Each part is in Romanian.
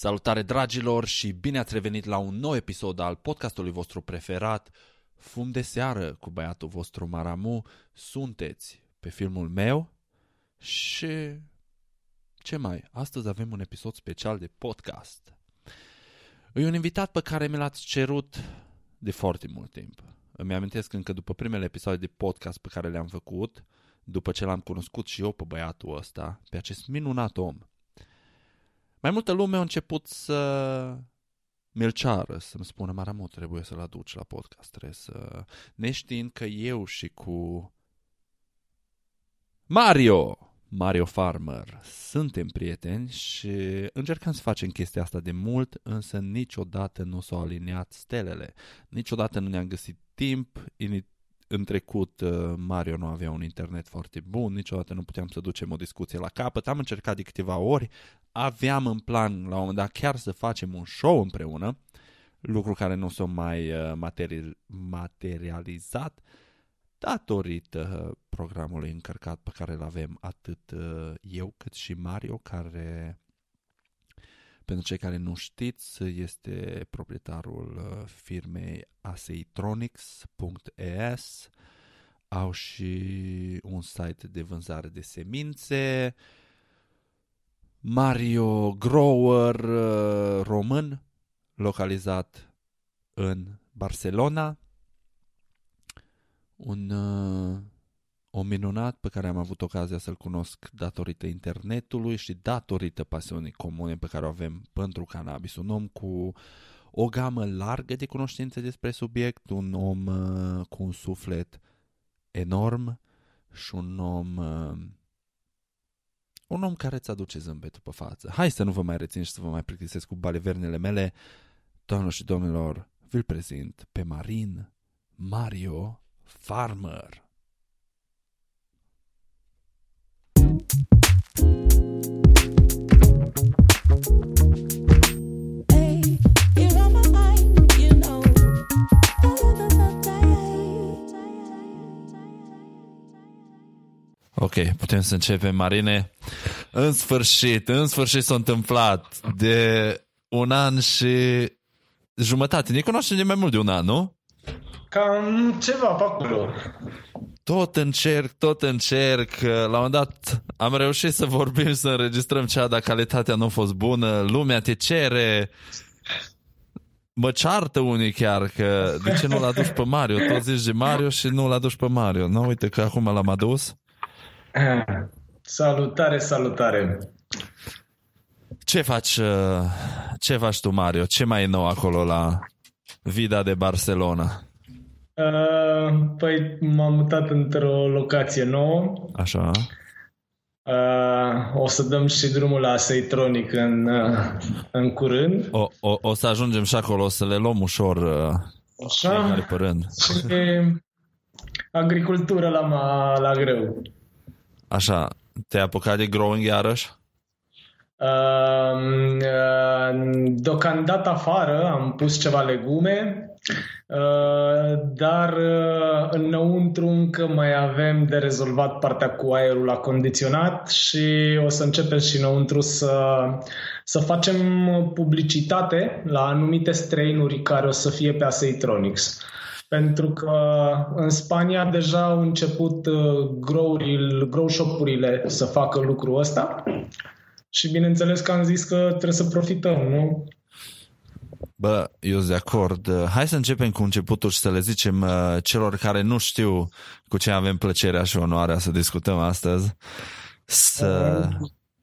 Salutare dragilor și bine ați revenit la un nou episod al podcastului vostru preferat, Fum de seară cu băiatul vostru Maramu. Sunteți pe filmul meu și ce mai? Astăzi avem un episod special de podcast. E un invitat pe care mi l-ați cerut de foarte mult timp. Îmi amintesc încă după primele episoade de podcast pe care le-am făcut, după ce l-am cunoscut și eu pe băiatul ăsta, pe acest minunat om. Mai multă lume a început să mi-l ceară, să-mi spună, Maramu, trebuie să-l aduci la podcast, trebuie să... Neștiind că eu și cu Mario, Mario Farmer, suntem prieteni și încercăm să facem chestia asta de mult, însă niciodată nu s-au aliniat stelele. Niciodată nu ne-am găsit timp, în trecut uh, Mario nu avea un internet foarte bun, niciodată nu puteam să ducem o discuție la capăt, am încercat de câteva ori, aveam în plan la un moment dat chiar să facem un show împreună, lucru care nu s-a mai uh, materi- materializat datorită programului încărcat pe care îl avem atât uh, eu cât și Mario, care pentru cei care nu știți, este proprietarul uh, firmei aseitronics.es. Au și un site de vânzare de semințe. Mario Grower uh, român, localizat în Barcelona. Un uh, om minunat pe care am avut ocazia să-l cunosc datorită internetului și datorită pasiunii comune pe care o avem pentru cannabis. Un om cu o gamă largă de cunoștințe despre subiect, un om uh, cu un suflet enorm și un om uh, un om care îți aduce zâmbetul pe față. Hai să nu vă mai rețin și să vă mai plictisesc cu balevernele mele. Doamnelor și domnilor, vi-l prezint pe Marin Mario Farmer. Ok, putem să începem, Marine. În sfârșit, în sfârșit s-a întâmplat de un an și jumătate. Ne cunoaștem de mai mult de un an, nu? Cam ceva pe acolo. Tot încerc, tot încerc. La un moment dat am reușit să vorbim și să înregistrăm cea, dar calitatea nu a fost bună. Lumea te cere. Mă ceartă unii chiar că de ce nu l aduci pe Mario? Tot zici de Mario și nu l aduci pe Mario. Nu, uite că acum l-am adus. Salutare, salutare. Ce faci, uh, ce faci tu, Mario? Ce mai e nou acolo la Vida de Barcelona? Uh, păi m-am mutat într-o locație nouă. Așa. Uh, o să dăm și drumul la Seitronic în, uh, în curând. O, o, o să ajungem și acolo, o să le luăm ușor uh, Așa. pe rând. Și agricultură la, la greu. Așa, te-ai apucat de growing iarăși? Uh, uh, deocamdată afară am pus ceva legume, uh, dar uh, înăuntru încă mai avem de rezolvat partea cu aerul acondiționat și o să începem și înăuntru să, să facem publicitate la anumite strainuri care o să fie pe Aseitronics pentru că în Spania deja au început uh, grow shop-urile să facă lucrul ăsta și bineînțeles că am zis că trebuie să profităm, nu? Bă, eu sunt de acord. Hai să începem cu începutul și să le zicem uh, celor care nu știu cu ce avem plăcerea și onoarea să discutăm astăzi. Să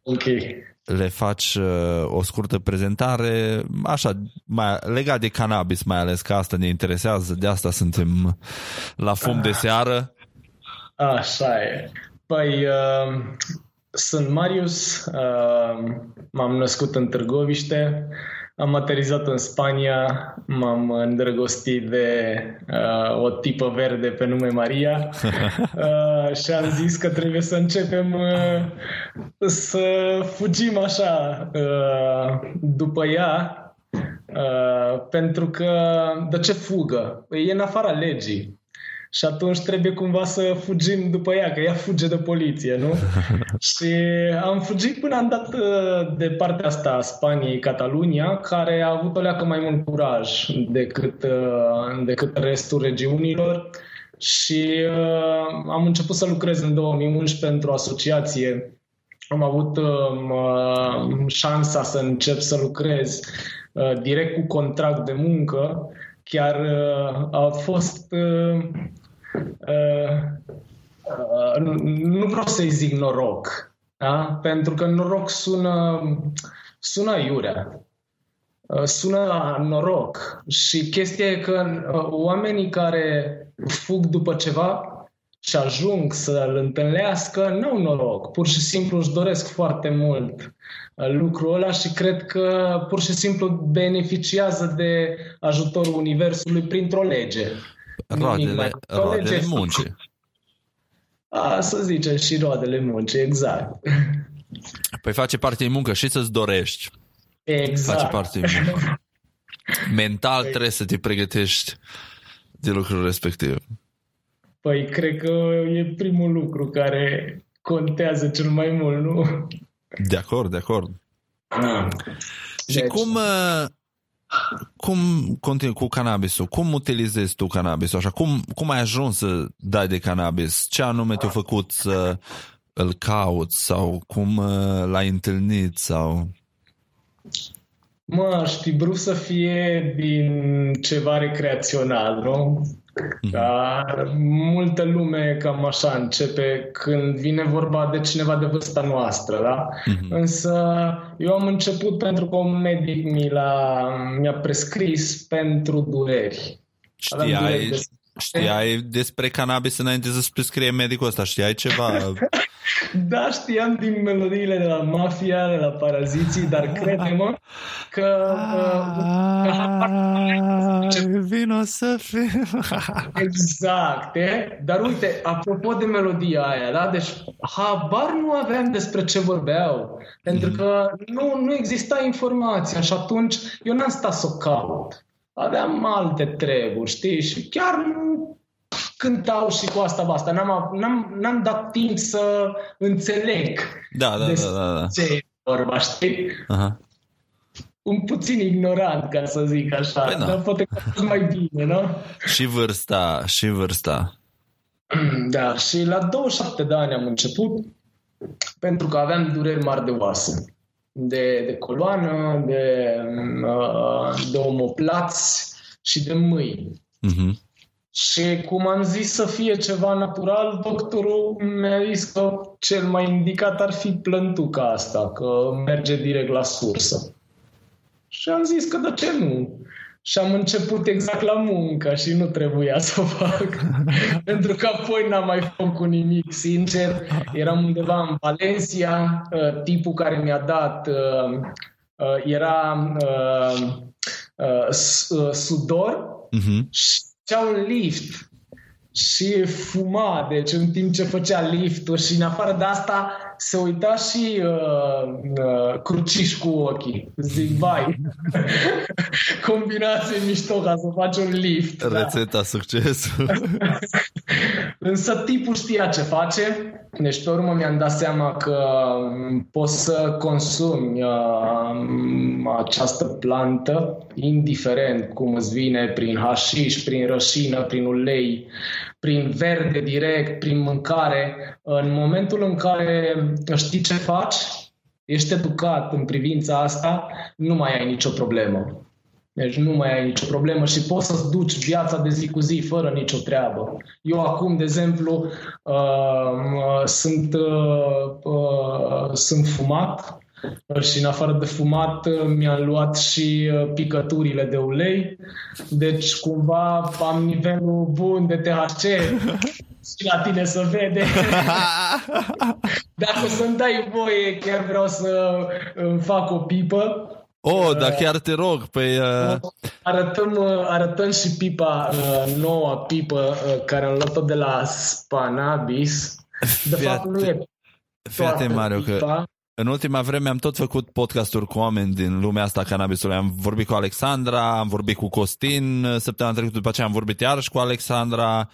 okay. le faci uh, o scurtă prezentare, așa, mai, legat de cannabis mai ales, că asta ne interesează, de asta suntem la fum de seară. Așa e. Păi, uh, sunt Marius, uh, m-am născut în Târgoviște, am aterizat în Spania, m-am îndrăgostit de uh, o tipă verde pe nume Maria uh, și am zis că trebuie să începem uh, să fugim așa uh, după ea uh, pentru că de ce fugă? E în afara legii și atunci trebuie cumva să fugim după ea, că ea fuge de poliție, nu? și am fugit până am dat uh, de partea asta a Spaniei, Catalunia, care a avut o leacă mai mult curaj decât, uh, decât restul regiunilor și uh, am început să lucrez în 2011 pentru o asociație. Am avut uh, șansa să încep să lucrez uh, direct cu contract de muncă. Chiar uh, a fost uh, uh, uh, nu vreau să-i zic noroc, da? pentru că noroc sună, sună iurea. Uh, sună noroc și chestia e că uh, oamenii care fug după ceva și ajung să-l întâlnească, nu au noroc, pur și simplu își doresc foarte mult uh, lucrul ăla și cred că pur și simplu beneficiază de ajutorul Universului printr-o lege. Roadele, roadele muncii. A, să zicem și roadele muncii, exact. Păi face parte din muncă și să-ți dorești. Exact. Face parte din muncă. Mental păi... trebuie să te pregătești de lucrul respectiv. Păi cred că e primul lucru care contează cel mai mult, nu? De acord, de acord. Ah. Și deci... cum, uh, cum continui cu cannabisul? Cum utilizezi tu cannabisul? Așa, cum, cum ai ajuns să dai de cannabis? Ce anume te-a făcut să îl cauți sau cum uh, l-ai întâlnit sau... Mă, aș fi vrut să fie din ceva recreațional, nu? Mhm. Dar multă lume cam așa începe când vine vorba de cineva de vârsta noastră, da? Mm-hmm. Însă eu am început pentru că un medic mi l-a, mi-a prescris pentru dureri. Știai, de... știai despre cannabis înainte să-ți prescrie medicul ăsta? Știai ceva? Da, știam din melodiile de la Mafia, de la Paraziții, dar crede-mă că... Uh, vino să fie... exact, e? Dar uite, apropo de melodia aia, da? Deci habar nu aveam despre ce vorbeau, pentru mm. că nu, nu exista informația și atunci eu n-am stat să o caut. Aveam alte treburi, știi? Și chiar nu cântau și cu asta, basta. N-am, n-am, n-am dat timp să înțeleg da, da, da, da, da. ce e vorba, știi? Aha. Un puțin ignorant, ca să zic așa, păi, da. dar poate că mai bine, nu? Și vârsta, și vârsta. Da, și la 27 de ani am început, pentru că aveam dureri mari de oase, de, de coloană, de, uh, de omoplați și de mâini. Uh-huh. Și cum am zis să fie ceva natural, doctorul mi-a zis că cel mai indicat ar fi plântuca asta, că merge direct la sursă. Și am zis că de ce nu? Și am început exact la muncă și nu trebuia să o fac. Pentru că apoi n-am mai făcut nimic, sincer. Eram undeva în Valencia, uh, tipul care mi-a dat uh, uh, era sudor uh-huh. și făcea un lift și fuma, deci în timp ce făcea liftul și în afară de asta se uita și uh, uh, cruciș cu ochii. Zic, vai, combinație mișto ca să faci un lift. Da. Rețeta da. succes. Însă tipul știa ce face, deci pe urmă mi-am dat seama că um, poți să consumi uh, această plantă, indiferent cum îți vine, prin hașiș, prin rășină, prin ulei, prin verde direct, prin mâncare, în momentul în care știi ce faci, ești educat în privința asta, nu mai ai nicio problemă. Deci nu mai ai nicio problemă și poți să-ți duci viața de zi cu zi fără nicio treabă. Eu acum, de exemplu, uh, sunt, uh, uh, sunt fumat și în afară de fumat mi-am luat și uh, picăturile de ulei, deci cumva am nivelul bun de THC și la tine să vede. Dacă să-mi dai voie, chiar vreau să îmi fac o pipă. Oh, dar chiar te rog, pe... Păi, uh... Arătăm, uh, arătăm și pipa, uh, noua pipă care am luat-o de la Spanabis. De fapt, nu e Fii atent, Mario, că în ultima vreme am tot făcut podcasturi cu oameni din lumea asta cannabisului. Am vorbit cu Alexandra, am vorbit cu Costin săptămâna trecută, după aceea am vorbit iarăși cu Alexandra.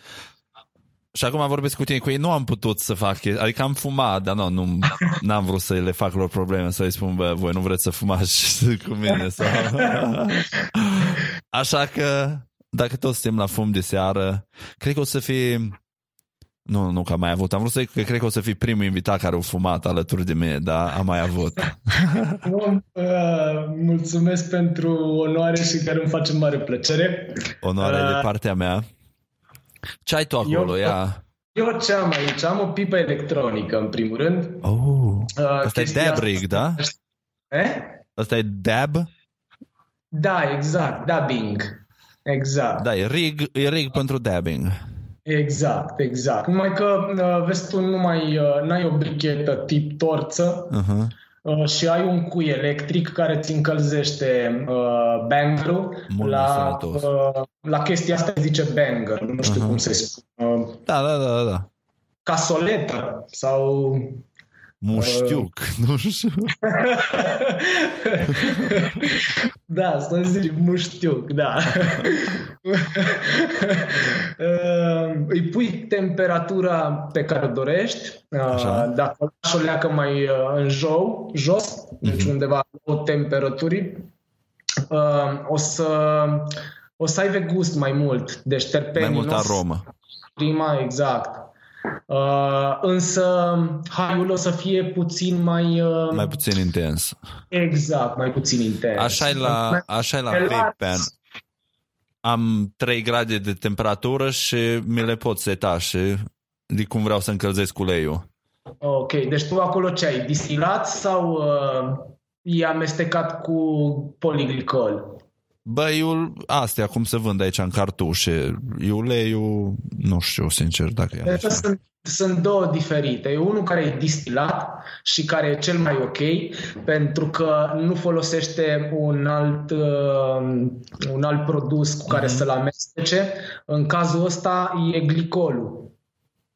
Și acum vorbesc cu tine, cu ei nu am putut să fac, adică am fumat, dar nu, nu n-am vrut să le fac lor probleme, să-i spun, bă, voi nu vreți să fumați cu mine sau... Așa că, dacă toți suntem la fum de seară, cred că o să fie nu, nu că am mai avut. Am vrut să zic că cred că o să fii primul invitat care a fumat alături de mine, dar am mai avut. Bun, uh, mulțumesc pentru onoare și care îmi face mare plăcere. Onoare uh, de partea mea. Ce ai tu acolo? Eu, Ia. eu ce am aici? Am o pipă electronică, în primul rând. Oh, uh, asta e dab rig, da? Eh? Asta e dab? Da, exact, dabbing. Exact. Da, e rig, e rig pentru dabbing. Exact, exact. Numai că, uh, vezi, tu nu mai uh, n-ai o brichetă tip torță uh-huh. uh, și ai un cui electric care ți încălzește uh, bangerul. La, uh, la chestia asta zice banger, nu știu uh-huh. cum se spune. Uh, da, da, da, da. Casoletă sau Muștiuc, uh... nu știu. da, să zic muștiuc, da. uh, îi pui temperatura pe care o dorești, uh, dacă o leacă mai uh, în jou, jos, uh-huh. deci mhm. undeva o temperaturi, uh, o să o să aibă gust mai mult, deci terpenii Mai multă aromă. Prima, exact. Uh, însă haiul o să fie puțin mai... Uh, mai puțin intens. Exact, mai puțin intens. Așa e la, așa e la vape pen. Am 3 grade de temperatură și mi le pot seta și de cum vreau să încălzesc uleiul. Ok, deci tu acolo ce ai? Distilat sau uh, e amestecat cu poliglicol? Băiul, astea cum se vând aici în cartușe, uleiul, nu știu sincer dacă e deci sunt, sunt două diferite. E unul care e distilat și care e cel mai ok pentru că nu folosește un alt, uh, un alt produs cu care mm-hmm. să-l amestece. În cazul ăsta e glicolul.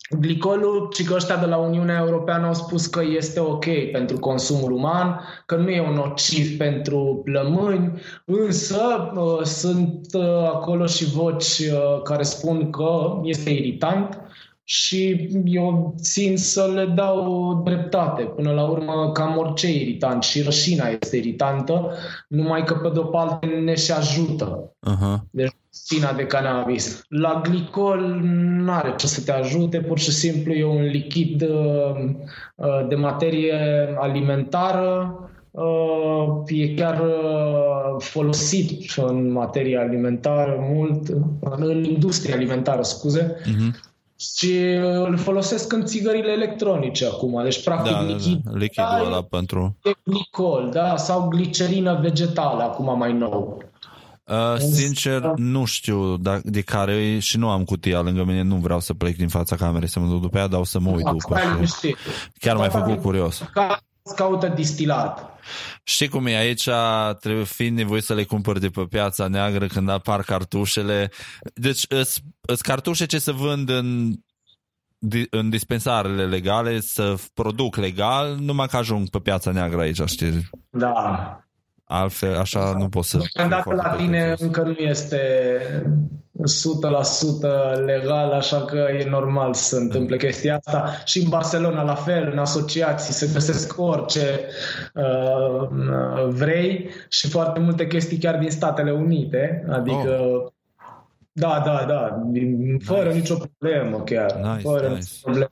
Glicolul, ci că ăștia de la Uniunea Europeană au spus că este ok pentru consumul uman, că nu e un nociv pentru plămâni, însă uh, sunt uh, acolo și voci uh, care spun că este irritant și eu țin să le dau dreptate. Până la urmă, cam orice e irritant și rășina este iritantă, numai că pe de-o parte ne și ajută. Uh-huh. Deci rășina de cannabis. La glicol nu are ce să te ajute, pur și simplu e un lichid uh, uh, de materie alimentară Uh, e chiar uh, folosit în materie alimentară mult, în industrie alimentară, scuze, uh-huh și îl folosesc în țigările electronice acum. Deci, practic, da, lichid, da, da. lichidul ăla pentru... Glicol, da, sau glicerină vegetală acum mai nou. Uh, sincer, nu știu da, de care și nu am cutia lângă mine, nu vreau să plec din fața camerei să mă duc după ea, dar o să mă uit după. Și... Chiar m-ai făcut curios. Ca, caută distilat. Știi cum e aici, trebuie fi nevoie să le cumpăr de pe piața neagră când apar cartușele. Deci sunt cartușe ce se vând în în dispensarele legale să produc legal, numai că ajung pe piața neagră aici, știi? Da. Altfel, așa nu pot să... Dacă la tine încă nu este 100% legal, așa că e normal să se întâmple chestia asta. Și în Barcelona, la fel, în asociații se găsesc orice uh, vrei și foarte multe chestii chiar din Statele Unite, adică oh. Da, da, da, fără nice. nicio problemă chiar. Nice, fără nice. nicio problemă.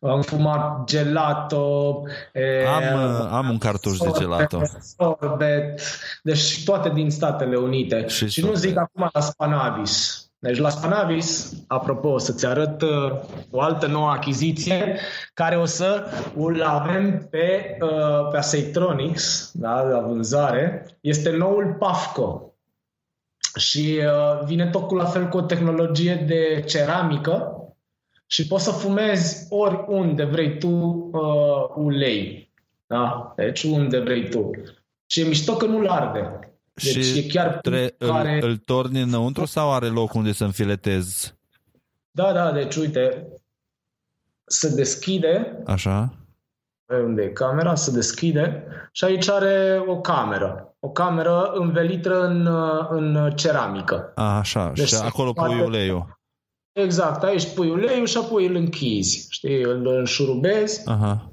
Am fumat gelato. E, am, uh, am un cartuș sorbet, de gelato. Sorbet, deci toate din Statele Unite. Și, și nu zic acum la Spanavis. Deci la Spanavis, apropo, să-ți arăt uh, o altă nouă achiziție care o să îl avem pe, uh, pe Aseitronics, da, la vânzare. Este noul Pafco. Și uh, vine tot cu la fel cu o tehnologie de ceramică și poți să fumezi oriunde vrei tu uh, ulei. Da? Deci unde vrei tu. Și e mișto că nu-l arde. Deci și e chiar tre- care... îl, îl torni înăuntru sau are loc unde să înfiletezi? Da, da, deci uite, se deschide. Așa. Unde e camera? Se deschide și aici are o cameră. O cameră învelită în, în ceramică. A, așa, deci și acolo pui uleiul. Exact, aici pui uleiul și apoi îl închizi, știi, îl înșurubezi. Aha.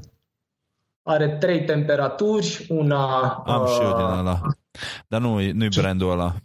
Are trei temperaturi, una... Am uh, și eu din ăla. Dar nu, nu-i brandul ăla.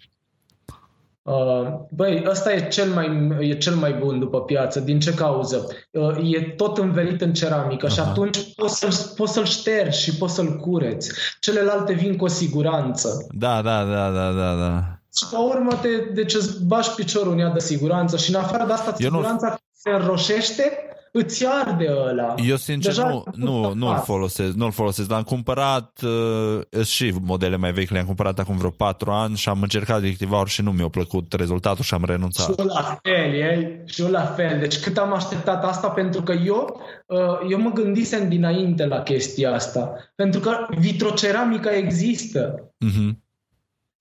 Uh, băi, ăsta e cel, mai, e cel mai bun după piață. Din ce cauză? Uh, e tot învelit în ceramică Aha. și atunci poți să-l, poți să-l ștergi și poți să-l cureți. Celelalte vin cu o siguranță. Da, da, da, da, da, da. Și pe urmă te, deci îți bași piciorul în ea de siguranță și în afară de asta Eu siguranța nu... se înroșește îți arde ăla. Eu sincer Deja nu, nu, nu-l folosesc, nu-l folosesc, l-am cumpărat uh, și modele mai vechi, le-am cumpărat acum vreo 4 ani și am încercat de și nu mi-a plăcut rezultatul și am renunțat. Și eu la fel, e? și eu la fel. Deci cât am așteptat asta pentru că eu, uh, eu mă gândisem dinainte la chestia asta. Pentru că vitroceramica există. Uh-huh.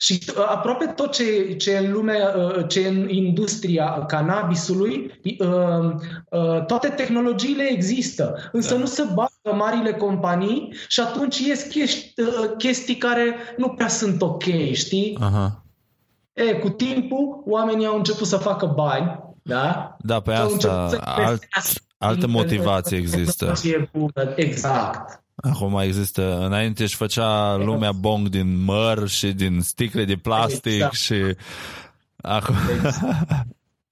Și uh, aproape tot ce, ce în lumea, uh, ce în industria cannabisului, uh, toate tehnologiile există. Însă da. nu se bagă marile companii și atunci ies chestii, chestii care nu prea sunt ok, știi? Aha. E, cu timpul, oamenii au început să facă bani, da? Da, pe asta alt, altă motivație există. Exact. Acum există, înainte își făcea lumea bong din măr și din sticle de plastic exact. și acum... Exact.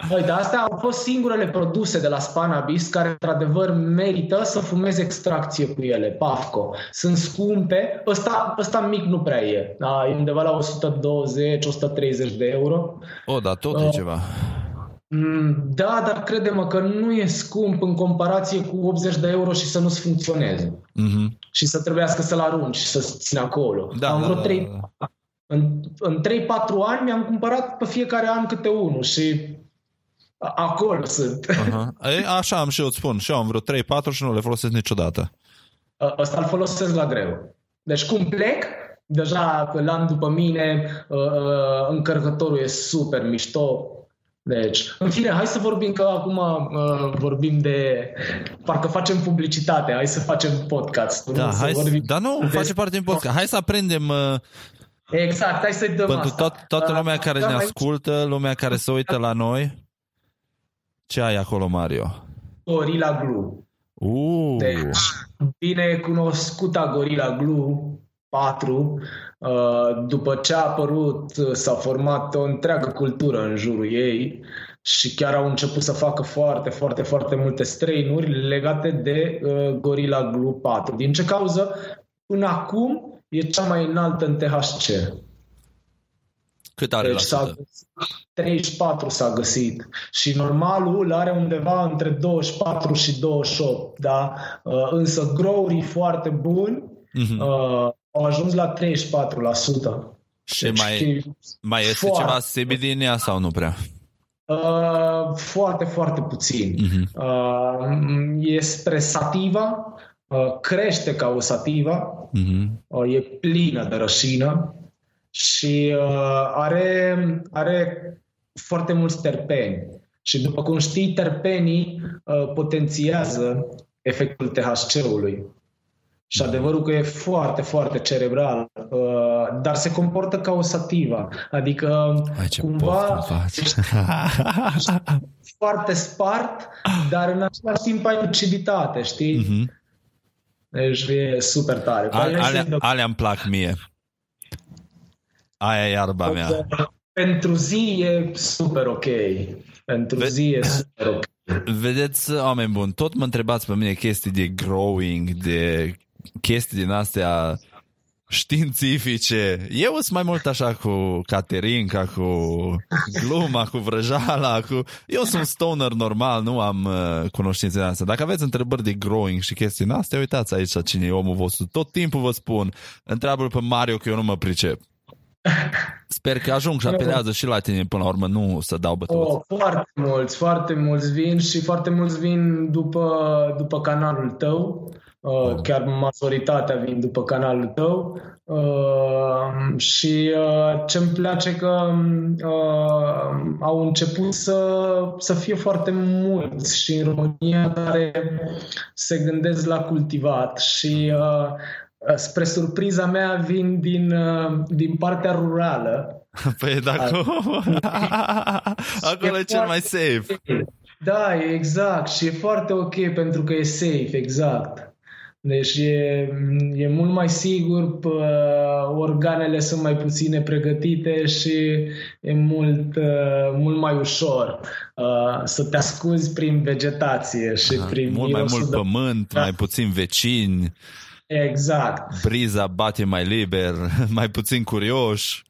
Băi, dar astea au fost singurele produse de la Spanabis care într-adevăr merită să fumezi extracție cu ele, Pafco. Sunt scumpe, ăsta, ăsta mic nu prea e, da, e undeva la 120-130 de euro. O, da, tot uh, e ceva. Mm, da, dar crede-mă că nu e scump în comparație cu 80 de euro și să nu-ți funcționeze. Mm-hmm. Și să trebuiască să-l arunci și să țin acolo. Da, Am da, vreo da, 3, da, da. În, în 3-4 ani mi-am cumpărat pe fiecare an câte unul și acolo sunt. Uh-huh. E, așa am și eu îți spun. Și eu am vreo 3-4 și nu le folosesc niciodată. Ăsta îl folosesc la greu. Deci cum plec, deja l-am după mine, încărcătorul e super mișto, deci, în fine, hai să vorbim că acum uh, vorbim de... Parcă facem publicitate, hai să facem podcast. Da, hai să, vorbim dar nu, de... face parte din podcast. Hai să aprendem... Uh, exact, hai să-i dăm Pentru asta. tot, toată lumea care uh, ne ascultă, lumea care se uită la noi, ce ai acolo, Mario? Gorilla Glue. Uh. Deci, bine cunoscuta Gorilla Glue 4, uh, după ce a apărut, uh, s-a format o întreagă cultură în jurul ei și chiar au început să facă foarte, foarte, foarte multe strain-uri legate de uh, Gorilla Glue 4. Din ce cauză? Până acum e cea mai înaltă în THC. Cât are deci s-a 34 s-a găsit și normalul are undeva între 24 și 28, da? însă growerii foarte buni uh-huh. Uh, au ajuns la 34%. Și deci, mai, mai este foarte, ceva CBD în ea sau nu prea? Uh, foarte, foarte puțin. Uh-huh. Uh, este sativa, uh, crește ca o sativa, uh-huh. uh, e plină de rășină și uh, are, are foarte mulți terpeni. Și după cum știi, terpenii uh, potențiază efectul THC-ului. Și adevărul că e foarte, foarte cerebral, uh, dar se comportă ca o sativa. Adică Hai, cumva foarte spart, dar în același timp ai luciditate, știi? Uh-huh. Deci e super tare. Al, alea, alea îmi plac mie. Aia e iarba mea. Pentru zi e super ok. Pentru Ve- zi e super ok. Vedeți, oameni buni, tot mă întrebați pe mine chestii de growing, de chestii din astea științifice. Eu sunt mai mult așa cu Caterinca, cu gluma, cu vrăjala, cu... Eu sunt stoner normal, nu am uh, cunoștințe din astea. Dacă aveți întrebări de growing și chestii din astea, uitați aici cine e omul vostru. Tot timpul vă spun, întreabă pe Mario că eu nu mă pricep. Sper că ajung și apelează și la tine până la urmă, nu să dau bătuți. Oh, foarte mulți, foarte mulți vin și foarte mulți vin după, după canalul tău. Uh, chiar majoritatea vin după canalul tău uh, și uh, ce-mi place că uh, au început să, să fie foarte mulți și în România care se gândesc la cultivat și uh, spre surpriza mea vin din, uh, din partea rurală. Păi dacă acolo e cel mai safe. Da, exact. Și e foarte ok pentru că e safe, exact. Deci e, e mult mai sigur, organele sunt mai puține pregătite și e mult, mult mai ușor să te ascunzi prin vegetație și Aha, prin mult mai mult de... pământ, da. mai puțin vecini. Exact. Briza bate mai liber, mai puțin curioși.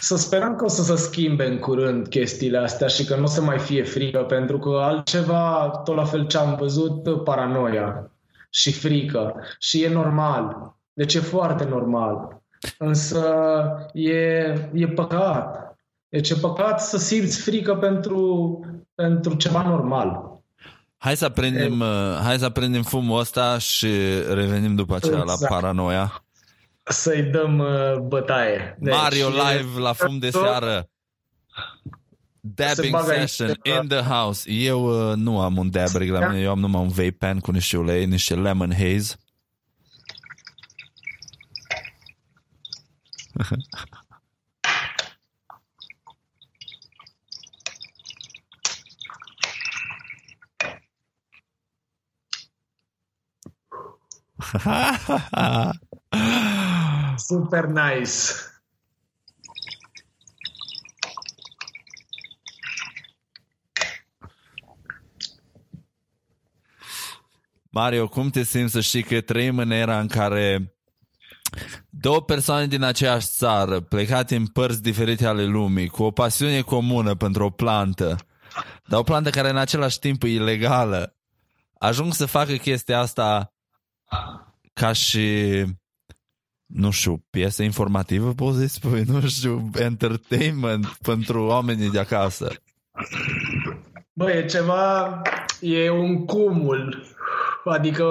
Să sperăm că o să se schimbe în curând chestiile astea și că nu o să mai fie frică, pentru că altceva, tot la fel ce am văzut, paranoia și frică. Și e normal. Deci e foarte normal. Însă e, e păcat. Deci e păcat să simți frică pentru, pentru ceva normal. Hai să aprindem, e... hai să aprindem fumul ăsta și revenim după aceea exact. la paranoia. Să-i dăm uh, bătaie. Deci, Mario live la fum de seară. Dabbing session in the house. Eu uh, nu am un dab rig la mine, eu am numai un vape pen cu niște ulei, niște lemon haze. Super nice. Mario, cum te simți să știi că trăim în era în care două persoane din aceeași țară, plecate în părți diferite ale lumii, cu o pasiune comună pentru o plantă, dar o plantă care în același timp e ilegală, ajung să facă chestia asta ca și nu știu, piesă informativă, poți să spui, nu știu, entertainment pentru oamenii de acasă. Băi, e ceva, e un cumul, adică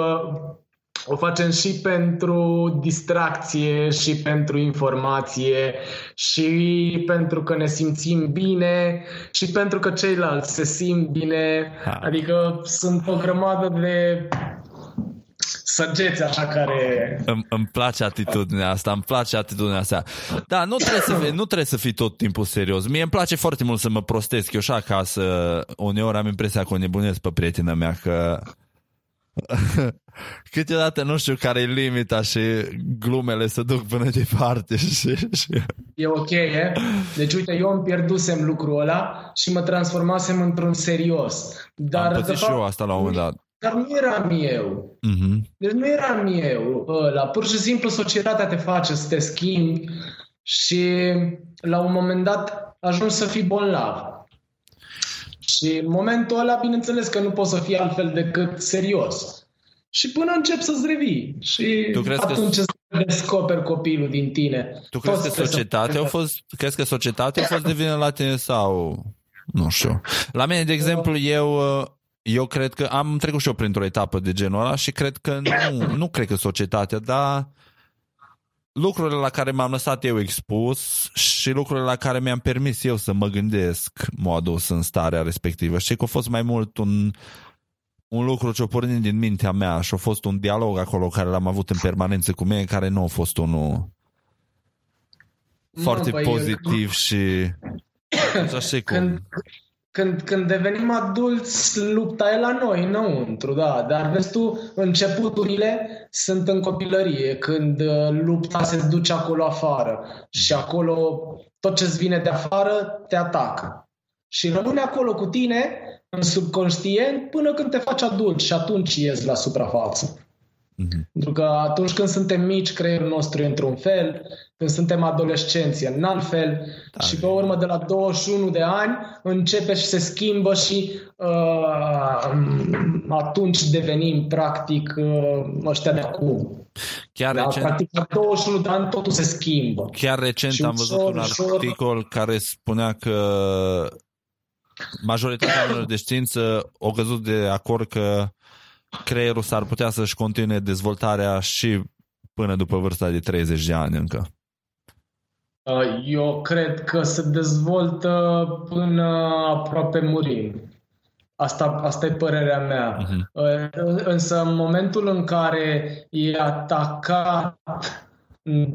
o facem și pentru distracție și pentru informație și pentru că ne simțim bine și pentru că ceilalți se simt bine. Ha. Adică sunt o grămadă de săgeți așa care... Îmi, îmi place atitudinea asta, îmi place atitudinea asta. Da, nu trebuie, să fii, nu trebuie să fii tot timpul serios. Mie îmi place foarte mult să mă prostesc eu și acasă. Uneori am impresia că o nebunesc pe prietena mea că câteodată nu știu care e limita și glumele se duc până departe. Și, și... E ok, e? Deci uite, eu îmi pierdusem lucrul ăla și mă transformasem într-un serios. Dar, Am de fapt, și eu asta la un moment dat. Dar nu eram eu. Uh-huh. Deci nu eram eu ăla. Pur și simplu societatea te face să te schimbi și la un moment dat ajungi să fii bolnav. Și în momentul ăla, bineînțeles că nu poți să fii altfel decât serios. Și până încep să-ți revii. Și tu crezi atunci că... îți descoperi copilul din tine. Tu crezi că societatea a fost, crezi că societatea a fost de vină la tine sau... Nu știu. La mine, de exemplu, eu eu cred că am trecut și eu printr-o etapă de genul ăla și cred că nu, nu cred că societatea, dar lucrurile la care m-am lăsat eu expus și lucrurile la care mi-am permis eu să mă gândesc m-au adus în starea respectivă. Și că a fost mai mult un, un lucru ce a pornit din mintea mea și a fost un dialog acolo care l-am avut în permanență cu mine, care nu a fost unul foarte băi, pozitiv eu... și așa cum... Când, când, când devenim adulți, lupta e la noi, înăuntru, da. Dar vezi tu, începuturile sunt în copilărie, când uh, lupta se duce acolo afară și acolo tot ce-ți vine de afară te atacă. Și rămâne acolo cu tine, în subconștient, până când te faci adult și atunci ies la suprafață. Mm-hmm. Pentru că atunci când suntem mici, creierul nostru e într-un fel, când suntem adolescenți în alt fel da, și pe urmă de la 21 de ani începe și se schimbă și uh, atunci devenim practic uh, ăștia de acum. Chiar da, recent, practic la 21 de ani totul se schimbă. Chiar recent și am văzut ușor, un articol ușor... care spunea că majoritatea oamenilor de știință au căzut de acord că creierul s-ar putea să-și continue dezvoltarea și până după vârsta de 30 de ani încă? Uh, eu cred că se dezvoltă până aproape murim. Asta, asta e părerea mea. Uh-huh. Însă în momentul în care e atacat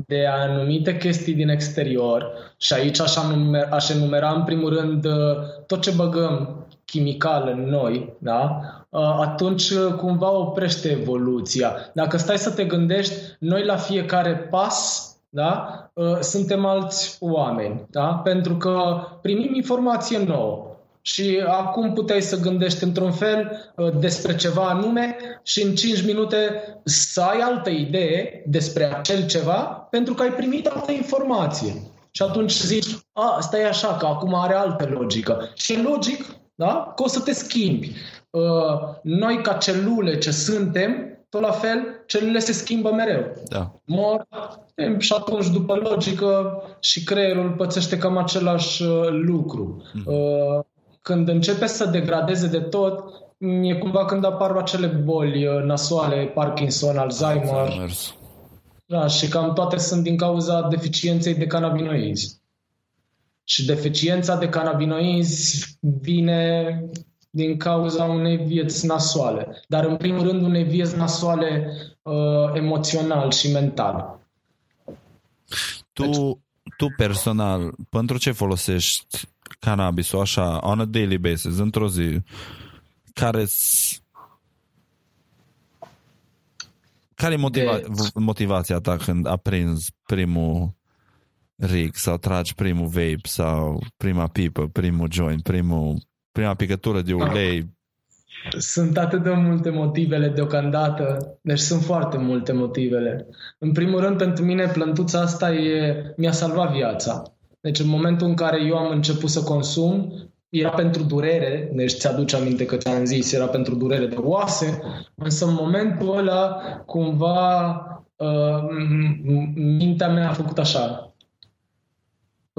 de anumite chestii din exterior și aici aș, anumer, aș enumera în primul rând tot ce băgăm chimical în noi, da? atunci cumva oprește evoluția. Dacă stai să te gândești, noi la fiecare pas da? suntem alți oameni, da? pentru că primim informație nouă. Și acum puteai să gândești într-un fel despre ceva anume și în 5 minute să ai altă idee despre acel ceva pentru că ai primit altă informație. Și atunci zici, a, asta e așa, că acum are altă logică. Și e logic da? că o să te schimbi. Noi, ca celule ce suntem, tot la fel, celulele se schimbă mereu. Da. Mor și atunci, după logică, și creierul pățește cam același lucru. Mm. Când începe să degradeze de tot, e cumva când apar acele boli nasoale, Parkinson, Alzheimer. Alzheimer. Da, și cam toate sunt din cauza deficienței de cannabinoizi. Și deficiența de cannabinoizi vine din cauza unei vieți nasoale, dar în primul rând unei vieți nasoale uh, emoțional și mental. Tu, deci... tu personal, pentru ce folosești cannabisul așa, on a daily basis, într-o zi, care care e motiva- de... motivația ta când aprinzi primul rig sau tragi primul vape sau prima pipă, primul joint, primul, prima picătură de ulei? Sunt atât de multe motivele deocamdată, deci sunt foarte multe motivele. În primul rând, pentru mine, plântuța asta e, mi-a salvat viața. Deci în momentul în care eu am început să consum, era pentru durere, deci ți-aduce aminte că ți-am zis, era pentru durere de oase, însă în momentul ăla, cumva, uh, mintea mea a făcut așa,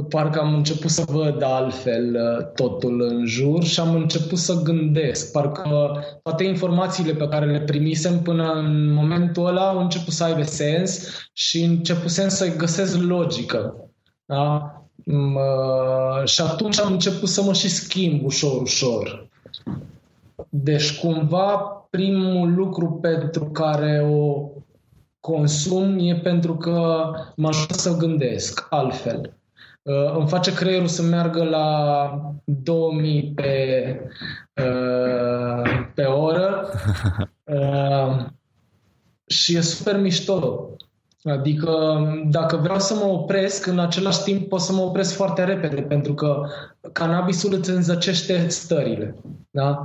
parcă am început să văd altfel uh, totul în jur și am început să gândesc. Parcă toate informațiile pe care le primisem până în momentul ăla au început să aibă sens și începusem să găsesc logică. Da? Și atunci am început să mă și schimb ușor, ușor. Deci cumva primul lucru pentru care o consum e pentru că mă ajută să gândesc altfel. Uh, îmi face creierul să meargă la 2000 pe, uh, pe oră uh, și e super mișto. Adică dacă vreau să mă opresc, în același timp pot să mă opresc foarte repede, pentru că cannabisul îți înzăcește stările. Da?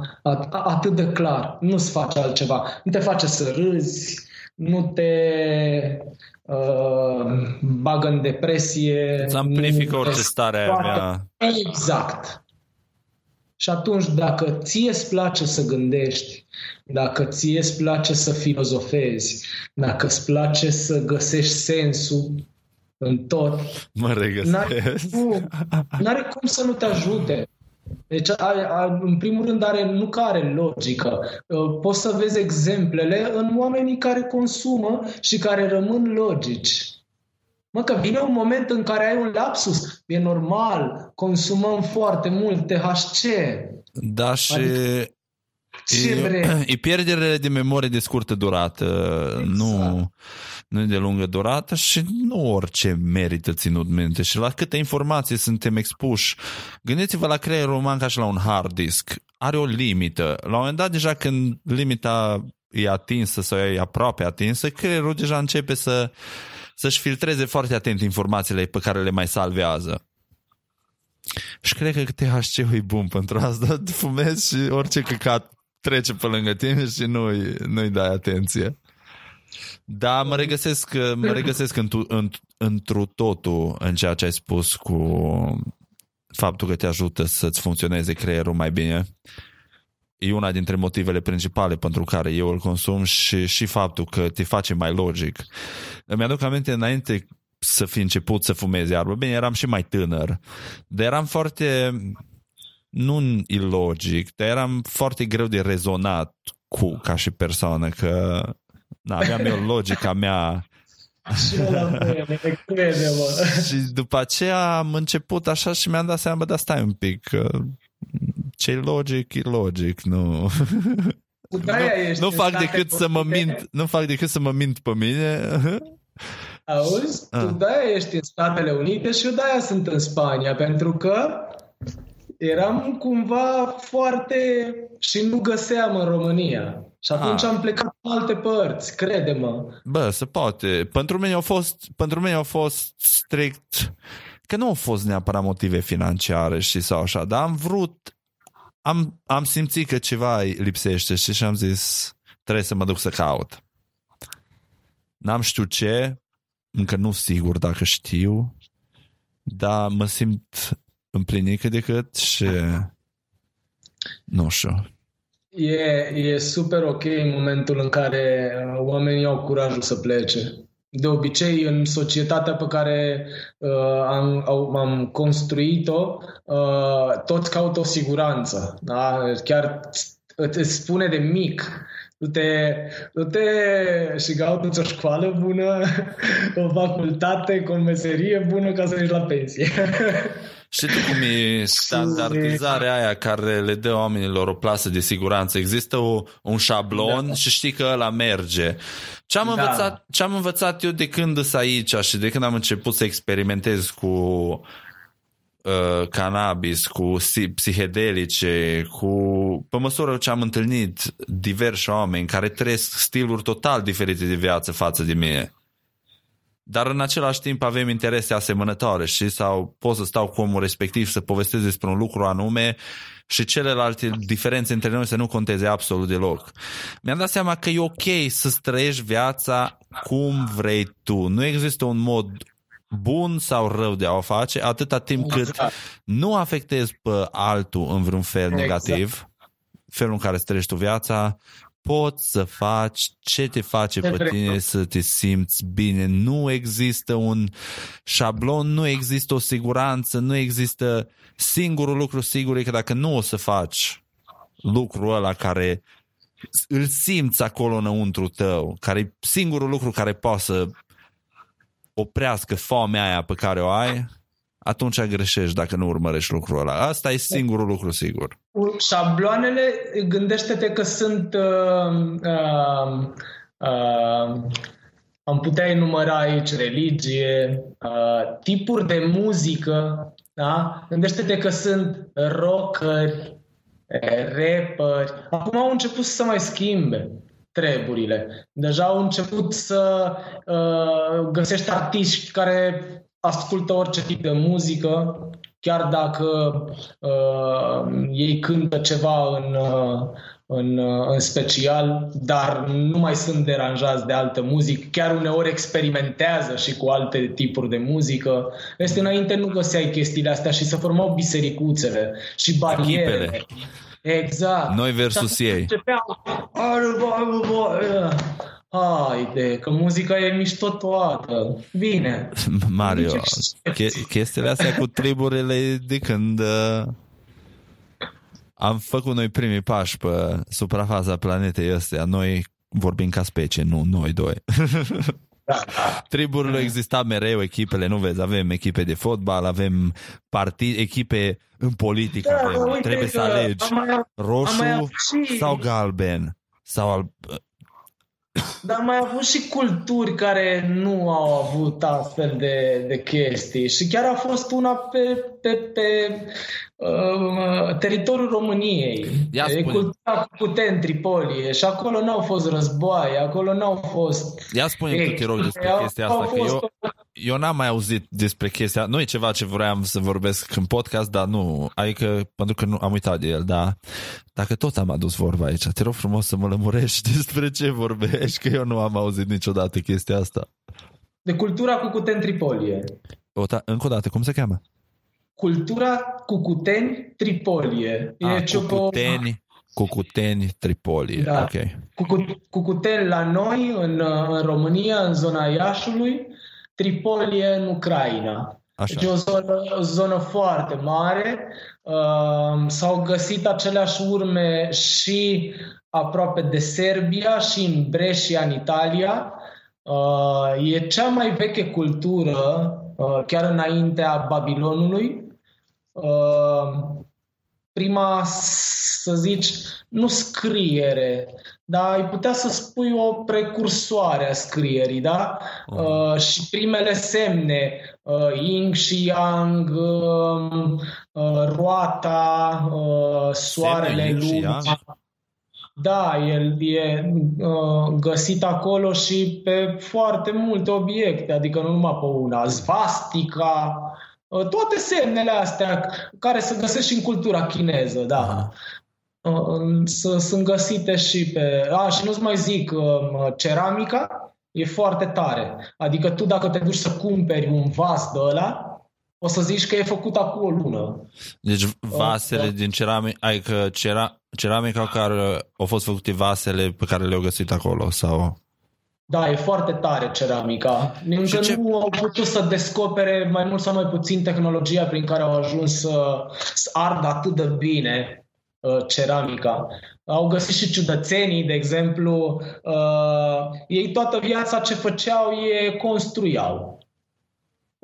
Atât de clar. Nu-ți face altceva. Nu te face să râzi, nu te uh, bagă în depresie. Îți amplifică orice stare aia mea. Exact. Și atunci, dacă ție îți place să gândești, dacă ție îți place să filozofezi, dacă îți place să găsești sensul în tot, mă regăsesc. N-are, nu, n-are cum să nu te ajute. Deci, are, are, în primul rând, are, nu că are logică. Uh, poți să vezi exemplele în oamenii care consumă și care rămân logici. Mă, că vine un moment în care ai un lapsus. E normal, consumăm foarte mult THC. Da, și adică, e, e pierdere de memorie de scurtă durată, exact. nu, nu e de lungă durată și nu orice merită ținut minte. Și la câte informații suntem expuși. Gândiți-vă la creierul uman ca și la un hard disk. Are o limită. La un moment dat, deja când limita e atinsă sau e aproape atinsă, creierul deja începe să să-și filtreze foarte atent informațiile pe care le mai salvează. Și cred că THC-ul e bun pentru asta. Fumezi și orice căcat trece pe lângă tine și nu-i, nu-i dai atenție. Da, mă regăsesc, mă regăsesc în, în, întru totul în ceea ce ai spus cu faptul că te ajută să-ți funcționeze creierul mai bine e una dintre motivele principale pentru care eu îl consum și, și faptul că te face mai logic. Îmi aduc aminte înainte să fi început să fumez iarbă. Bine, eram și mai tânăr, dar eram foarte nu ilogic, dar eram foarte greu de rezonat cu ca și persoană, că na, aveam eu logica mea și crede, mă. Și după aceea am început așa și mi-am dat seama, dar stai un pic, ce e logic, e logic, nu... Nu, nu fac decât să mă mint, nu fac decât să mă mint pe mine Auzi? Tu Ah. de-aia ești în Statele Unite și eu de-aia sunt în Spania, pentru că eram cumva foarte... și nu găseam în România. Și atunci Ah. am plecat în alte părți, crede-mă. Bă, se poate. Pentru mine au fost, pentru mine au fost strict, că nu au fost neapărat motive financiare și sau așa, dar am vrut, am, am simțit că ceva îi lipsește știi, și am zis, trebuie să mă duc să caut. N-am știut ce, încă nu sigur dacă știu, dar mă simt împlinit cât de cât și nu știu. E, e super ok în momentul în care uh, oamenii au curajul să plece. De obicei, în societatea pe care uh, am, au, am construit-o, uh, toți caută o siguranță. Da? Chiar îți îți spune de mic. Du-te, du-te și caută o școală bună, o facultate, cu o meserie bună ca să ieși la pensie. Știi tu cum e standardizarea aia care le dă oamenilor o plasă de siguranță? Există o, un șablon Da. și știi că ăla merge. Ce am, Da. învățat, ce am învățat eu de când sunt aici și de când am început să experimentez cu uh, cannabis, cu si- psihedelice, cu pe măsură ce am întâlnit diversi oameni care trăiesc stiluri total diferite de viață față de mine dar în același timp avem interese asemănătoare și sau pot să stau cu omul respectiv să povestesc despre un lucru anume și celelalte diferențe între noi să nu conteze absolut deloc. Mi-am dat seama că e ok să trăiești viața cum vrei tu. Nu există un mod bun sau rău de a o face atâta timp cât Exact. nu afectezi pe altul în vreun fel Exact. negativ, felul în care îți trăiești tu viața, poți să faci ce te face Ce pe vrei tine tu. să te simți bine. Nu există un șablon, nu există o siguranță, nu există singurul lucru sigur e că dacă nu o să faci lucrul ăla care îl simți acolo înăuntru tău, care e singurul lucru care poate să oprească foamea aia pe care o ai, atunci greșești dacă nu urmărești lucrul ăla. Asta e singurul lucru sigur. Șabloanele, gândește-te că sunt uh, uh, uh, am putea enumera aici religie, uh, tipuri de muzică, da? Gândește-te că sunt rockeri, eh, rapperi. Acum au început să se mai schimbe treburile. Deja au început să uh, găsești artiști care ascultă orice tip de muzică, chiar dacă uh, ei cântă ceva în, uh, în, uh, în special, dar nu mai sunt deranjați de altă muzică, chiar uneori experimentează și cu alte tipuri de muzică. Este înainte nu găseai chestiile astea și se formau bisericuțele și bariere. Echipele. Exact. Noi versus Și ei. începeau, "Are, bă, bă, bă." Haide, că muzica e mișto toată. Bine. Mario, Nici excepție. che- chestiile astea cu triburile de când uh, am făcut noi primii pași pe suprafața planetei astea, noi vorbim ca specie, nu noi doi. Da, da. Triburile exista mereu, echipele, nu vezi, avem echipe de fotbal, avem partid, echipe în politică, Da, avem, uite trebuie să că alegi am mai, roșu am mai avut și- sau galben sau al, dar am mai avut și culturi care nu au avut astfel de, de chestii. Și chiar a fost una pe, pe, pe uh, teritoriul României. Ia e spune. cultura cu putere în Tripolie și acolo n-au fost războaie, acolo n-au fost... Ia spune-mi, te rog, despre Au- chestia au asta, că fost eu, eu n-am mai auzit despre chestia, nu e ceva ce vreau să vorbesc în podcast, dar nu, adică pentru că nu am uitat de el, dar dacă tot am adus vorba aici, te rog frumos să mă lămurești despre ce vorbești, că eu nu am auzit niciodată chestia asta. De cultura cu cuteni Tripolie. O, ta, încă o dată, cum se cheamă? Cultura cu cuteni Tripolie. A, e ciupo- cucuteni, cucuteni, Tripolie, Da. ok. Cucu- Cucuteni la noi, în, în România, în zona Iașului, Tripolie în Ucraina. Așa. Deci e o zonă, o zonă foarte mare. Uh, s-au găsit aceleași urme și aproape de Serbia și în Brescia, în Italia. Uh, e cea mai veche cultură, uh, chiar înaintea Babilonului. Uh, prima, să zici, nu scriere, dar ai putea să spui o precursoare a scrierii, da? Uh. Uh, și primele semne, uh, yin și yang, uh, uh, roata, uh, soarele, luna. Da, el e uh, găsit acolo și pe foarte multe obiecte, adică nu numai pe una. Zvastica, uh, toate semnele astea care se găsesc și în cultura chineză, da. Uh, să, sunt găsite și pe... A, și nu-ți mai zic, uh, ceramica e foarte tare. Adică tu dacă te duci să cumperi un vas de ăla, o să zici că e făcut acum o lună. Deci vasele uh, din ceramică, adică cera, ceramica care au fost făcute vasele pe care le-au găsit acolo sau... Da, e foarte tare ceramica. Încă ce... nu au putut să descopere mai mult sau mai puțin tehnologia prin care au ajuns să, să ardă atât de bine uh, ceramica. Au găsit și ciudățenii, de exemplu, uh, ei toată viața ce făceau e construiau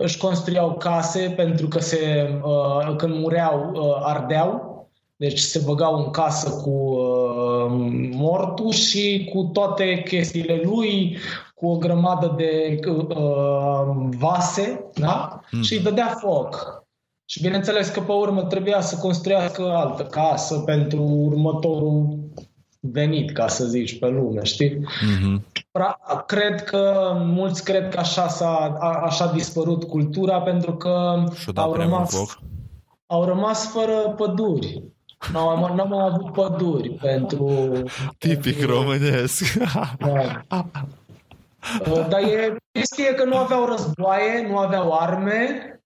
își construiau case pentru că se, uh, când mureau uh, ardeau, deci se băgau în casă cu uh, mortul și cu toate chestiile lui, cu o grămadă de uh, vase, da? Mm. și îi dădea foc. Și bineînțeles că pe urmă trebuia să construiască altă casă pentru următorul venit, ca să zici, pe lume, știi? Mm-hmm. Cred că, mulți cred că așa, s-a, a, așa a dispărut cultura pentru că au rămas, au rămas fără păduri. N-am, n-am avut păduri pentru... Tipic pentru... românesc. Da. Uh, dar e chestie că nu aveau războaie, nu aveau arme, uh,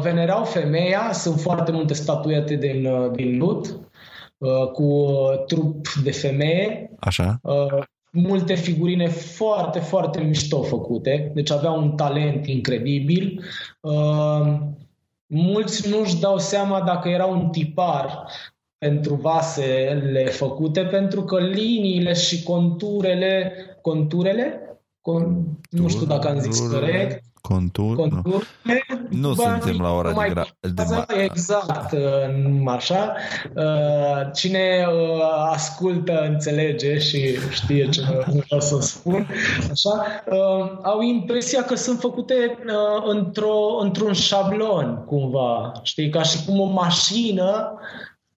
venerau femeia, sunt foarte multe statuete din, uh, din lut, cu trup de femeie. Așa. Multe figurine foarte, foarte mișto făcute, deci avea un talent incredibil. Uh, mulți nu-și dau seama dacă era un tipar pentru vasele făcute, pentru că liniile și conturele, conturele, con, nu știu dacă am zis corect, Contur? Contur. Nu, nu suntem la ora de, gra- de ma- Exact, așa. Uh, cine uh, ascultă înțelege și știe ce vreau să spun. Așa. Uh, au impresia că sunt făcute într-o, într-un șablon, cumva. Știi, ca și cum o mașină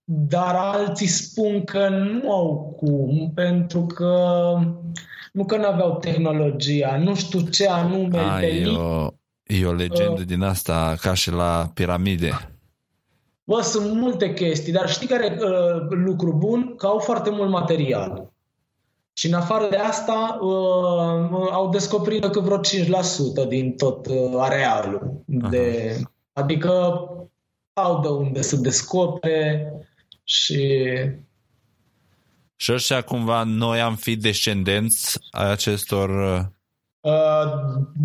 dar alții spun că nu au cum, pentru că nu că nu aveau tehnologia, nu știu ce anume. A, e, o, e o legendă uh, din asta ca și la piramide. Bă, sunt multe chestii, dar știi care uh, lucru bun? Că au foarte mult material. Și în afară de asta uh, au descoperit că vreo 5% din tot uh, arealul. De, adică au de unde să descopere și și ăștia cumva noi am fi descendenți ai acestor... Uh, uh,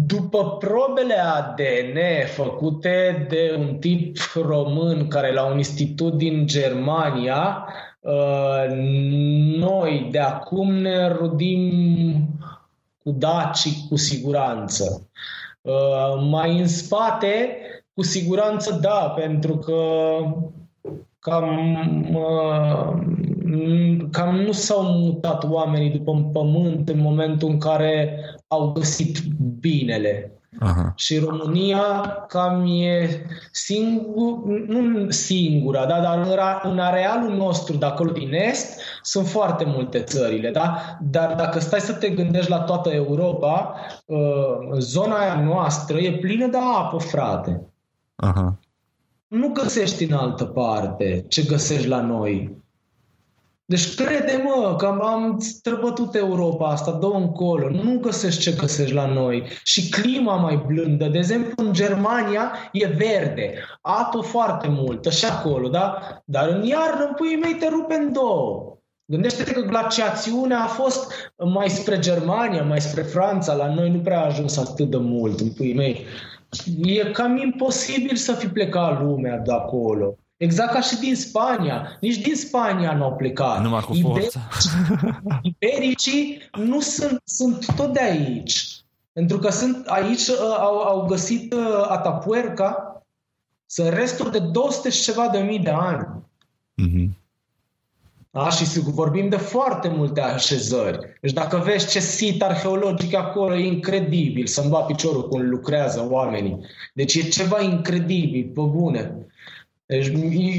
după probele ADN făcute de un tip român care la un institut din Germania, uh, noi de acum ne rudim cu dacii cu siguranță. Mai în spate, cu siguranță da, pentru că cam, cam nu s-au mutat oamenii după pământ în momentul în care au găsit binele. Aha. Și România cam e singur, nu singura, da, dar în, în arealul nostru de acolo din Est sunt foarte multe țările, da? dar dacă stai să te gândești la toată Europa, uh, zona aia noastră e plină de apă, frate. Aha nu găsești în altă parte ce găsești la noi. Deci crede-mă că am străbătut Europa asta, dă încolo, nu găsești ce găsești la noi. Și clima mai blândă, de exemplu în Germania e verde, apă foarte multă și acolo, da? Dar în iarnă, în puii mei, te rupe în două. Gândește-te că glaciațiunea a fost mai spre Germania, mai spre Franța, la noi nu prea a ajuns atât de mult, în puii mei. E cam imposibil să fi plecat lumea de acolo. Exact ca și din Spania. Nici din Spania nu au plecat. Numai cu forța. Ibericii nu sunt, sunt tot de aici. Pentru că sunt aici, uh, au, au găsit uh, Atapuerca, sunt resturi de 200 și ceva de mii de ani. Mm-hmm. Da? Și vorbim de foarte multe așezări. Deci dacă vezi ce sit arheologic acolo, e incredibil să-mi va piciorul cum lucrează oamenii. Deci e ceva incredibil, pe bune. Deci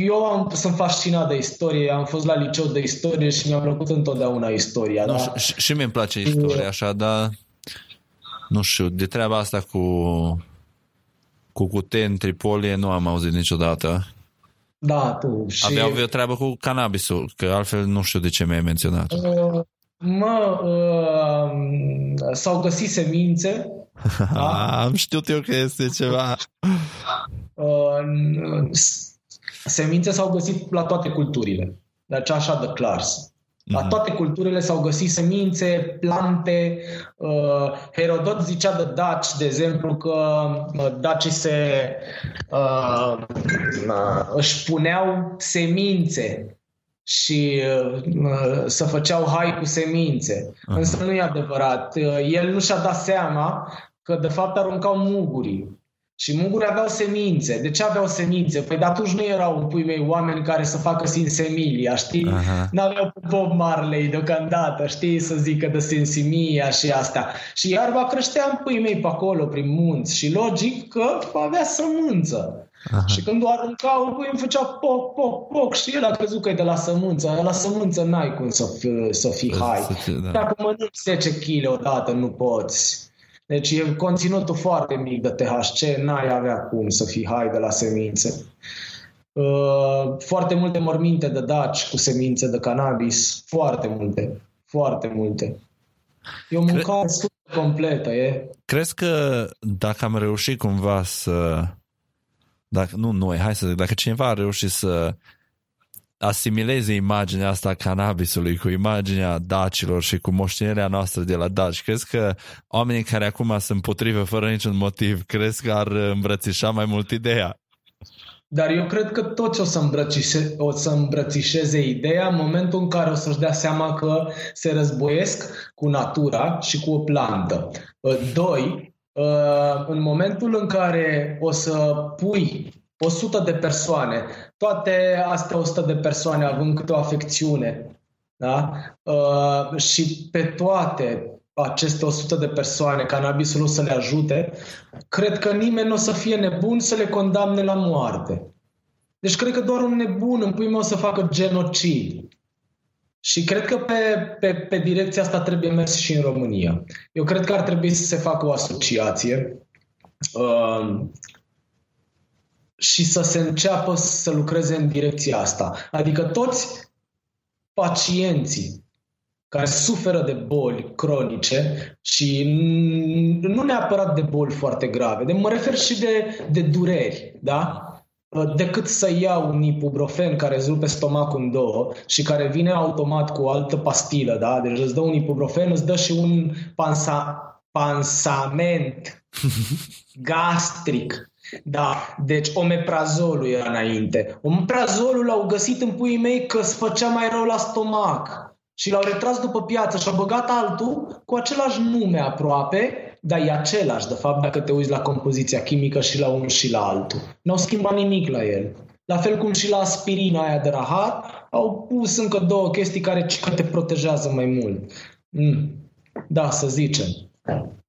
eu am, sunt fascinat de istorie, am fost la liceu de istorie și mi-a plăcut întotdeauna istoria. Nu, da? și, și mi-mi place istoria, așa, dar nu știu, de treaba asta cu cu cute în Tripolie nu am auzit niciodată. Da, tu. Și... Avea o treabă cu cannabisul, că altfel nu știu de ce mi-ai menționat. Uh, mă, uh, s-au găsit semințe. da? Am știut eu că este ceva. Uh, semințe s-au găsit la toate culturile. Deci așa de clar. La mhm. toate culturile s-au găsit semințe, plante. Uh, Herodot zicea de daci, de exemplu, că uh, dacii se uh, uh, își puneau semințe și uh, să făceau hai cu semințe. Uh-huh. Însă nu e adevărat. Uh, el nu și-a dat seama că de fapt aruncau mugurii. Și munguri aveau semințe. De ce aveau semințe? Păi de atunci nu erau în pui mei oameni care să facă sinsemilia, știi? Uh-huh. N-aveau Bob Marley deocamdată, știi? Să zică de sensimia și asta. Și iarba creștea în pui mei pe acolo, prin munți. Și logic că avea sămânță. Aha. Și când o aruncau, pui îmi făcea poc, poc, poc și el a crezut că e de la sămânță. La sămânță n-ai cum să, fii, să fii hai. Da. Dacă mănânci 10 kg odată, nu poți. Deci e conținutul foarte mic de THC, n-ai avea cum să fii hai de la semințe. Uh, foarte multe morminte de daci cu semințe de cannabis, foarte multe, foarte multe. E o mâncare Cre- completă, e. Crezi că dacă am reușit cumva să dacă, nu noi, hai să zic, dacă cineva a reușit să asimileze imaginea asta a cannabisului cu imaginea dacilor și cu moștenirea noastră de la daci, crezi că oamenii care acum sunt potrive fără niciun motiv, crezi că ar îmbrățișa mai mult ideea? Dar eu cred că toți o să, îmbrățișe, o să îmbrățișeze ideea în momentul în care o să-și dea seama că se războiesc cu natura și cu o plantă. Doi, în momentul în care o să pui 100 de persoane, toate astea 100 de persoane având câte o afecțiune, da? Uh, și pe toate aceste 100 de persoane, cannabisul o să le ajute, cred că nimeni nu o să fie nebun să le condamne la moarte. Deci cred că doar un nebun în primul o să facă genocid. Și cred că pe, pe, pe direcția asta trebuie mers și în România. Eu cred că ar trebui să se facă o asociație uh, și să se înceapă să lucreze în direcția asta. Adică toți pacienții care suferă de boli cronice și nu neapărat de boli foarte grave, de mă refer și de, de dureri, da? decât să iau un ibuprofen care îți rupe stomacul în două și care vine automat cu o altă pastilă, da? Deci îți dă un ibuprofen, îți dă și un pansa, pansament gastric da, deci omeprazolul era înainte. Omeprazolul l-au găsit în puii mei că îți făcea mai rău la stomac. Și l-au retras după piață și au băgat altul cu același nume aproape, dar e același, de fapt, dacă te uiți la compoziția chimică și la unul și la altul. N-au schimbat nimic la el. La fel cum și la aspirina aia de rahat, au pus încă două chestii care te protejează mai mult. Mm. Da, să zicem.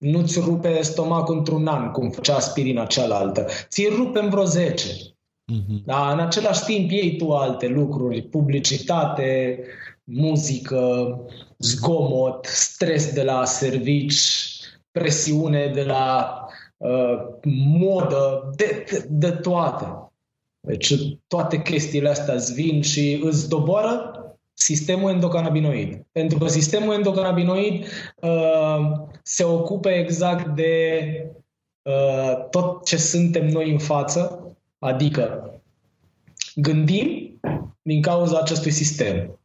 Nu-ți rupe stomacul într-un an, cum făcea aspirina cealaltă. Ți rupe în vreo 10. Mm-hmm. Dar în același timp iei tu alte lucruri, publicitate, muzică, zgomot, stres de la servici, presiune de la uh, modă, de, de, de toate. Deci toate chestiile astea îți vin și îți doboară sistemul endocannabinoid. Pentru că sistemul endocannabinoid uh, se ocupe exact de uh, tot ce suntem noi în față, adică gândim din cauza acestui sistem,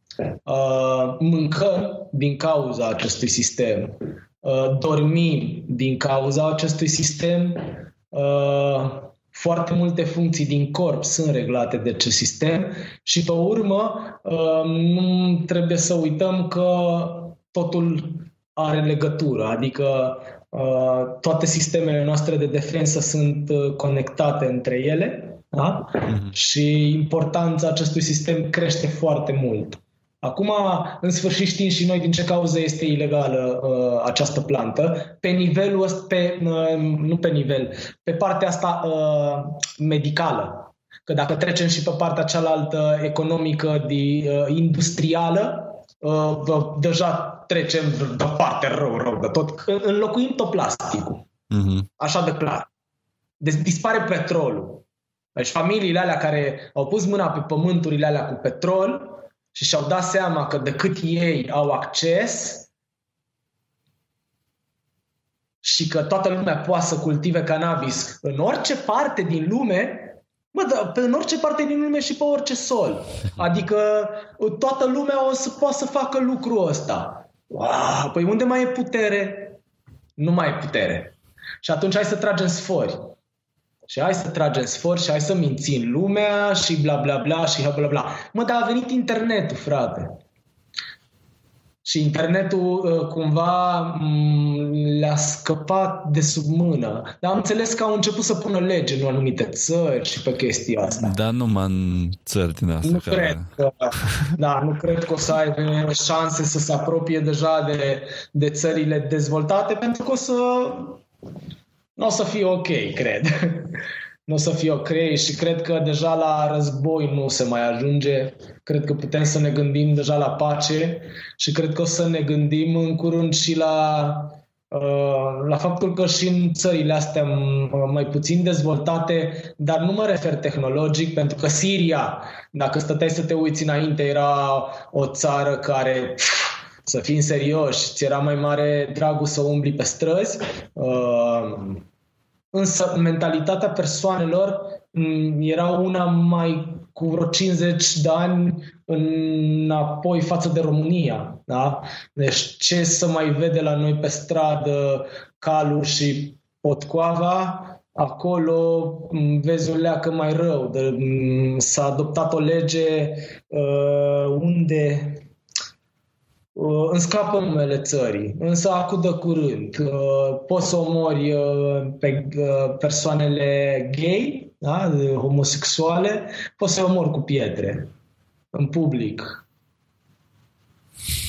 uh, mâncăm din cauza acestui sistem, uh, dormim din cauza acestui sistem, uh, foarte multe funcții din corp sunt reglate de acest sistem și pe urmă um, nu trebuie să uităm că totul are legătură, adică uh, toate sistemele noastre de defensă sunt uh, conectate între ele, Da? Mm-hmm. Și importanța acestui sistem crește foarte mult. Acum, în sfârșit, știm și noi din ce cauză este ilegală uh, această plantă. Pe nivelul ăsta, pe, uh, nu pe nivel, pe partea asta uh, medicală. Că dacă trecem și pe partea cealaltă economică, de, uh, industrială, uh, deja trecem de parte rău, rău de tot. Înlocuim tot plasticul. Mm-hmm. Așa de clar. Deci dispare petrolul. Deci familiile alea care au pus mâna pe pământurile alea cu petrol și și-au dat seama că decât ei au acces și că toată lumea poate să cultive cannabis în orice parte din lume, Bă, da, pe în orice parte din lume și pe orice sol. Adică toată lumea o să poată să facă lucrul ăsta. Wow, păi unde mai e putere? Nu mai e putere. Și atunci hai să tragem sfori. Și hai să tragem sfori și hai să mințim lumea și bla bla bla și bla bla. Mă, dar a venit internetul, frate. Și internetul uh, cumva mm, le-a scăpat de sub mână. Dar am înțeles că au început să pună lege în anumite țări și pe chestia asta. Dar numai în țări din asta. Nu care... cred că, da, nu cred că o să aibă șanse să se apropie deja de, de țările dezvoltate pentru că o să nu o să fie ok, cred. nu o să fie ok și cred că deja la război nu se mai ajunge. Cred că putem să ne gândim deja la pace și cred că o să ne gândim în curând și la, uh, la faptul că și în țările astea mai puțin dezvoltate, dar nu mă refer tehnologic, pentru că Siria, dacă stăteai să te uiți înainte, era o țară care să fim serioși, ți era mai mare dragul să umbli pe străzi, uh, însă mentalitatea persoanelor mm, era una mai cu vreo 50 de ani înapoi față de România. Da? Deci ce să mai vede la noi pe stradă Calu și Potcoava, acolo mm, vezi o leacă mai rău. De, s-a adoptat o lege uh, unde Uh, îmi scapă numele țării, însă acum de curând uh, poți să omori uh, pe persoanele gay, da, homosexuale, poți să omori cu pietre în public.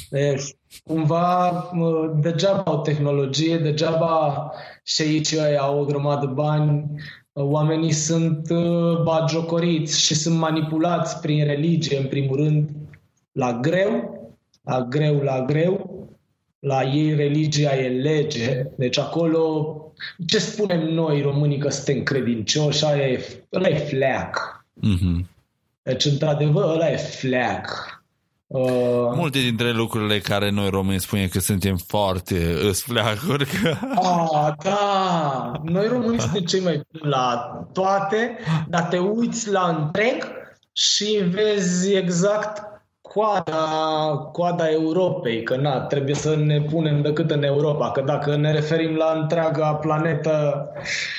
Deci, cumva, degeaba au tehnologie, degeaba și aici au o grămadă de bani, oamenii sunt bagiocoriți și sunt manipulați prin religie, în primul rând, la greu, la greu, la greu, la ei religia e lege, deci acolo ce spunem noi românii că suntem credincioși, aia e, ăla e fleac. Mm-hmm. Deci, într-adevăr, ăla e fleac. Uh... Multe dintre lucrurile care noi români spunem că suntem foarte fleacuri. Că... Ah, da! Noi români suntem cei mai la toate, dar te uiți la întreg și vezi exact coada, coada Europei, că na, trebuie să ne punem decât în Europa, că dacă ne referim la întreaga planetă,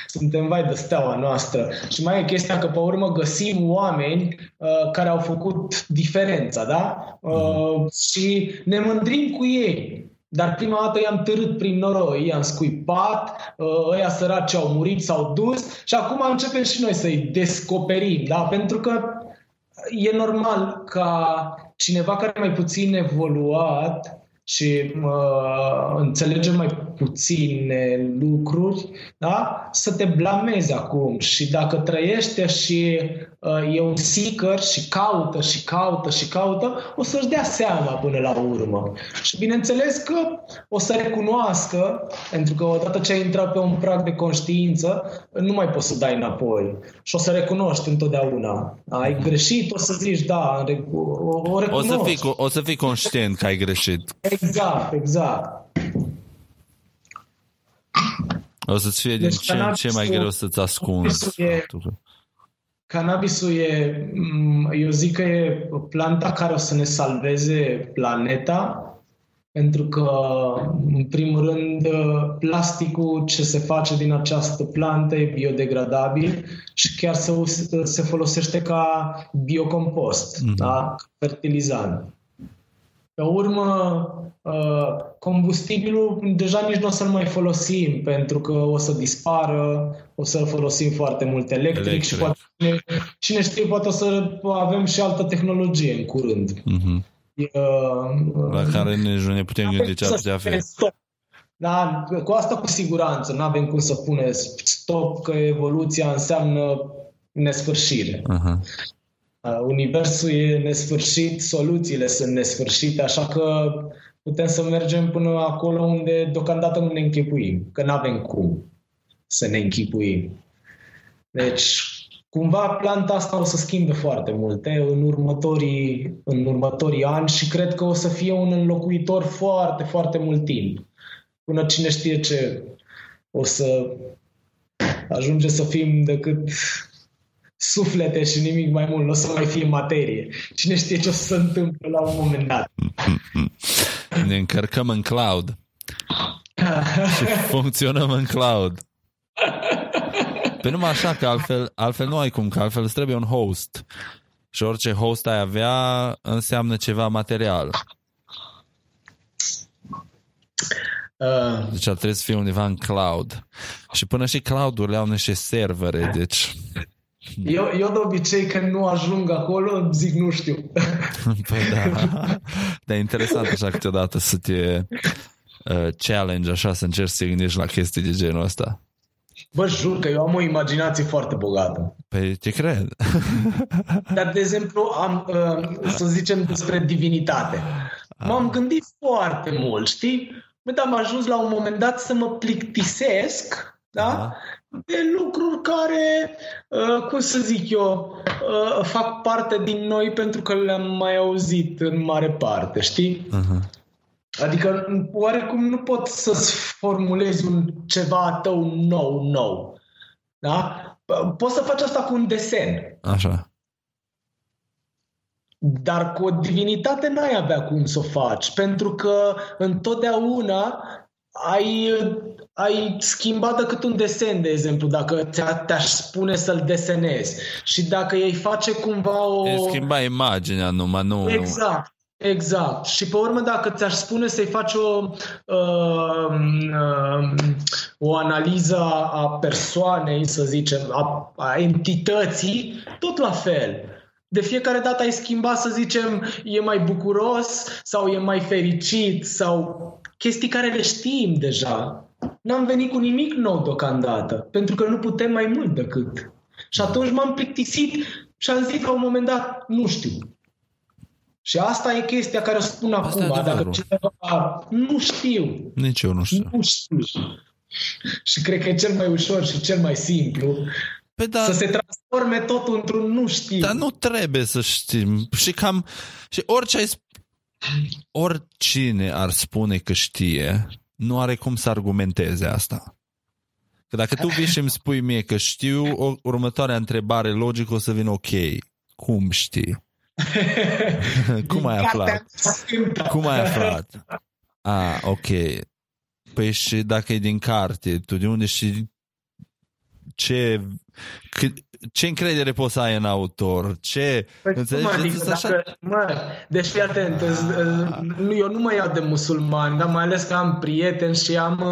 suntem vai de steaua noastră. Și mai e chestia că pe urmă găsim oameni uh, care au făcut diferența, da? Uh, și ne mândrim cu ei. Dar prima dată i-am târât prin noroi, i-am scuipat, uh, ăia săraci au murit, s-au dus și acum începem și noi să-i descoperim, da? Pentru că e normal ca cineva care e mai puțin evoluat și uh, înțelege mai puține lucruri, da? să te blamezi acum. Și dacă trăiește și uh, e un seeker și caută și caută și caută, o să-și dea seama până la urmă. Și bineînțeles că o să recunoască, pentru că odată ce ai intrat pe un prag de conștiință, nu mai poți să dai înapoi. Și o să recunoști întotdeauna. Ai mhm. greșit, o să zici, da, o, o O să, fii, o să fii conștient că ai greșit. Exact, exact. O să-ți fie deci din ce în ce mai greu să-ți ascunzi. E, cannabisul e, mm, eu zic că e planta care o să ne salveze planeta, pentru că, în primul rând, plasticul ce se face din această plantă e biodegradabil și chiar se, se folosește ca biocompost, mm-hmm. da? fertilizant. Pe urmă, combustibilul deja nici nu o să-l mai folosim pentru că o să dispară, o să folosim foarte mult electric, electric. și poate, cine, cine știe, poate o să avem și altă tehnologie în curând. Mm-hmm. Uh, La care nici nu ne putem gândi ce ar putea fi. Da, cu asta cu siguranță, nu avem cum să puneți stop, că evoluția înseamnă nesfârșire. Uh-huh. Universul e nesfârșit, soluțiile sunt nesfârșite, așa că putem să mergem până acolo unde deocamdată nu ne închipuim, că nu avem cum să ne închipuim. Deci, cumva planta asta o să schimbe foarte multe în următorii, în următorii ani și cred că o să fie un înlocuitor foarte, foarte mult timp. Până cine știe ce o să ajunge să fim decât suflete și nimic mai mult, nu o să mai fie materie. Cine știe ce o să se întâmple la un moment dat. Ne încărcăm în cloud. și funcționăm în cloud. Pe numai așa, că altfel, altfel nu ai cum, că altfel îți trebuie un host. Și orice host ai avea înseamnă ceva material. Uh. Deci ar trebui să fie undeva în cloud. Și până și cloud-urile au niște servere, deci... Eu, eu de obicei când nu ajung acolo zic nu știu. Păi da. Dar e interesant așa câteodată să te uh, challenge, așa să încerci să te gândești la chestii de genul ăsta. Bă, jur că eu am o imaginație foarte bogată. Păi te cred. Dar, de exemplu, am, uh, să zicem despre divinitate. M-am gândit foarte mult, știi? Bă, dar am ajuns la un moment dat să mă plictisesc da? Aha. De lucruri care, uh, cum să zic eu, uh, fac parte din noi pentru că le-am mai auzit în mare parte, știi? Aha. Adică oarecum nu pot să-ți formulezi un ceva tău nou, nou. Da? Poți să faci asta cu un desen. Așa. Dar cu o divinitate n-ai avea cum să o faci, pentru că întotdeauna ai, ai schimbat decât un desen, de exemplu, dacă te-aș spune să-l desenezi. Și dacă ei face cumva o... Te schimba imaginea numai, nu... Exact. Exact. Și pe urmă, dacă ți-aș spune să-i faci o, uh, uh, o analiză a persoanei, să zicem, a, a entității, tot la fel. De fiecare dată ai schimba, să zicem, e mai bucuros sau e mai fericit sau chestii care le știm deja. N-am venit cu nimic nou deocamdată, pentru că nu putem mai mult decât. Și atunci m-am plictisit și am zis la un moment dat, nu știu, și asta e chestia care o spun asta acum. Dacă cineva nu știu. Nici eu nu știu. Nu știu. Și cred că e cel mai ușor și cel mai simplu Pe da, să se transforme totul într-un nu știu. Dar nu trebuie să știm. Și cam... Și orice ai oricine ar spune că știe, nu are cum să argumenteze asta. Că dacă tu vii și îmi spui mie că știu, o, următoarea întrebare logică o să vină ok. Cum știi? Cum ai aflat? Cum ai aflat? Ah, ok. Păi și dacă e din carte, tu de unde și ce, ce încredere poți să ai în autor? Ce, păi înțelegi? Cum adică, așa... dacă, mă, deci fii atent, eu nu mă iau de musulman, dar mai ales că am prieteni și am...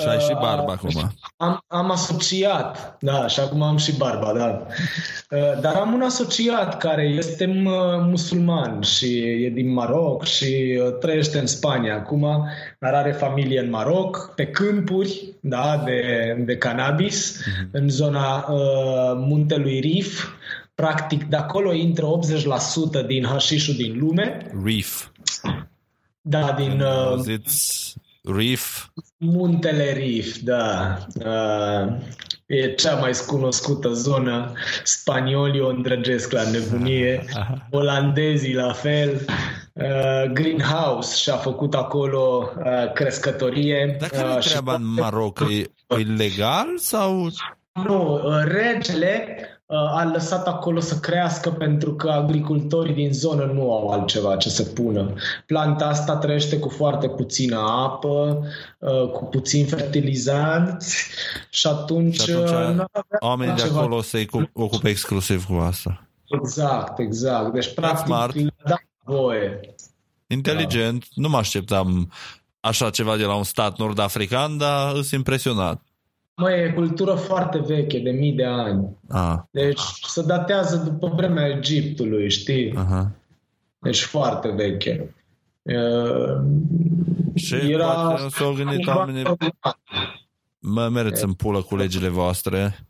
Și ai uh, și barba acum. Am, am asociat, da, și acum am și barba, da. Uh, dar am un asociat care este musulman și e din Maroc și uh, trăiește în Spania acum, dar are familie în Maroc, pe câmpuri, da, de, de cannabis, mm-hmm. în zona uh, muntelui Rif. Practic, de acolo intră 80% din hașișul din lume. Rif. Da, din... Uh, Rif. Muntele Rif, da. Uh, e cea mai cunoscută zonă. Spaniolii o îndrăgesc la nebunie, olandezii la fel. Uh, greenhouse și-a făcut acolo uh, crescătorie. Dar care uh, treaba în Maroc? E, e legal sau... Nu, uh, regele uh, a lăsat acolo să crească pentru că agricultorii din zonă nu au altceva ce să pună. Planta asta trăiește cu foarte puțină apă, uh, cu puțin fertilizanți și atunci... Și atunci oamenii de acolo se ocupe exclusiv cu asta. Exact, exact. Deci, practic, Smart. da voie. Inteligent. Da. Nu mă așteptam așa ceva de la un stat nord-african, dar sunt impresionat. Mă, e cultură foarte veche, de mii de ani. Ah, Deci se datează după vremea Egiptului, știi? aha. Deci foarte veche. Uh, Și poate s-au gândit oamenii, mă mereți în pulă cu legile voastre.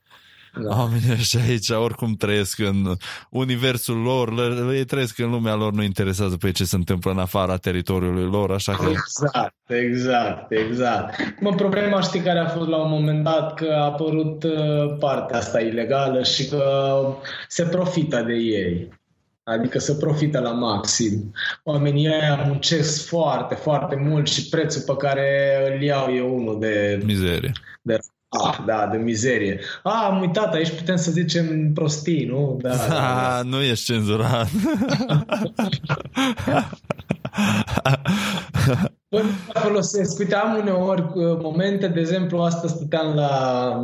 Da. Oamenii ăștia aici oricum trăiesc în universul lor, le- ei trăiesc în lumea lor, nu interesează pe ce se întâmplă în afara teritoriului lor, așa că... Exact, exact, exact. Mă, problema știi care a fost la un moment dat că a apărut uh, partea asta ilegală și că se profită de ei. Adică se profită la maxim. Oamenii ăia muncesc foarte, foarte mult și prețul pe care îl iau e unul de, Mizerie. de ah, da, de mizerie. Ah, am uitat, aici putem să zicem prostii, nu? Da, da, da. Ah, nu ești cenzurat. Bă, nu folosesc. Uite, am uneori uh, momente, de exemplu, asta stăteam la,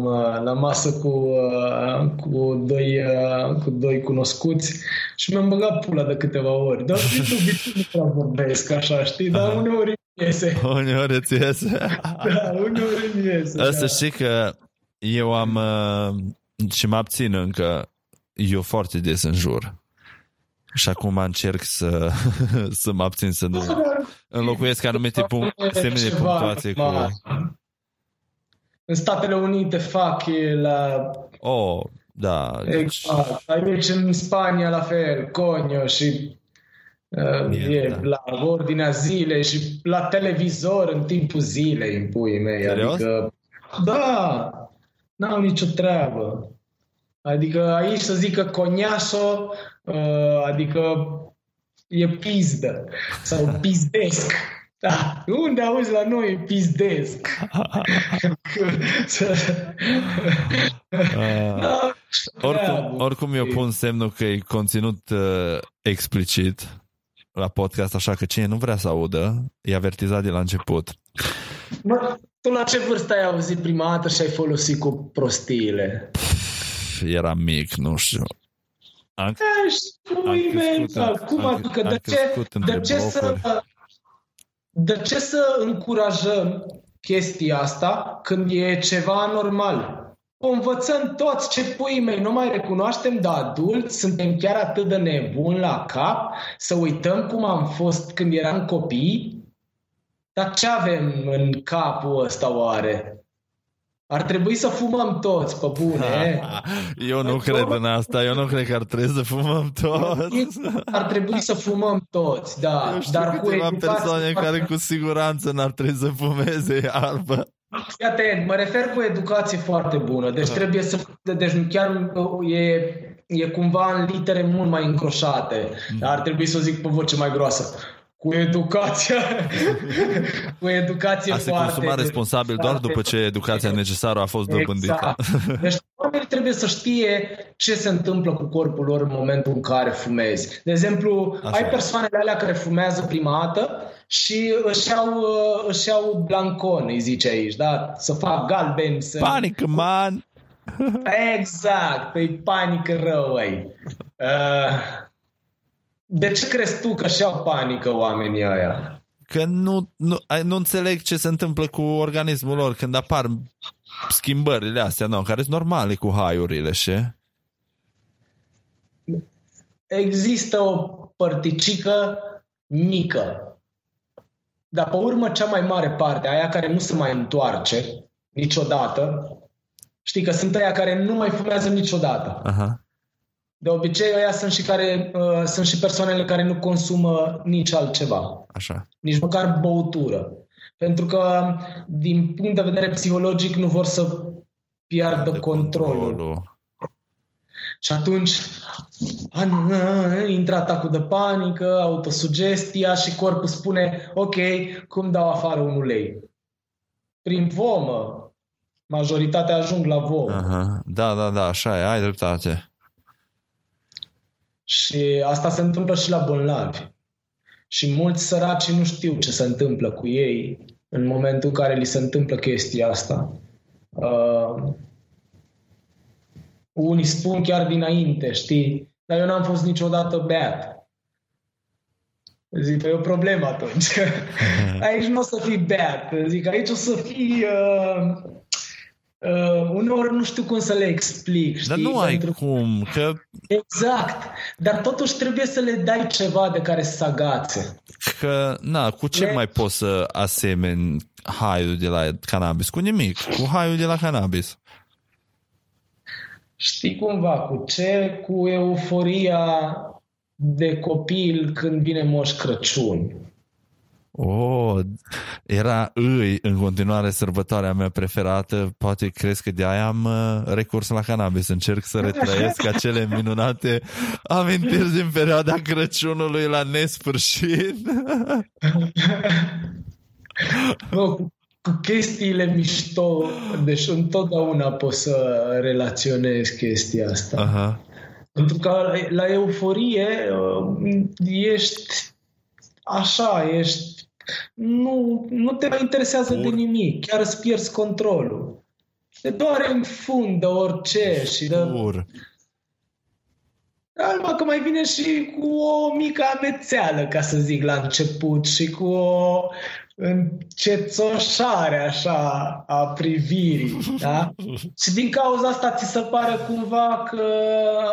mă, la masă cu, uh, cu, doi, uh, cu doi cunoscuți și mi-am băgat pula de câteva ori. Dar și tu, obicei nu prea vorbesc așa, știi? Dar uneori îmi iese. Uneori îți iese. Da, uneori îmi iese. Asta da. știi că eu am uh, și mă abțin încă eu foarte des în jur. Și acum încerc să, să mă abțin să nu înlocuiesc anumite punct, semne de Ceva punctuație cu... normal. În Statele Unite fac e la Oh, da. Deci, Exact. Aici în Spania la fel, conio și uh, Mierda. e la ordinea zilei și la televizor în timpul zilei în puii mei. Serios? Adică, da, n-au nicio treabă. Adică aici să zică coniașo, uh, adică e pizdă sau pizdesc. Da, unde auzi la noi pizdesc? uh, Da, oricum, oricum eu pun semnul că e conținut uh, explicit la podcast, așa că cine nu vrea să audă, e avertizat de la început. Mă, tu la ce vârstă ai auzit prima dată și ai folosit cu prostiile? Era mic, nu știu. Am, Ești pui Am mei, crescut în- da, cum am- adică am de ce, crescut între de ce să blocuri. de ce să încurajăm chestia asta când e ceva normal? O învățăm toți ce pui mei, nu mai recunoaștem de adulți, suntem chiar atât de nebuni la cap, să uităm cum am fost când eram copii? Dar ce avem în capul ăsta oare? Ar trebui să fumăm toți, pe bune. Eu nu cred în asta, eu nu cred că ar trebui să fumăm toți. Ar trebui să fumăm toți, da. Eu știu dar cu câteva educație persoane foarte- care cu siguranță n-ar trebui să fumeze iarbă. Fii atent, mă refer cu educație foarte bună. Deci Da. trebuie să... Deci chiar e, e cumva în litere mult mai încroșate. Dar ar trebui să o zic pe voce mai groasă. Cu educația... cu educație A se foarte... consuma responsabil doar după ce educația necesară a fost dobândită. Exact. Deci oamenii trebuie să știe ce se întâmplă cu corpul lor în momentul în care fumezi. De exemplu, Așa. ai persoanele alea care fumează prima dată și își iau, uh, își iau blancon, îi zice aici, da? Să fac galben, să... Panică, man! Exact, e panică rău, ei. Uh, de ce crezi tu că și-au panică oamenii ăia? Că nu, nu, ai- nu înțeleg ce se întâmplă cu organismul lor când apar schimbările astea, nu, care sunt normale cu haiurile și... există o părticică mică. Dar pe urmă cea mai mare parte, aia care nu se mai întoarce niciodată, știi că sunt aia care nu mai fumează niciodată. Aha. De obicei, aia sunt și, care, uh, sunt și persoanele care nu consumă nici altceva, Așa. nici măcar băutură. Pentru că, din punct de vedere psihologic, nu vor să piardă De controlul. Și atunci a, a, intră atacul de panică, autosugestia și corpul spune ok, cum dau afară un ulei? Prin vomă. Majoritatea ajung la vomă. Aha. Da, da, da, așa e, ai dreptate. Și asta se întâmplă și la bolnavi. Și mulți săraci nu știu ce se întâmplă cu ei în momentul în care li se întâmplă chestia asta. Uh, unii spun chiar dinainte, știi? Dar eu n-am fost niciodată beat. Zic, că e o problemă atunci. Aici nu o să fii beat. Zic, aici o să fii uh, Uh, uneori nu știu cum să le explic. Știi? Dar nu ai Pentru... cum, că... Exact, dar totuși trebuie să le dai ceva de care să agațe. Că, na, cu ce le... mai poți să asemeni haiul de la cannabis? Cu nimic, cu haiul de la cannabis. Știi cumva cu ce? Cu euforia de copil când vine Moș Crăciun. Oh, era îi în continuare sărbătoarea mea preferată. Poate crezi că de aia am uh, recurs la cannabis. Încerc să retrăiesc acele minunate amintiri din perioada Crăciunului la nesfârșit. nu, cu chestiile mișto, deci întotdeauna poți să relaționezi chestia asta. Aha. Pentru că la euforie uh, ești așa, ești nu, nu te mai interesează Pur. de nimic, chiar îți pierzi controlul. Te doare în fund de orice și de... Pur. Dar că mai vine și cu o mică amețeală, ca să zic, la început și cu o încețoșare așa a privirii, da? Și din cauza asta ți se pare cumva că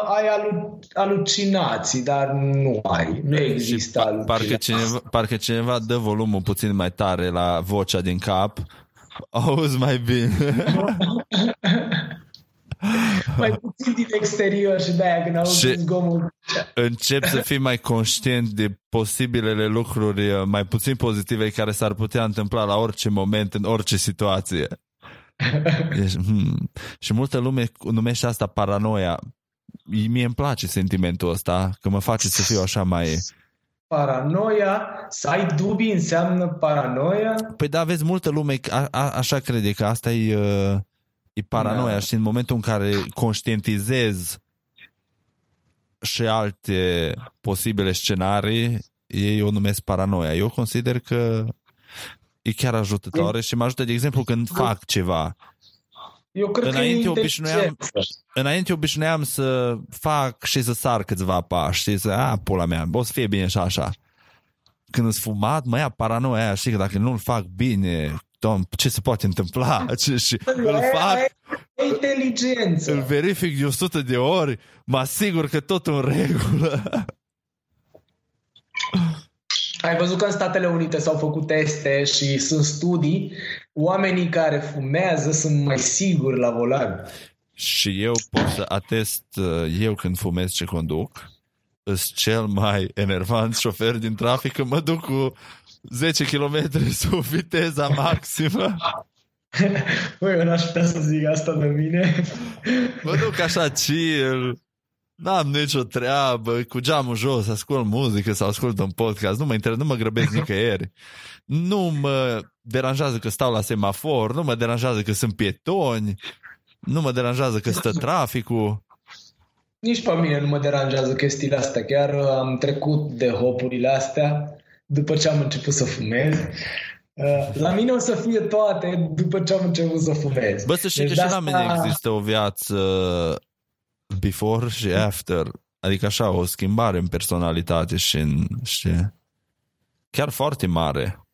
ai alu- alucinații, dar nu ai, nu există pa- parcă cineva, parcă cineva dă volumul puțin mai tare la vocea din cap, auzi mai bine. mai puțin din exterior și de-aia când auzi zgomul. Încep să fii mai conștient de posibilele lucruri uh, mai puțin pozitive care s-ar putea întâmpla la orice moment, în orice situație. Deci, hmm. Și multă lume numește asta paranoia. Mie îmi place sentimentul ăsta, că mă face să fiu așa mai... Paranoia, să ai dubii înseamnă paranoia? Păi da, vezi, multă lume a, a, așa crede că asta e... Uh E paranoia da. și în momentul în care conștientizez și alte posibile scenarii, ei o numesc paranoia. Eu consider că e chiar ajutătoare și mă ajută, de exemplu, când fac ceva. Eu cred înainte, că obișnuiam, înainte obișnuiam să fac și să sar câțiva pași și să, a, pula mea, o să fie bine și așa. Când îți fumat, mă ia paranoia aia, știi că dacă nu-l fac bine, Doamne, ce se poate întâmpla? Ce, și îl fac, inteligență. Îl verific de 100 de ori, mă asigur că tot în regulă. Ai văzut că în Statele Unite s-au făcut teste și sunt studii, oamenii care fumează sunt mai siguri la volan. Și eu pot să atest, uh, eu când fumez ce conduc, sunt cel mai enervant șofer din trafic când mă duc cu 10 km sub viteza maximă. Băi, eu n-aș putea să zic asta de mine. Mă duc așa chill, n-am nicio treabă, cu geamul jos, ascult muzică sau ascult un podcast, nu mă, inter- nu mă grăbesc nicăieri. Nu mă deranjează că stau la semafor, nu mă deranjează că sunt pietoni, nu mă deranjează că stă traficul. Nici pe mine nu mă deranjează chestiile astea. Chiar am trecut de hopurile astea după ce am început să fumez. Uh, la mine o să fie toate după ce am început să fumez. Bă, să știi deci că și la mine există o viață before și after. Adică așa, o schimbare în personalitate și în, știi, chiar foarte mare.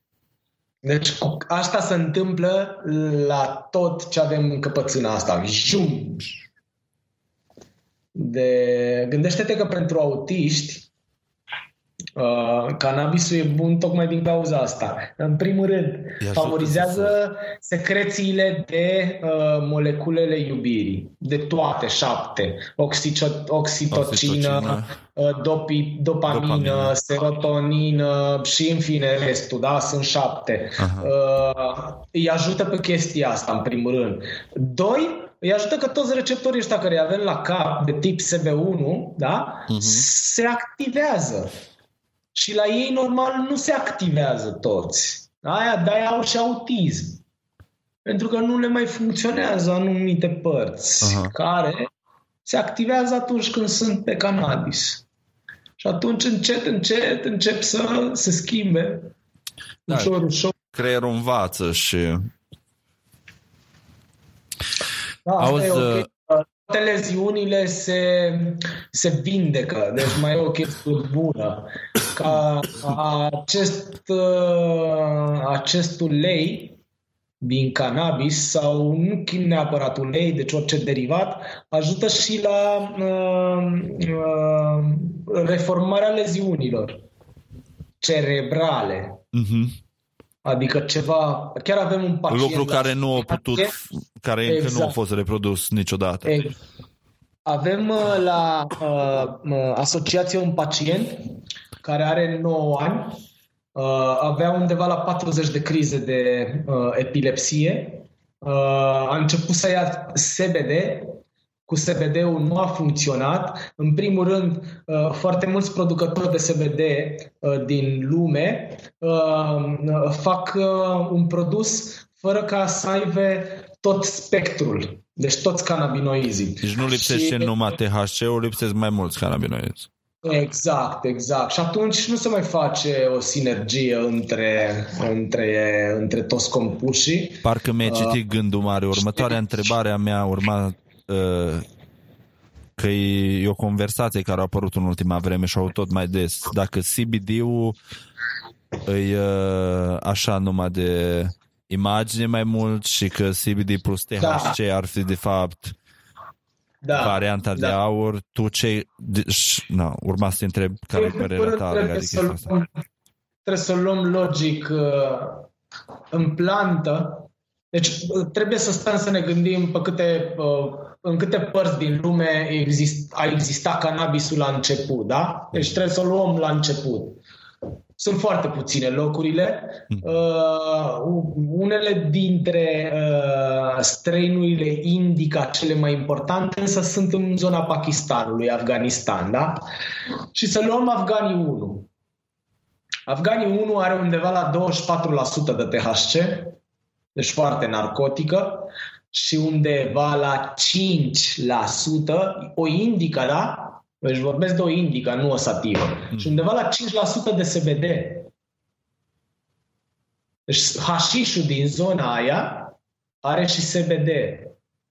Deci asta se întâmplă la tot ce avem în căpățâna asta. Jum! De... Gândește-te că pentru autiști Uh, cannabisul e bun tocmai din cauza asta. În primul rând, favorizează secrețiile de uh, moleculele iubirii, de toate, șapte. Oxicio- oxitocină, uh, dopi, dopamină, dopamină, serotonină și în fine restul, da? Sunt șapte. Uh, îi ajută pe chestia asta, în primul rând. Doi, îi ajută că toți receptorii ăștia care avem la cap de tip SB1, da, uh-huh. se activează. Și la ei, normal, nu se activează toți. Aia, de au și autism. Pentru că nu le mai funcționează anumite părți Aha. care se activează atunci când sunt pe cannabis. Și atunci încet, încet încep să se schimbe. Da, ușor, ușor. Creierul învață și... Da, Auzi, okay toate leziunile se, se vindecă, deci mai e o chestie bună. Ca acest, acest ulei din cannabis sau nu neapărat ulei, deci orice derivat, ajută și la uh, uh, reformarea leziunilor cerebrale. Uh-huh. Adică ceva, chiar avem un pacient... Lucru care nu a putut, care exact. încă nu a exact. fost reprodus niciodată. Exact. Avem uh, la uh, uh, asociație un pacient care are 9 ani, uh, avea undeva la 40 de crize de uh, epilepsie, uh, a început să ia CBD, cu CBD-ul nu a funcționat. În primul rând, uh, foarte mulți producători de CBD uh, din lume fac un produs fără ca să aibă tot spectrul, deci toți cannabinoizii. Deci nu lipsește și... numai THC-ul, lipsesc mai mulți cannabinoizi. Exact, exact. Și atunci nu se mai face o sinergie între, între, între toți compușii. Parcă mi-ai citit uh, gândul mare. Următoarea întrebare a mea urma uh, că e o conversație care a apărut în ultima vreme și au tot mai des. Dacă CBD-ul e uh, așa numai de imagine mai mult și că CBD plus THC da. ar fi de fapt da. varianta da. de aur, tu ce... Na, urma să te întreb care e părerea ta trebuie, să luăm, trebuie să luăm logic uh, în plantă. Deci uh, trebuie să stăm să ne gândim pe câte, uh, în câte părți din lume exist, a existat cannabisul la început, da? Deci trebuie să o luăm la început. Sunt foarte puține locurile. Hmm. Uh, unele dintre uh, străinurile indica cele mai importante însă sunt în zona Pakistanului, Afganistan, da? Și să luăm Afganii 1. Afganii 1 are undeva la 24% de THC, deci foarte narcotică, și undeva la 5% o indică, da? Deci vorbesc de o indica, nu o sativă. Mm. Și undeva la 5% de CBD. Deci hașișul din zona aia are și CBD.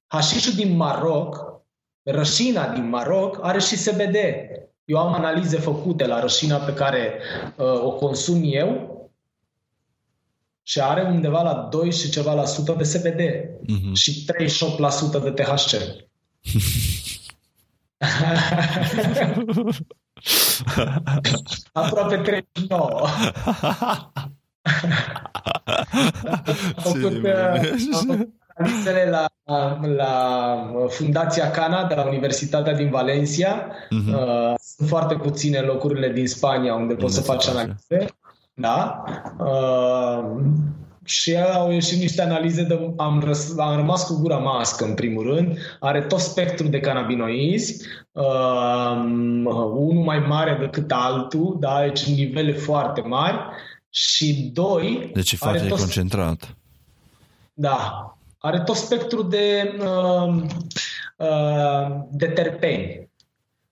Hașișul din Maroc, rășina din Maroc, are și CBD. Eu am analize făcute la rășina pe care uh, o consum eu și are undeva la 2 și ceva la sută de CBD mm-hmm. și 38% de THC. Aproape 39. am făcut, analizele la, la Fundația Cana de la Universitatea din Valencia. Uh-huh. Uh, sunt foarte puține locurile din Spania unde poți să faci analize. Da? Uh, și au ieșit niște analize de... Am, răs, am rămas cu gura mască, în primul rând. Are tot spectrul de cannabinoizi, uh, unul mai mare decât altul, da? deci nivele foarte mari. Și doi... Deci e foarte tot, concentrat. Da. Are tot spectrul de, uh, uh, de terpeni.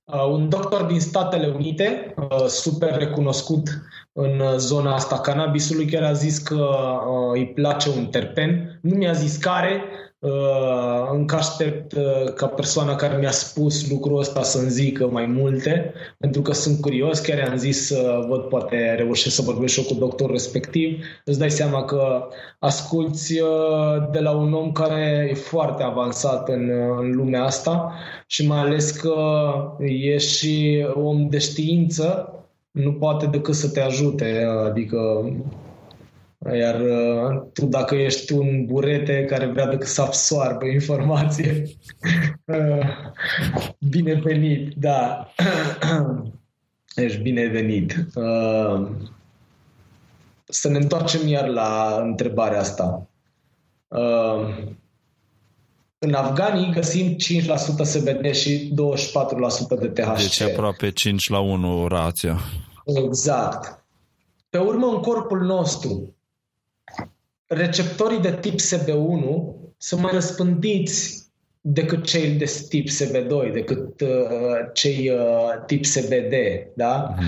Uh, un doctor din Statele Unite, uh, super recunoscut în zona asta cannabisului, chiar a zis că uh, îi place un terpen. Nu mi-a zis care, uh, încă aștept uh, ca persoana care mi-a spus lucrul ăsta să-mi zică mai multe, pentru că sunt curios, chiar am zis să văd, poate reușesc să vorbesc și eu cu doctorul respectiv. Îți dai seama că asculți uh, de la un om care e foarte avansat în, uh, în lumea asta și mai ales că e și om de știință, nu poate decât să te ajute, adică iar tu dacă ești un burete care vrea decât să absoarbă informație, binevenit, da, ești binevenit. Să ne întoarcem iar la întrebarea asta. În Afganii găsim 5% CBD și 24% de THC. Deci aproape 5 la 1 rația. Exact. Pe urmă, în corpul nostru, receptorii de tip SB1 sunt mai răspândiți decât cei de tip SB2, decât uh, cei uh, tip SBD, da? Mhm.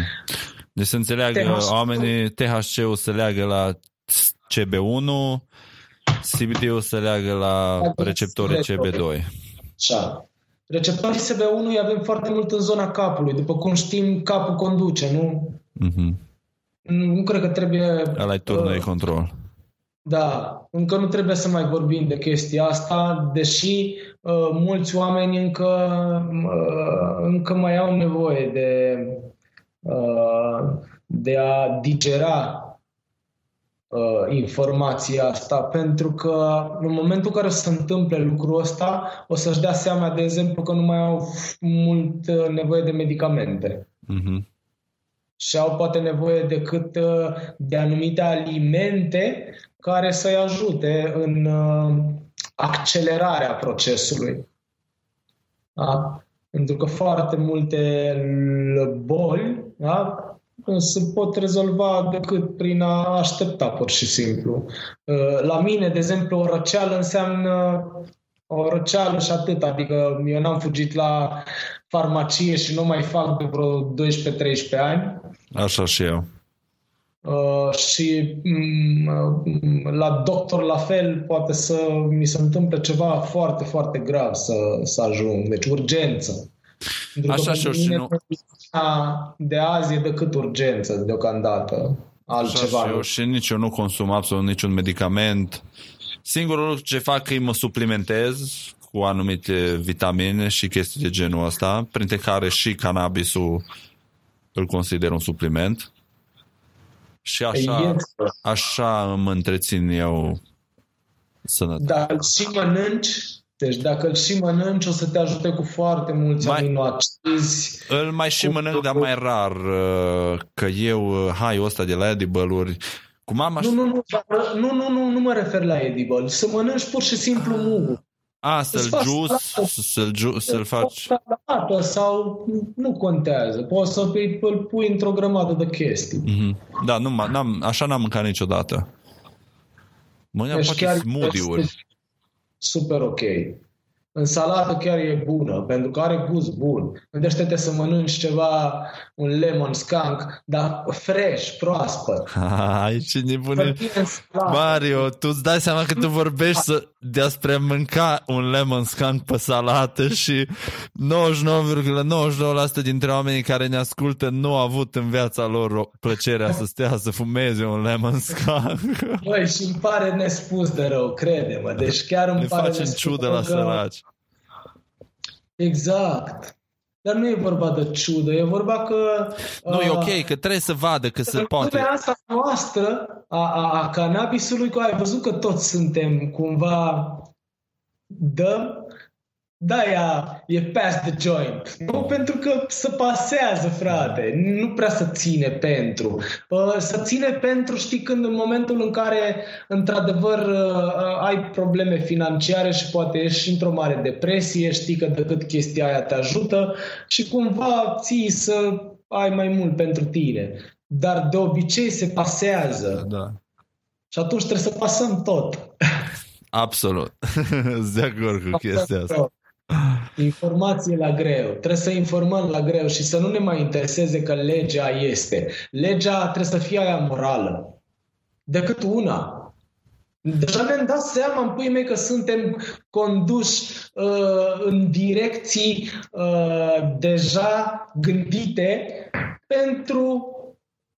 Deci să înțeleagă THC... oamenii, THC-ul se leagă la CB1, CBD-ul se leagă la receptorii CB2. Așa. Receptorii SB1 îi avem foarte mult în zona capului. După cum știm, capul conduce, nu? Mm-hmm. Nu cred că trebuie... Ăla e turnul uh, control. Da, încă nu trebuie să mai vorbim de chestia asta, deși uh, mulți oameni încă, uh, încă mai au nevoie de, uh, de a digera uh, informația asta, pentru că în momentul în care se întâmple lucrul ăsta, o să-și dea seama, de exemplu, că nu mai au mult uh, nevoie de medicamente. Mm-hmm. Și au poate nevoie decât uh, de anumite alimente care să-i ajute în uh, accelerarea procesului. Da? Pentru că foarte multe boli da? se pot rezolva decât prin a aștepta pur și simplu. Uh, la mine, de exemplu, o răceală înseamnă o răceală și atât, adică eu n-am fugit la farmacie și nu mai fac de vreo 12-13 ani. Așa și eu. Uh, și um, la doctor la fel poate să mi se întâmple ceva foarte, foarte grav să, să ajung, deci urgență. Așa și eu și nu... De azi e decât urgență deocamdată. Altceva. Așa și eu și nici eu nu consum absolut niciun medicament. Singurul lucru ce fac e mă suplimentez cu anumite vitamine și chestii de genul ăsta, printre care și cannabisul îl consider un supliment. Și așa, așa îmi întrețin eu sănătatea. Dar și mănânci deci dacă îl și mănânci, o să te ajute cu foarte mulți mai, aminoacizi. Îl mai și mănânc, dar mai rar, uh, că eu, uh, hai ăsta de la edible-uri, cu mama... Nu, nu, nu, nu, nu, nu, nu mă refer la edible. Să mănânci pur și simplu mugul. A, să-l juice, să-l, ju- să-l faci... Sau nu contează. Poți să îl pui într-o grămadă de chestii. Mm-hmm. Da, nu, n-am, așa n-am mâncat niciodată. Mâine deci poate smoothie-uri super ok. În salată chiar e bună, pentru că are gust bun. Gândește-te să mănânci ceva, un lemon skunk, dar fresh, proaspăt. Ai, ce nebune. Mario, tu îți dai seama că tu vorbești să, despre mânca un lemon skunk pe salată și 99,99% dintre oamenii care ne ascultă nu au avut în viața lor plăcerea să stea să fumeze un lemon skunk. Băi, și îmi pare nespus de rău, crede-mă. Deci chiar îmi ne pare facem ciudă la săraci. Exact. Dar nu e vorba de ciudă, e vorba că... Nu, uh, e ok, că trebuie să vadă că se poate. asta noastră a, a, a cannabisului, că ai văzut că toți suntem cumva dăm da, ea e past the joint. Nu pentru că se pasează, frate. Nu prea să ține pentru. Să ține pentru, știi, când în momentul în care, într-adevăr, ă, ai probleme financiare și poate ești într-o mare depresie, știi că decât chestia aia te ajută și cumva ții să ai mai mult pentru tine. Dar de obicei se pasează. Da. Și atunci trebuie să pasăm tot. Absolut. de acord cu chestia asta. Informație la greu. Trebuie să informăm la greu și să nu ne mai intereseze că legea este. Legea trebuie să fie aia morală. Decât una. Deja ne-am dat seama în pui mei că suntem conduși uh, în direcții uh, deja gândite pentru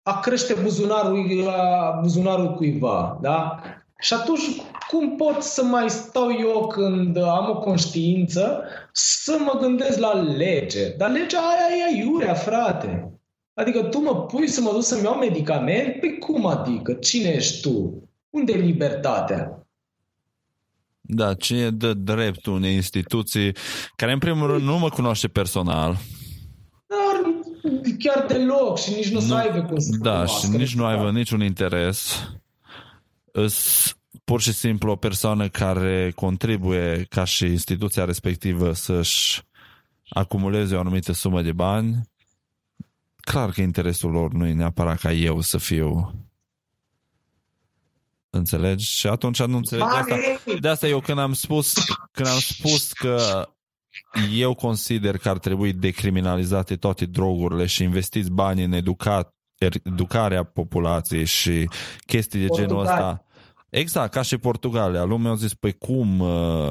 a crește buzunarul, uh, buzunarul cuiva. Da? Și atunci, cum pot să mai stau eu când am o conștiință să mă gândesc la lege? Dar legea aia e iurea, frate. Adică tu mă pui să mă duc să-mi iau medicament? Păi cum adică? Cine ești tu? Unde e libertatea? Da, cine dă dreptul unei instituții care în primul rând nu mă cunoaște personal. Dar chiar deloc și nici nu, nu să aibă cum să Da, și nici nu aibă niciun interes pur și simplu o persoană care contribuie ca și instituția respectivă să-și acumuleze o anumită sumă de bani, clar că interesul lor nu e neapărat ca eu să fiu Înțelegi? Și atunci nu înțeleg de asta. De asta eu când am spus, când am spus că eu consider că ar trebui decriminalizate toate drogurile și investiți bani în educat, educarea populației și chestii de genul ăsta Exact, ca și Portugalia. Lumea a zis, păi cum... Uh,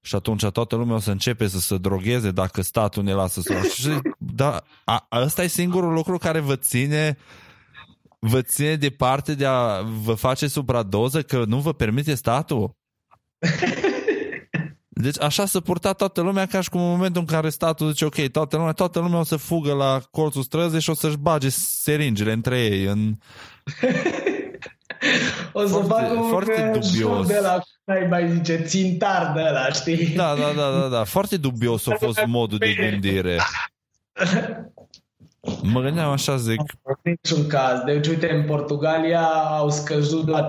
și atunci toată lumea o să începe să se drogheze dacă statul ne lasă să... și, da, a, asta e singurul lucru care vă ține vă ține departe de a vă face supradoză că nu vă permite statul? Deci așa se purta toată lumea ca și cum în momentul în care statul zice ok, toată lumea, toată lumea o să fugă la colțul străzii și o să-și bage seringele între ei în... o să foarte, facă un foarte dubios. de la ai mai zice, țintar de ăla, știi? Da, da, da, da, da. Foarte dubios a fost modul de gândire. Mă gândeam așa, zic... În niciun caz. Deci, uite, în Portugalia au scăzut la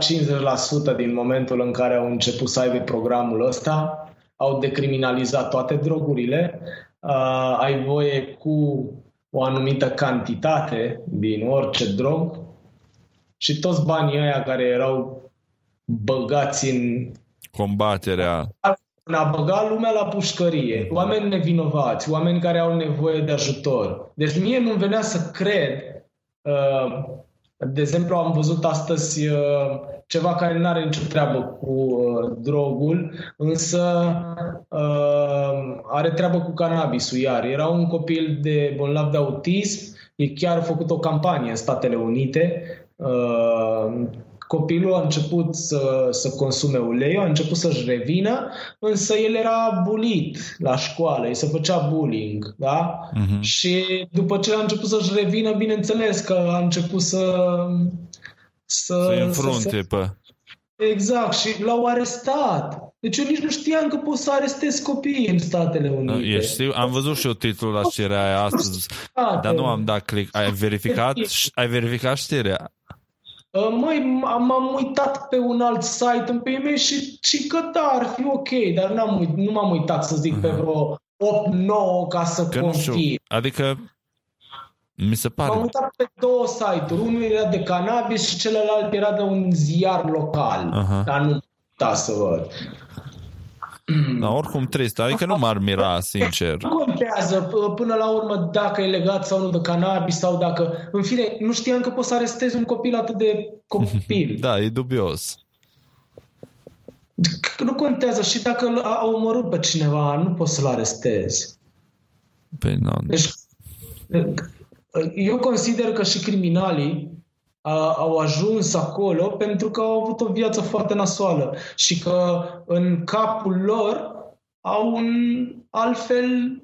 50% din momentul în care au început să aibă programul ăsta. Au decriminalizat toate drogurile. Uh, ai voie cu o anumită cantitate din orice drog și toți banii ăia care erau băgați în combaterea în a băga lumea la pușcărie, oameni nevinovați, oameni care au nevoie de ajutor. Deci mie nu venea să cred uh, de exemplu, am văzut astăzi uh, ceva care nu are nicio treabă cu uh, drogul, însă are treabă cu cannabisul iar. Era un copil de bolnav de autism, e chiar făcut o campanie în Statele Unite Copilul a început să, să consume ulei, a început să-și revină, însă el era bulit la școală, îi se făcea bullying, da? Uh-huh. Și după ce a început să-și revină, bineînțeles că a început să... Să, să înfrunte să, pe... Exact, și l-au arestat. Deci eu nici nu știam că poți să arestezi copiii în Statele Unite. Ești, am văzut și eu titlul la știrea aia astăzi, dar nu am dat click. Ai verificat, ai verificat știrea? Uh, măi, m-am uitat pe un alt site în PME și, și că da, ar fi ok, dar n-am uit, nu m-am uitat să zic uh-huh. pe vreo 8-9 ca să că confirm. Adică mi se pare. M-am uitat pe două site-uri. Unul era de cannabis și celălalt era de un ziar local. Uh-huh. Dar nu da să văd. Da, oricum trist, adică nu m-ar mira, sincer. Nu contează până la urmă dacă e legat sau nu de cannabis sau dacă... În fine, nu știam că poți să arestezi un copil atât de copil. Da, e dubios. Nu contează și dacă au omorât pe cineva, nu poți să-l arestezi. Păi nu. Deci, eu consider că și criminalii au ajuns acolo pentru că au avut o viață foarte nasoală și că în capul lor au un altfel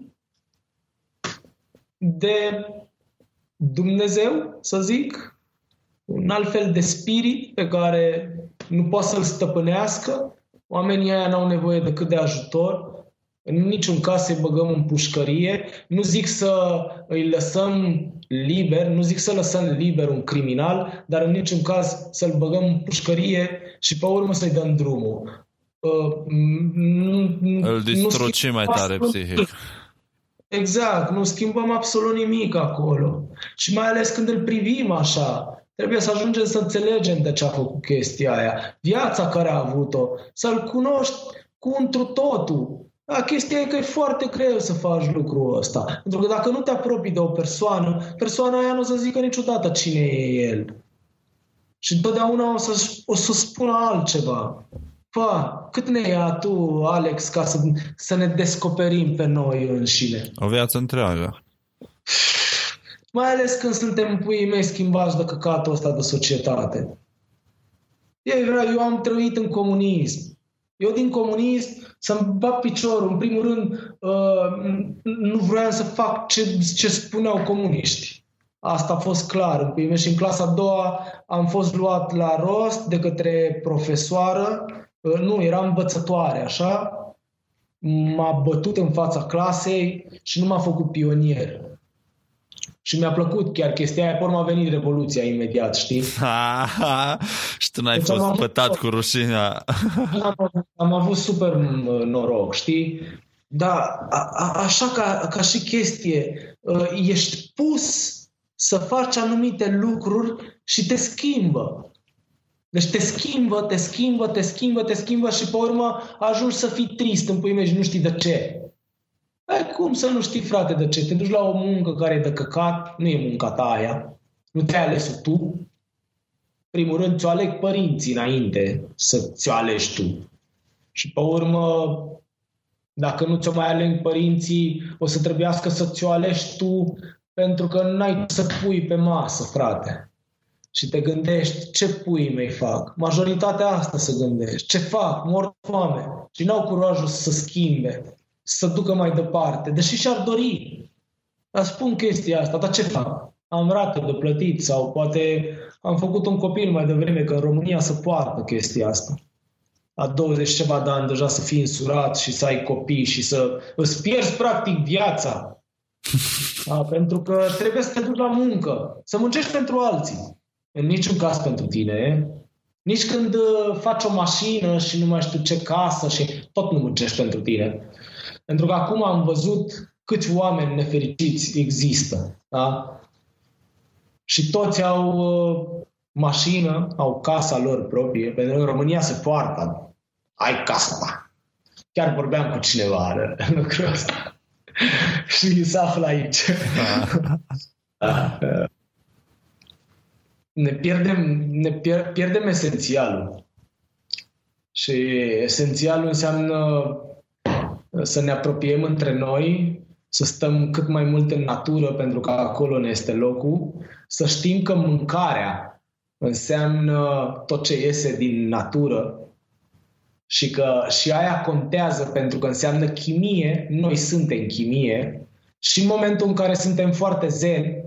de Dumnezeu, să zic, un alt fel de spirit pe care nu poate să-l stăpânească. Oamenii aia n-au nevoie decât de ajutor. În niciun caz să-i băgăm în pușcărie. Nu zic să îi lăsăm liber, nu zic să lăsăm liber un criminal, dar în niciun caz să-l băgăm în pușcărie și pe urmă să-i dăm drumul. Uh, Îl distrucim mai tare psihic. Exact, nu schimbăm absolut nimic acolo. Și mai ales când îl privim așa, trebuie să ajungem să înțelegem de ce a făcut chestia aia, viața care a avut-o, să-l cunoști cu întru totul. Da, chestia e că e foarte greu să faci lucrul ăsta. Pentru că dacă nu te apropii de o persoană, persoana aia nu o să zică niciodată cine e el. Și întotdeauna o să, o să spună altceva. Pa, cât ne ia tu, Alex, ca să, să ne descoperim pe noi înșine? O viață întreagă. Mai ales când suntem puii mei schimbați de căcatul ăsta de societate. Eu, eu am trăit în comunism. Eu din comunism să-mi bat piciorul. În primul rând, uh, nu vreau să fac ce, ce spuneau comuniști. Asta a fost clar. În și în clasa a doua am fost luat la rost de către profesoară. Uh, nu, era învățătoare, așa. M-a bătut în fața clasei și nu m-a făcut pionier. Și mi-a plăcut chiar chestia aia, pe urmă a venit Revoluția imediat, știi? și tu n-ai deci fost pătat cu rușinea. am, am avut super noroc, știi? Dar a, a, așa ca, ca și chestie, ă, ești pus să faci anumite lucruri și te schimbă. Deci te schimbă, te schimbă, te schimbă, te schimbă și pe urmă ajungi să fii trist în puime și nu știi de ce. Ai cum să nu știi, frate, de ce? Te duci la o muncă care e de căcat, nu e munca ta aia, nu te-ai ales tu. Primul rând, ți-o aleg părinții înainte să ți-o alegi tu. Și pe urmă, dacă nu ți-o mai aleg părinții, o să trebuiască să ți-o alegi tu pentru că n-ai să pui pe masă, frate. și te gândești ce pui mei fac. Majoritatea asta să gândești. Ce fac? Mor foame. Și n-au curajul să schimbe, să ducă mai departe. Deși și-ar dori. Dar spun chestia asta, dar ce fac? Am rată de plătit sau poate am făcut un copil mai devreme, că în România se poartă chestia asta. La 20 ceva de ani deja să fii însurat și să ai copii și să îți pierzi practic viața. Da, pentru că trebuie să te duci la muncă, să muncești pentru alții. În niciun caz pentru tine. Nici când uh, faci o mașină și nu mai știu ce casă și tot nu muncești pentru tine. Pentru că acum am văzut câți oameni nefericiți există. Da? Și toți au uh, mașină, au casa lor proprie, pentru că în România se poartă. Ai casa ta. Chiar vorbeam cu cineva de lucrul ăsta. și se află aici. Da. ne pierdem, ne pier, pierdem esențialul. Și esențialul înseamnă să ne apropiem între noi, să stăm cât mai mult în natură, pentru că acolo ne este locul, să știm că mâncarea înseamnă tot ce iese din natură și că și aia contează pentru că înseamnă chimie, noi suntem chimie și în momentul în care suntem foarte zen,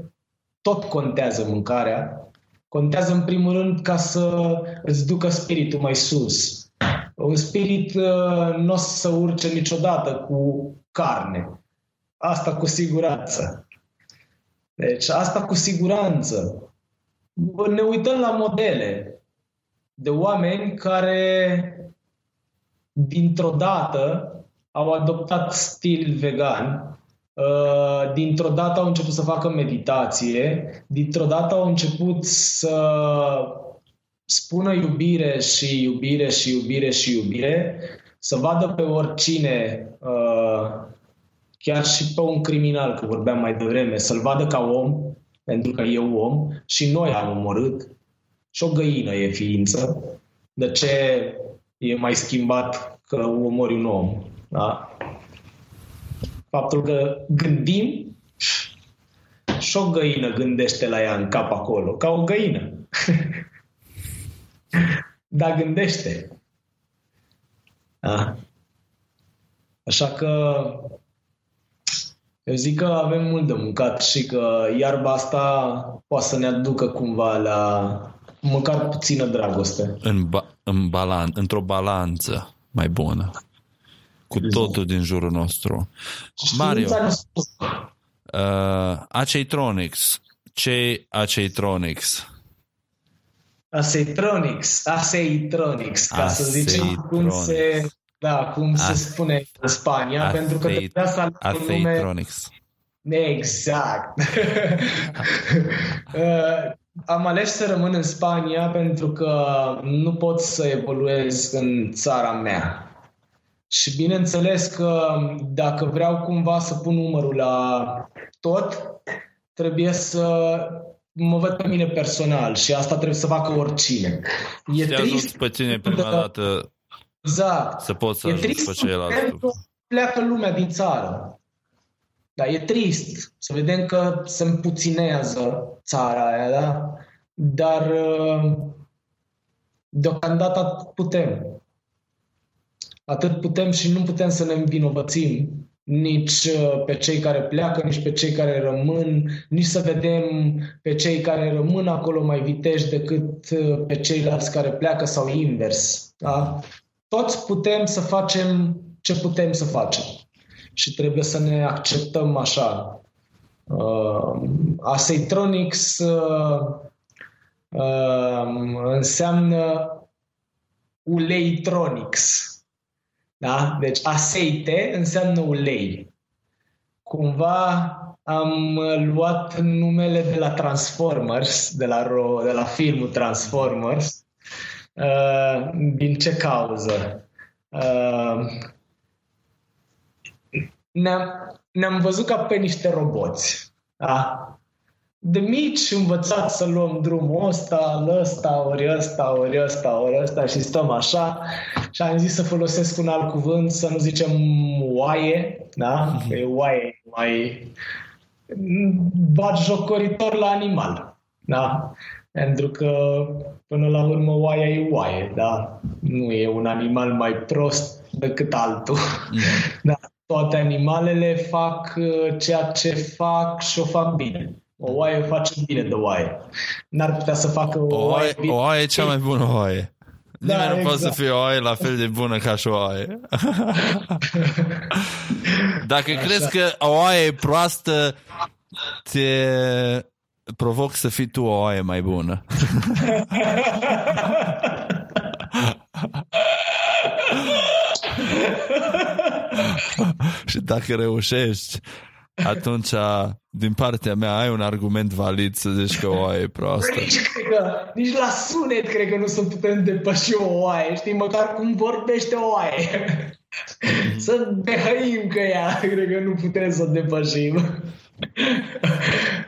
tot contează mâncarea. Contează în primul rând ca să îți ducă spiritul mai sus. Un spirit uh, nu o să urce niciodată cu carne. Asta cu siguranță. Deci asta cu siguranță. Ne uităm la modele de oameni care dintr-o dată au adoptat stil vegan, uh, dintr-o dată au început să facă meditație, dintr-o dată au început să spună iubire și iubire și iubire și iubire, să vadă pe oricine, uh, chiar și pe un criminal, că vorbeam mai devreme, să-l vadă ca om, pentru că e om și noi am omorât și o găină e ființă. De ce e mai schimbat că omori un om. Da? Faptul că gândim și o găină gândește la ea în cap acolo, ca o găină. Dar gândește. Da? Așa că eu zic că avem mult de mâncat și că iarba asta poate să ne aducă cumva la măcar puțină dragoste. În, ba- în balan- într-o balanță mai bună. Cu exact. totul din jurul nostru. Mario, uh, Aceitronics. Ce Aceitronics? Aceitronics, Aceitronics, ca să zicem cum se, da, cum se spune în Spania, Aceit, pentru că trebuia să Aceitronics. Nume... Exact. uh, am ales să rămân în Spania pentru că nu pot să evoluez în țara mea. Și bineînțeles că dacă vreau cumva să pun numărul la tot, trebuie să mă văd pe mine personal și asta trebuie să facă oricine. E Te trist pe tine prima dată exact. să poți să e ajungi pe ceilalți. Pleacă lumea din țară. Dar e trist să vedem că se împuținează țara aia, da? Dar uh, deocamdată atât putem. Atât putem și nu putem să ne învinovățim nici uh, pe cei care pleacă, nici pe cei care rămân, nici să vedem pe cei care rămân acolo mai viteși decât uh, pe ceilalți care pleacă sau invers. Da? Toți putem să facem ce putem să facem și trebuie să ne acceptăm așa. Uh, Aseitronics uh, uh, înseamnă uleitronics. Da? Deci aseite înseamnă ulei. Cumva am luat numele de la Transformers, de la, ro- de la filmul Transformers. Uh, din ce cauză? Uh, ne-am, ne-am văzut ca pe niște roboți. Da? De mici învățați să luăm drumul ăsta, ăsta, ori ăsta, ori ăsta, ori ăsta și stăm așa și am zis să folosesc un alt cuvânt, să nu zicem oaie, da? Că e oaie mai bat jocoritor la animal. Da? Pentru că, până la urmă, oaia e oaie, da? Nu e un animal mai prost decât altul. Mm. Da, toate animalele fac uh, ceea ce fac și o fac bine. O oaie o face bine de oaie. N-ar putea să facă o, o oaie... O oaie e cea mai bună oaie. Da, Nimeni nu exact. poate să exact. fie o oaie la fel de bună ca și o oaie. Dacă Așa. crezi că o oaie e proastă, te provoc să fii tu o oaie mai bună. și dacă reușești, atunci din partea mea ai un argument valid să zici că o oaie e proastă. Nici, cred că, nici la sunet cred că nu se putem depăși o oaie, știi, măcar cum vorbește o oaie. să behăim că ea, cred că nu putem să o depășim.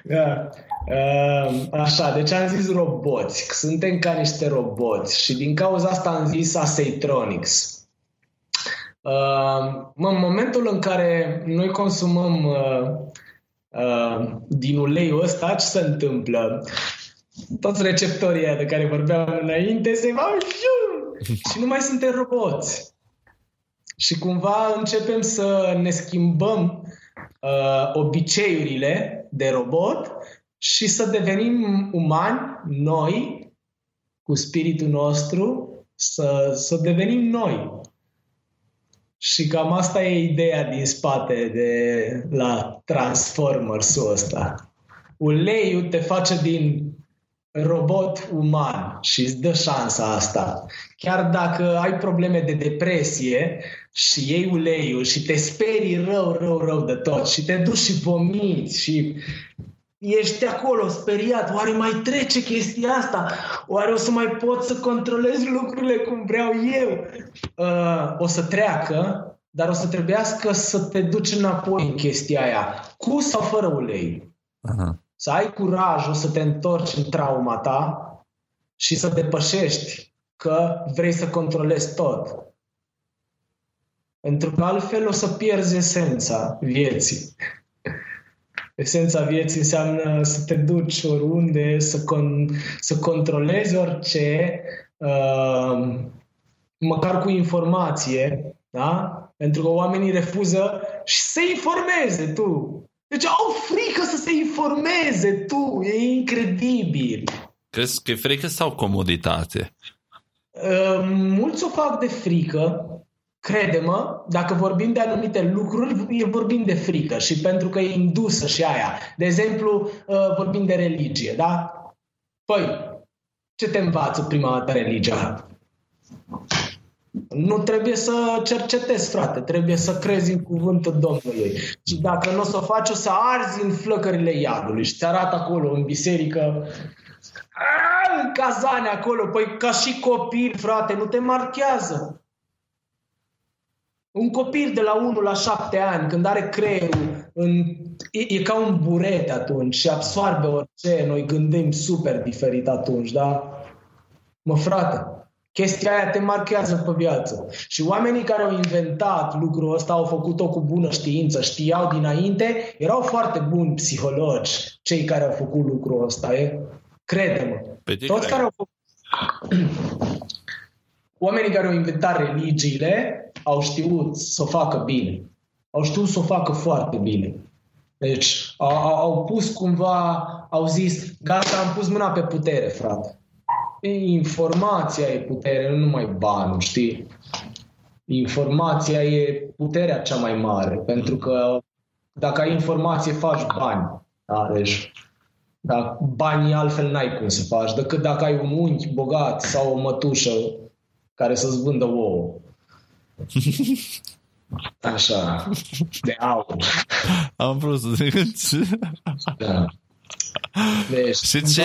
da. Uh, așa, deci am zis roboți. Suntem ca niște roboți și din cauza asta am zis Aseitronics. Uh, în momentul în care noi consumăm uh, uh, din uleiul ăsta, ce se întâmplă? Toți receptorii de care vorbeam înainte se va și nu mai suntem roboți. Și cumva începem să ne schimbăm uh, obiceiurile de robot și să devenim umani, noi, cu spiritul nostru, să, să devenim noi. Și cam asta e ideea din spate de la Transformers-ul ăsta. Uleiul te face din robot uman și îți dă șansa asta. Chiar dacă ai probleme de depresie și iei uleiul și te sperii rău, rău, rău de tot și te duci și vomiți și ești acolo speriat, oare mai trece chestia asta? Oare o să mai pot să controlez lucrurile cum vreau eu? Uh, o să treacă, dar o să trebuiască să te duci înapoi în chestia aia, cu sau fără ulei. Uh-huh. Să ai curajul să te întorci în trauma ta și să depășești că vrei să controlezi tot. Pentru că altfel o să pierzi esența vieții esența vieții înseamnă să te duci oriunde, să, con- să controlezi orice, uh, măcar cu informație, da? Pentru că oamenii refuză și se informeze tu. Deci au frică să se informeze tu. E incredibil. Crezi că e frică sau comoditate? Uh, mulți o fac de frică, crede-mă, dacă vorbim de anumite lucruri, vorbim de frică și pentru că e indusă și aia. De exemplu, uh, vorbim de religie, da? Păi, ce te învață prima dată religia? Nu trebuie să cercetezi, frate, trebuie să crezi în cuvântul Domnului. Și dacă nu o să o faci, o să arzi în flăcările iadului și ți arată acolo în biserică în cazane acolo, păi ca și copil, frate, nu te marchează. Un copil de la 1 la 7 ani, când are creierul, în, e, e ca un buret atunci și absorbe orice, noi gândim super diferit atunci, da? Mă, frate, chestia aia te marchează pe viață. Și oamenii care au inventat lucrul ăsta au făcut-o cu bună știință, știau dinainte, erau foarte buni psihologi, cei care au făcut lucrul ăsta, e? Crede-mă. Toți care au făcut... Oamenii care au inventat religiile au știut să o facă bine. Au știut să o facă foarte bine. Deci au, au pus cumva, au zis, gata, am pus mâna pe putere, frate. Informația e putere, nu numai banul, știi? Informația e puterea cea mai mare, pentru că dacă ai informație, faci bani. Da? Deci, da, banii altfel n-ai cum să faci, decât dacă ai un unchi bogat sau o mătușă care să-ți vândă ouă. Așa, de aur. Am vrut să zic Da. Deci, și ce,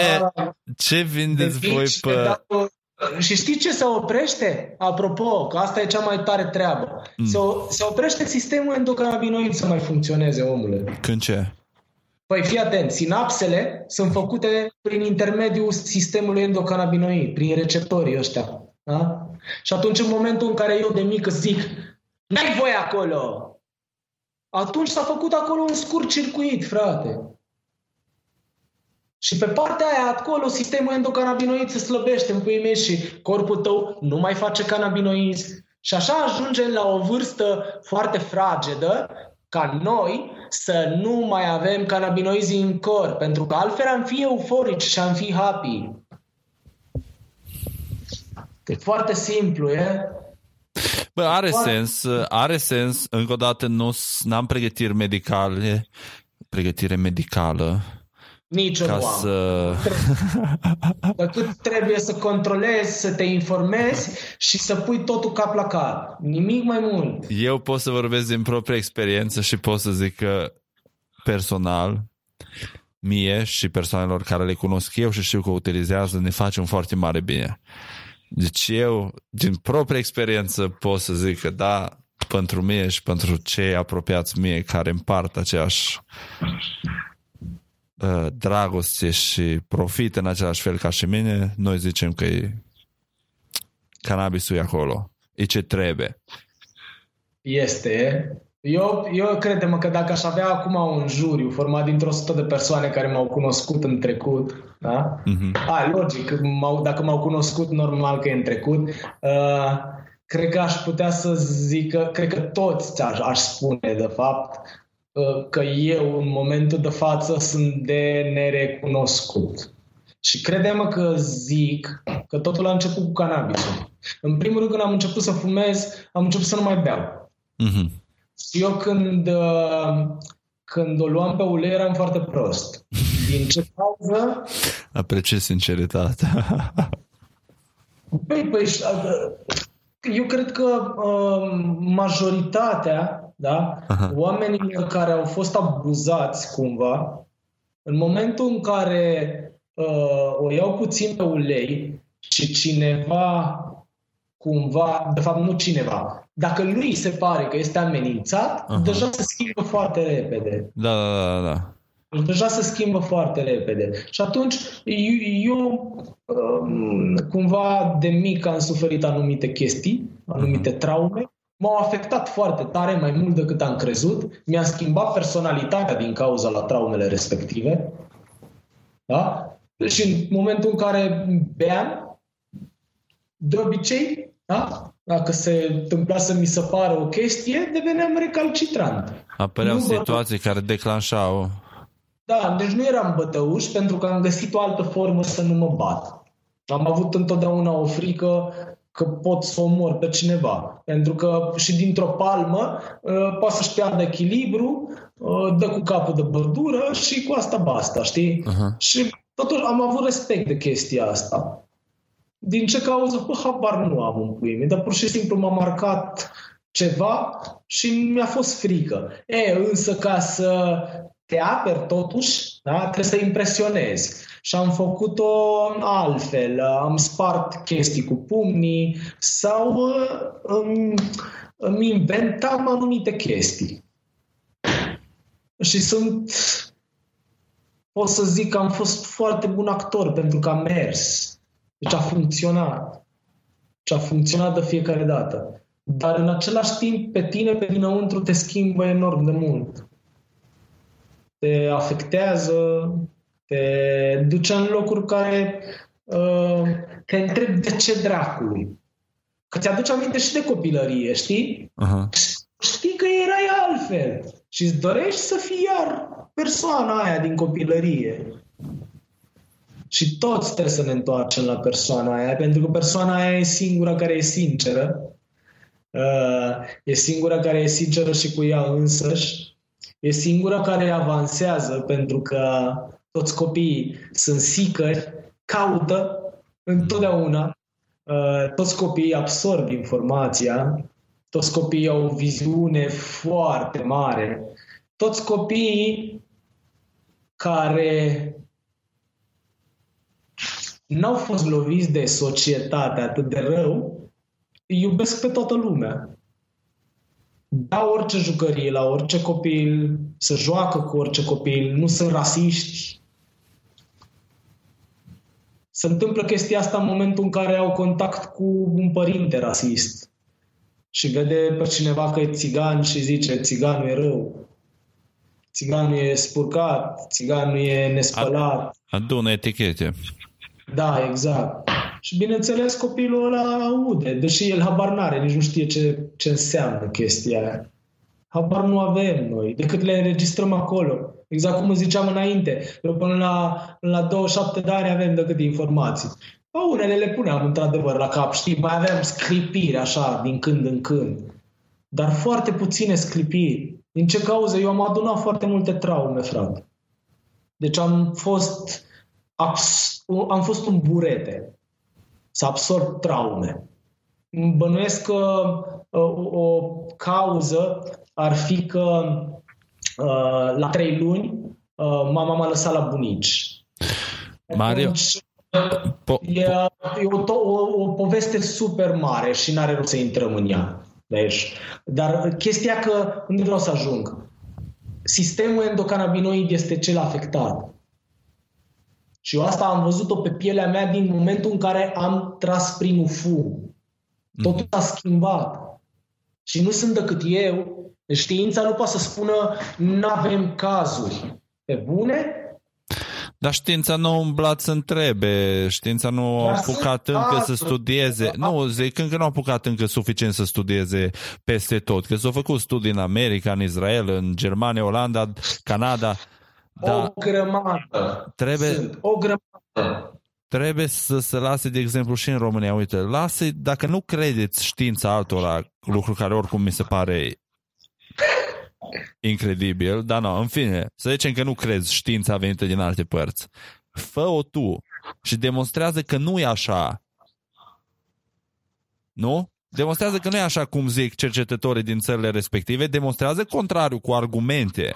ce vindeți voi pe... Dacă, și știți ce se oprește? Apropo, că asta e cea mai tare treabă. Mm. Se, se oprește sistemul endocannabinoid să mai funcționeze, omule. Când ce? Păi fii atent, sinapsele sunt făcute prin intermediul sistemului endocannabinoid, prin receptorii ăștia. Da? Și atunci în momentul în care eu de mic zic n-ai voie acolo, atunci s-a făcut acolo un scurt circuit, frate. Și pe partea aia acolo sistemul endocannabinoid se slăbește în puii mei și corpul tău nu mai face cannabinoizi. Și așa ajungem la o vârstă foarte fragedă ca noi să nu mai avem cannabinoizi în corp, pentru că altfel am fi euforici și am fi happy. E foarte simplu, e? Bă, are foarte... sens, are sens. Încă o dată nu am pregătiri medicale, pregătire medicală nici ca nu am. să... Decât trebuie să controlezi, să te informezi și să pui totul cap la cap. Nimic mai mult. Eu pot să vorbesc din propria experiență și pot să zic că personal, mie și persoanelor care le cunosc eu și știu că utilizează, ne face un foarte mare bine. Deci eu, din propria experiență, pot să zic că da, pentru mine și pentru cei apropiați mie care împart aceeași uh, dragoste și profit în același fel ca și mine, noi zicem că e cannabisul e acolo. E ce trebuie. Este. Eu, eu credem că dacă aș avea acum un juriu format dintr-o sută de persoane care m-au cunoscut în trecut, da? Mm-hmm. A, logic, m-au, dacă m-au cunoscut, normal că e în trecut, uh, cred că aș putea să zic că, cred că toți aș, aș spune, de fapt, Uh, că eu în momentul de față sunt de nerecunoscut. Și credem că zic că totul a început cu cannabisul. În primul rând, când am început să fumez, am început să nu mai beau. Mm-hmm. Și eu când, uh, când o luam pe ulei eram foarte prost. Din ce cauză? Apreciez sinceritatea. Păi, păi, eu cred că uh, majoritatea da? Aha. oamenii care au fost abuzați cumva, în momentul în care uh, o iau puțin pe ulei și cineva cumva, de fapt nu cineva, dacă lui se pare că este amenințat, Aha. deja se schimbă foarte repede. Da, da, da, da. Deci deja se schimbă foarte repede. Și atunci eu, eu um, cumva de mic am suferit anumite chestii, anumite traume m-au afectat foarte tare, mai mult decât am crezut. Mi-a schimbat personalitatea din cauza la traumele respective. Da? Și în momentul în care beam, de obicei, da? dacă se întâmpla să mi se pară o chestie, deveneam recalcitrant. Apăreau nu situații bă... care declanșau. Da, deci nu eram bătăuș pentru că am găsit o altă formă să nu mă bat. Am avut întotdeauna o frică că pot să omor pe cineva. Pentru că și dintr-o palmă uh, poate să-și piardă echilibru, uh, dă cu capul de bărdură și cu asta basta, știi? Uh-huh. Și totuși am avut respect de chestia asta. Din ce cauză? Bă, habar nu am un puime, dar pur și simplu m-a marcat ceva și mi-a fost frică. E, însă ca să te aperi totuși, da? trebuie să impresionezi și am făcut-o altfel. Am spart chestii cu pumnii sau uh, îmi, îmi inventam anumite chestii. Și sunt, pot să zic că am fost foarte bun actor pentru că am mers. Deci a funcționat. Și a funcționat de fiecare dată. Dar în același timp, pe tine, pe dinăuntru, te schimbă enorm de mult. Te afectează, te duce în locuri care uh, te întreb de ce dracului. Că ți-aduce aminte și de copilărie, știi? Uh-huh. Știi că erai altfel și îți dorești să fii iar persoana aia din copilărie. Și toți trebuie să ne întoarcem la persoana aia, pentru că persoana aia e singura care e sinceră. Uh, e singura care e sinceră și cu ea însăși. E singura care avansează, pentru că toți copiii sunt sicări, caută întotdeauna, uh, toți copiii absorb informația, toți copiii au o viziune foarte mare, toți copiii care n-au fost loviți de societate atât de rău, iubesc pe toată lumea. Da orice jucărie la orice copil, să joacă cu orice copil, nu sunt rasiști, se întâmplă chestia asta în momentul în care au contact cu un părinte rasist și vede pe cineva că e țigan și zice țiganul e rău. țiganul e spurcat, țiganul e nespălat. Adună etichete. Da, exact. Și bineînțeles copilul ăla aude, deși el habar n-are, nici nu știe ce, ce înseamnă chestia aia. Habar nu avem noi, decât le înregistrăm acolo. Exact cum ziceam înainte. Eu până la, până la 27 de ani avem decât informații. Bă, unele le puneam într-adevăr la cap, știi, mai aveam sclipiri așa, din când în când. Dar foarte puține sclipiri. Din ce cauză? Eu am adunat foarte multe traume, frate. Deci am fost, am fost un burete să absorb traume. Bănuiesc că uh, o cauză ar fi că uh, la trei luni uh, mama m-a lăsat la bunici. Mario, Atunci, po- e, e o, o, o poveste super mare și n-are rost să intrăm în ea. Deci, dar chestia că, unde vreau să ajung? Sistemul endocannabinoid este cel afectat. Și eu asta am văzut-o pe pielea mea din momentul în care am tras primul fum. Totul s-a schimbat. Și nu sunt decât eu. Deci știința nu poate să spună nu avem cazuri. Pe bune? Dar știința nu a umblat să întrebe, știința nu a apucat încă să studieze. Nu, zic încă nu a apucat încă suficient să studieze peste tot, că s-au făcut studii în America, în Israel, în Germania, Olanda, Canada. Da, o grămadă. Trebuie, sunt, o grămadă. Trebuie să se lase, de exemplu, și în România. Uite, lasă, dacă nu credeți știința altora, lucru care oricum mi se pare incredibil, dar nu, în fine, să zicem că nu crezi știința venită din alte părți. Fă-o tu și demonstrează că nu e așa. Nu? Demonstrează că nu e așa cum zic cercetătorii din țările respective, demonstrează contrariu cu argumente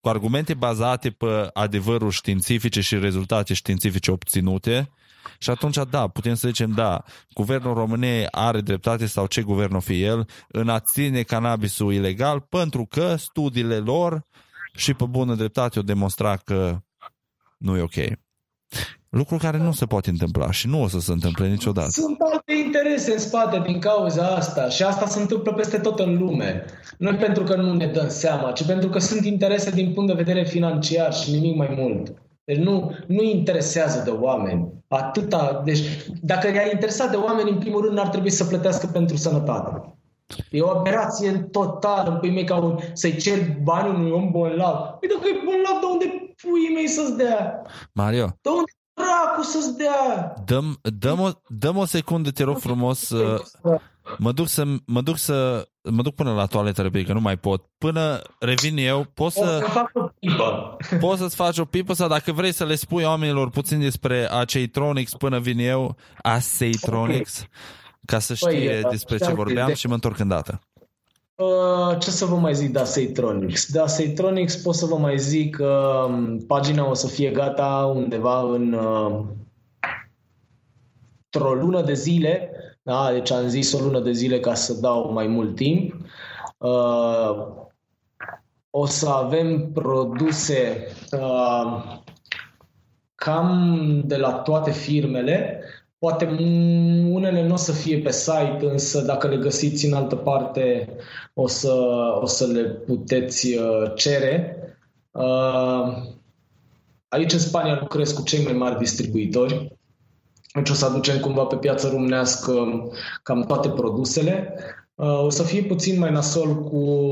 cu argumente bazate pe adevăruri științifice și rezultate științifice obținute și atunci, da, putem să zicem, da, guvernul României are dreptate sau ce guvern o fi el în a ține cannabisul ilegal pentru că studiile lor și pe bună dreptate o demonstra că nu e ok. Lucru care nu se poate întâmpla și nu o să se întâmple niciodată. Sunt alte interese în spate din cauza asta și asta se întâmplă peste tot în lume. Nu pentru că nu ne dăm seama, ci pentru că sunt interese din punct de vedere financiar și nimic mai mult. Deci nu, nu interesează de oameni. Atâta, deci dacă i-ar interesa de oameni, în primul rând, ar trebui să plătească pentru sănătate. E o aberație în total în pui mei ca un, să-i cer bani unui om bolnav. Păi dacă e bolnav, de unde puii mei să-ți dea? Mario. De unde dracu să-ți dea? Dăm, dăm, o, dăm o secundă, te rog frumos. Uh, mă duc să mă duc să mă duc până la toaletă repede, că nu mai pot. Până revin eu, poți să o să fac o pipă. Poți să-ți faci o pipă sau dacă vrei să le spui oamenilor puțin despre Aceitronics până vin eu, Aceitronics, okay. ca să știe păi, despre ce vorbeam de... și mă întorc îndată. Uh, ce să vă mai zic de Aceitronics? De Aceitronics pot să vă mai zic că uh, pagina o să fie gata undeva în uh, o lună de zile da? Deci am zis o lună de zile ca să dau mai mult timp. Uh, o să avem produse uh, cam de la toate firmele. Poate unele nu o să fie pe site, însă dacă le găsiți în altă parte o să, o să le puteți uh, cere. Uh, aici în Spania lucrez cu cei mai mari distribuitori deci o să aducem cumva pe piața românească cam toate produsele. Uh, o să fie puțin mai nasol cu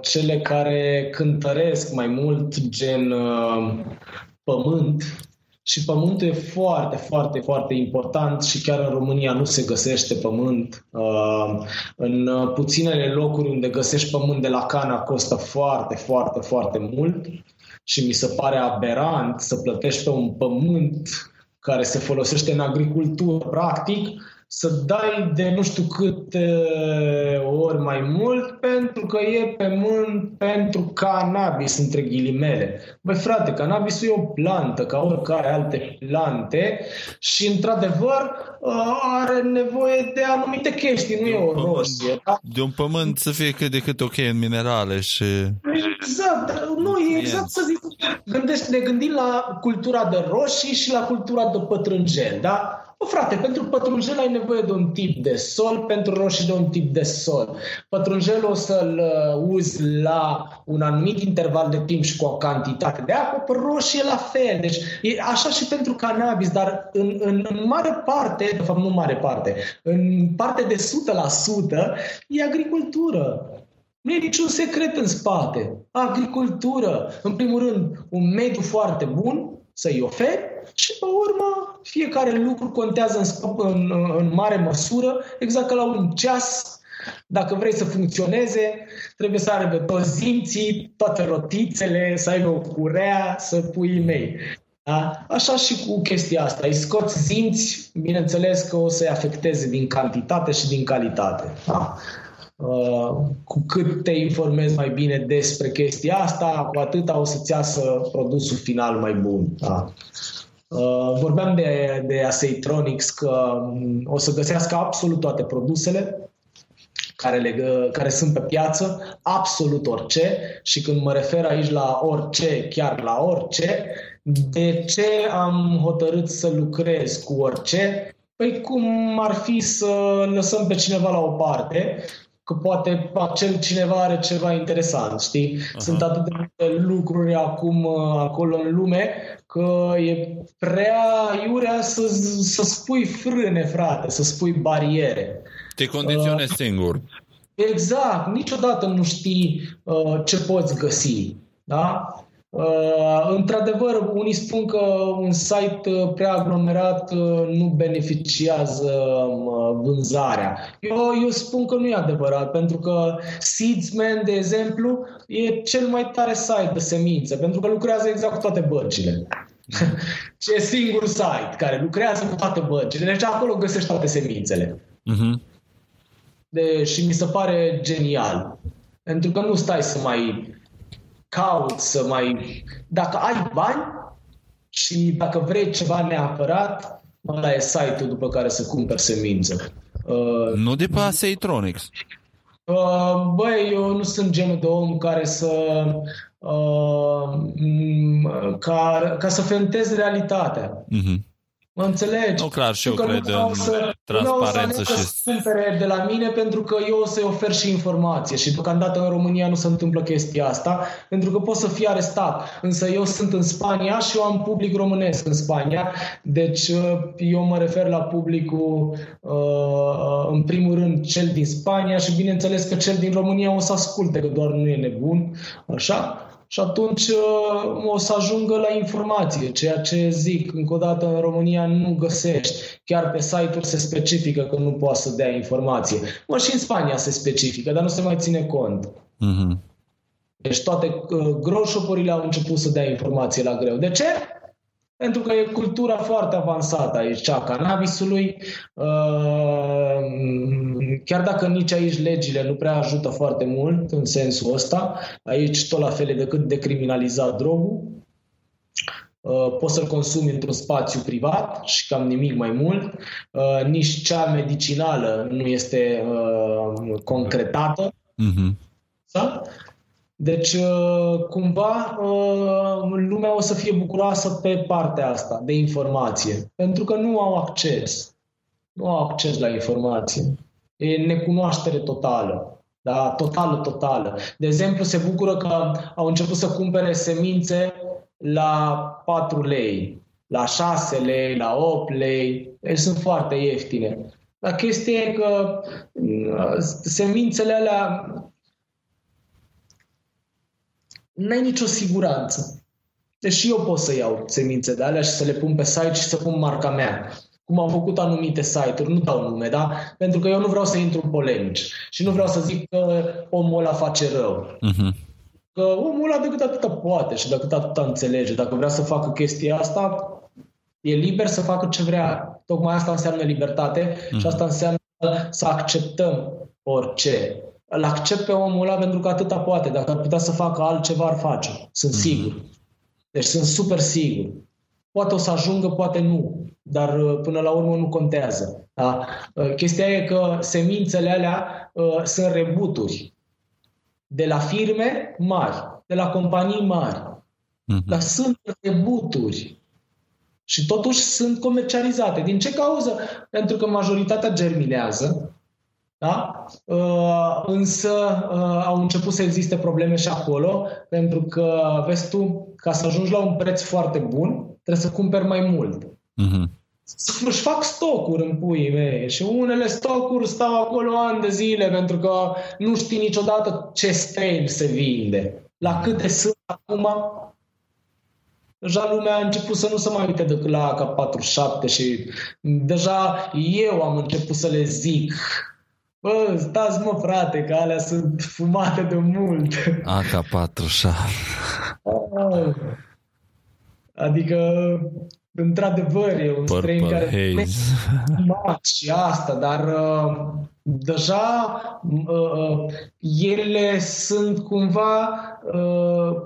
cele care cântăresc mai mult, gen uh, pământ. Și pământul e foarte, foarte, foarte important și chiar în România nu se găsește pământ. Uh, în puținele locuri unde găsești pământ de la cana costă foarte, foarte, foarte mult și mi se pare aberant să plătești pe un pământ care se folosește în agricultură, practic, să dai de nu știu câte ori mai mult pentru că e pământ pentru cannabis, între ghilimele. Băi frate, cannabisul e o plantă, ca oricare alte plante și într-adevăr are nevoie de anumite chestii, nu e o roșie. Da? De un pământ să fie cât de cât ok în minerale și... Exact, nu, e exact să zic. Gândește, ne gândim la cultura de roșii și la cultura de pătrunjel, da? Bă, frate, pentru pătrunjel ai nevoie de un tip de sol, pentru roșii de un tip de sol. Pătrunjelul o să-l uh, uzi la un anumit interval de timp și cu o cantitate de apă, pe roșii e la fel. Deci e așa și pentru cannabis, dar în, în, în mare parte, de fapt nu în mare parte, în parte de 100% e agricultură. Nu e niciun secret în spate. Agricultură, în primul rând, un mediu foarte bun să-i oferi și, pe urmă, fiecare lucru contează în, scop, în, în mare măsură, exact ca la un ceas. Dacă vrei să funcționeze, trebuie să aibă toți zimții, toate rotițele, să aibă o curea, să pui mei. Da? Așa și cu chestia asta. Îi scoți zimți, bineînțeles că o să-i afecteze din cantitate și din calitate. Da? Uh, cu cât te informezi mai bine despre chestia asta, cu atât o să-ți iasă produsul final mai bun. Da. Uh, vorbeam de, de Aceitronics că um, o să găsească absolut toate produsele care, le, care sunt pe piață, absolut orice și când mă refer aici la orice, chiar la orice, de ce am hotărât să lucrez cu orice? Păi cum ar fi să lăsăm pe cineva la o parte că poate acel cineva are ceva interesant, știi? Aha. Sunt atât de multe lucruri acum uh, acolo în lume că e prea iurea să, să spui frâne, frate, să spui bariere. Te condiționezi uh, singur. Exact. Niciodată nu știi uh, ce poți găsi. Da? Uh, într-adevăr, unii spun că un site uh, prea aglomerat uh, nu beneficiază um, vânzarea. Eu, eu spun că nu e adevărat, pentru că Seedsman, de exemplu, e cel mai tare site de semințe, pentru că lucrează exact cu toate bărcile. e singur site care lucrează cu toate bărcile, deci acolo găsești toate semințele. Uh-huh. De, și mi se pare genial. Pentru că nu stai să mai cauți să mai... Dacă ai bani și dacă vrei ceva neapărat, ăla e site-ul după care să cumperi semințe. Uh, nu de pe Aseitronics. Uh, băi, eu nu sunt genul de om care să uh, ca, ca să fentez realitatea. Uh-huh. Mă înțelegi? Nu, clar, și eu cred în să, transparență și... să cumpere de la mine pentru că eu o să-i ofer și informație și deocamdată în România nu se întâmplă chestia asta pentru că pot să fie arestat. Însă eu sunt în Spania și eu am public românesc în Spania, deci uh, eu mă refer la publicul uh, în primul rând cel din Spania și bineînțeles că cel din România o să asculte, că doar nu e nebun, așa? Și atunci uh, o să ajungă la informație, ceea ce zic, încă o dată în România nu găsești. Chiar pe site-uri se specifică că nu poate să dea informație. Mă, și în Spania se specifică, dar nu se mai ține cont. Mm-hmm. Deci toate uh, groșopurile au început să dea informație la greu. De ce? Pentru că e cultura foarte avansată aici, cea a cannabisului. Uh, chiar dacă nici aici legile nu prea ajută foarte mult în sensul ăsta, aici tot la fel e decât decriminalizat drogul. Uh, poți să-l consumi într-un spațiu privat și cam nimic mai mult. Uh, nici cea medicinală nu este concretată. Mm-hmm. Da? Deci, uh, cumva, uh, lumea o să fie bucuroasă pe partea asta de informație, pentru că nu au acces. Nu au acces la informație. E necunoaștere totală. Da? Totală, totală. De exemplu, se bucură că au început să cumpere semințe la 4 lei, la 6 lei, la 8 lei. Deci sunt foarte ieftine. Dar chestia e că uh, semințele alea n-ai nicio siguranță. Deci eu pot să iau semințe de alea și să le pun pe site și să pun marca mea. Cum am făcut anumite site-uri, nu dau nume, da? Pentru că eu nu vreau să intru în polemici și nu vreau să zic că omul ăla face rău. Uh-huh. Că omul ăla decât atâta poate și decât atâta înțelege. Dacă vrea să facă chestia asta, e liber să facă ce vrea. Tocmai asta înseamnă libertate uh-huh. și asta înseamnă să acceptăm orice îl accept pe omul ăla pentru că atâta poate. Dacă ar putea să facă altceva, ar face. Sunt mm. sigur. Deci sunt super sigur. Poate o să ajungă, poate nu. Dar uh, până la urmă nu contează. Da? Uh, chestia e că semințele alea uh, sunt rebuturi de la firme mari. de la companii mari. Mhm. Dar sunt debuturi. Și totuși sunt comercializate. Din ce cauză? Pentru că majoritatea germinează, da? Uh, însă uh, au început să existe probleme și acolo, pentru că, vezi tu, ca să ajungi la un preț foarte bun, trebuie să cumperi mai mult. Mhm. Își fac stocuri în puii mei și unele stocuri stau acolo ani de zile pentru că nu știi niciodată ce strain se vinde. La câte sunt acum, deja lumea a început să nu se mai uite decât la AK-47 și deja eu am început să le zic Bă, stați mă frate, că alea sunt fumate de mult. AK-47. Adică, într-adevăr, e un strain Purple care Haze. fumat și asta, dar uh, deja uh, uh, ele sunt cumva uh,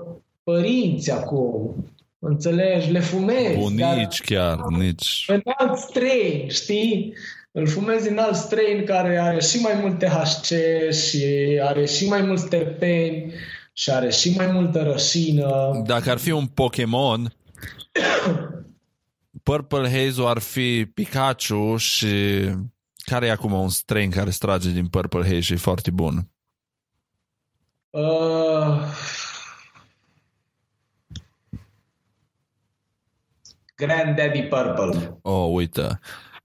părinți acum. Înțelegi? Le fumezi. Bunici chiar, nici... Dar în alt strain, știi? Îl fumezi în alt strain care are și mai mult THC și are și mai mulți terpeni și are și mai multă rășină. Dacă ar fi un Pokémon, Purple Haze ar fi Pikachu și care e acum un strain care se trage din Purple Haze și e foarte bun? Uh, Granddaddy Purple. Oh, uite.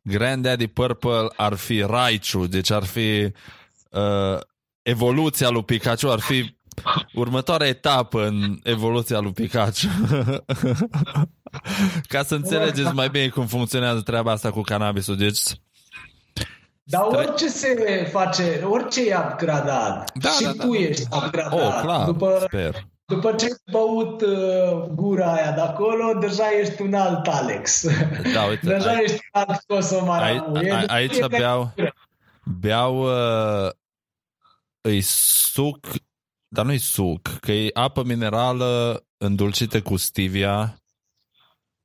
Granddaddy Purple ar fi Raichu, deci ar fi uh, evoluția lui Pikachu, ar fi următoarea etapă în evoluția lui Pikachu. Ca să înțelegeți mai bine cum funcționează treaba asta cu cannabisul. Deci, Dar Stre- orice se face, orice e upgradat Da, și da, da. tu ești upgradat. oh, clar, după, sper. După ce ai băut uh, gura aia de acolo, deja ești un alt Alex. Da, uite, deja ai- ești un alt Cosomaramu. Ai- E- a- aici e- beau- Beau uh, îi suc, dar nu-i suc, că e apă minerală îndulcită cu stevia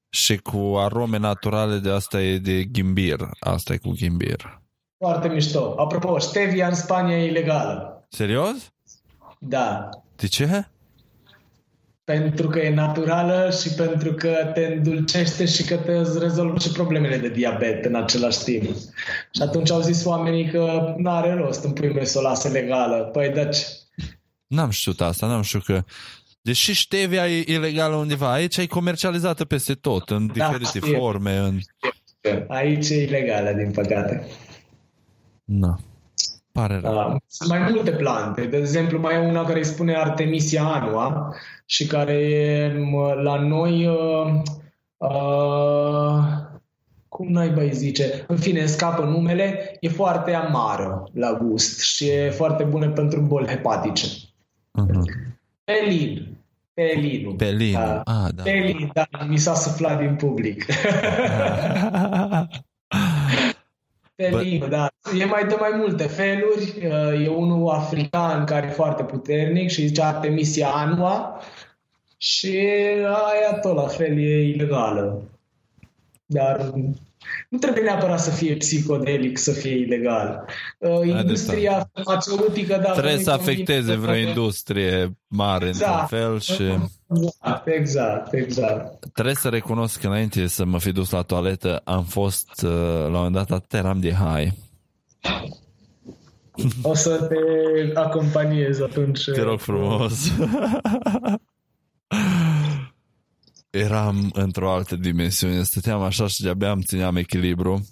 și cu arome naturale de asta e de ghimbir. Asta e cu ghimbir. Foarte mișto. Apropo, stevia în Spania e ilegală. Serios? Da. De ce? Pentru că e naturală și pentru că te îndulcește și că te îți rezolvă și problemele de diabet în același timp. Și atunci au zis oamenii că nu are rost în primul să o lasă legală. Păi deci, N-am știut asta, n-am știut că... Deși stevia e ilegală undeva, aici e comercializată peste tot, în Da, diferite știu. forme. În... aici e ilegală, din păcate. Na. Pare rău. Da. Sunt mai multe plante. De exemplu, mai e una care îi spune Artemisia annua și care e m, la noi... Uh, uh, cum naiba îi zice? În fine, îmi scapă numele. E foarte amară la gust și e foarte bună pentru boli hepatice. Uh-huh. Pelin. Pelinul. Pelin. Da. Ah, da. Pelin, da, mi s-a suflat din public. Pelinul, da. E mai de mai multe feluri. Uh, E unul african care e foarte puternic și zice Artemisia annua și aia tot la fel e ilegală. Dar nu trebuie neapărat să fie psicodelic să fie ilegal. Uh, Industria farmaceutică, da. Trebuie nu-i să convine afecteze că- vreo industrie mare într-un Da. fel și Exact, exact, exact. trebuie să recunosc că înainte să mă fi dus la toaletă am fost uh, la un moment dat atât eram de high. O să te acompaniez atunci. Te rog frumos. Eram într-o altă dimensiune, stăteam așa și de-abia îmi țineam echilibru.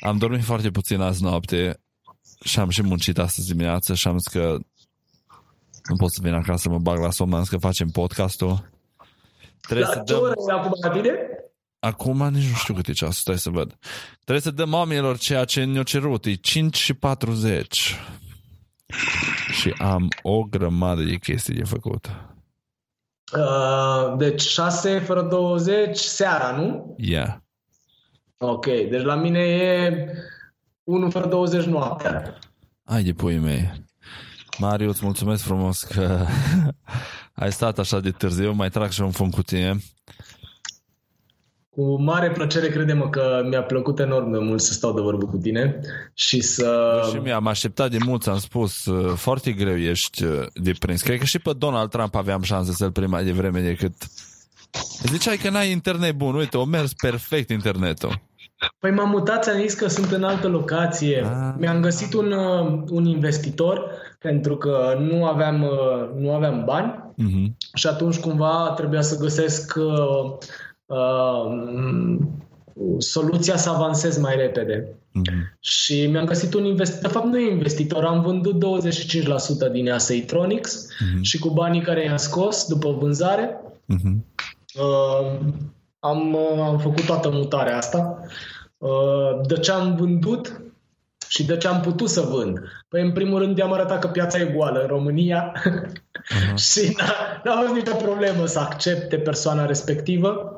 Am dormit foarte puțin azi noapte și am și muncit astăzi dimineață și am zis că nu pot să vin acasă să mă bag la somn, am zis că facem podcastul. Trebuie La să ce dăm... oră e acum la tine? Acum nici nu știu cât e ceasul, stai să văd. Trebuie să dăm oamenilor ceea ce ne-au cerut, e 5 și 40. Și am o grămadă de chestii de făcut. Uh, deci 6 fără 20 seara, nu? Yeah. Ok, deci la mine e 1 fără 20 noaptea. Hai de puii mei. Mariu, îți mulțumesc frumos că ai stat așa de târziu, mai trag și un fum cu tine. Cu mare plăcere credem că mi-a plăcut enorm de mult să stau de vorbă cu tine și să... Și mie am așteptat de mult, am spus, uh, foarte greu ești uh, de prins. Cred că și pe Donald Trump aveam șanse să-l prind mai devreme decât... Ziceai că n-ai internet bun, uite, o mers perfect internetul. Păi m-am mutat, ți-am zis că sunt în altă locație. Ah. Mi-am găsit un, uh, un investitor pentru că nu aveam, nu aveam bani uh-huh. și atunci cumva trebuia să găsesc uh, uh, soluția să avansez mai repede. Uh-huh. Și mi-am găsit un investitor, de fapt nu e investitor, am vândut 25% din Aseitronics uh-huh. și cu banii care i-am scos după vânzare uh-huh. uh, am, am făcut toată mutarea asta. Uh, de ce am vândut și de ce am putut să vând? Păi, în primul rând, i-am arătat că piața e goală în România uh-huh. și n-a, n-a fost nicio problemă să accepte persoana respectivă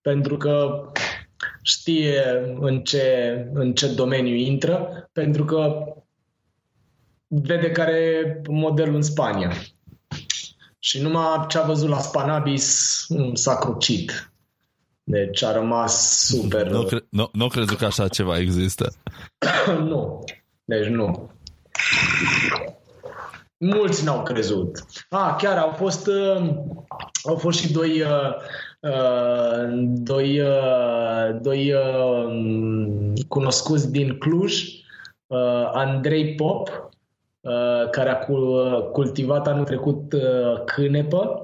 pentru că știe în ce, în ce domeniu intră, pentru că vede care e modelul în Spania. Și numai ce a văzut la Spanabis s-a crucit. Deci a rămas super... Nu, cre- nu, nu crezut că așa ceva există. nu. Deci nu. Mulți n-au crezut. Ah, chiar au fost, uh, au fost și doi, uh, uh, doi, uh, doi uh, cunoscuți din Cluj, uh, Andrei Pop, uh, care a cultivat anul trecut uh, cânepă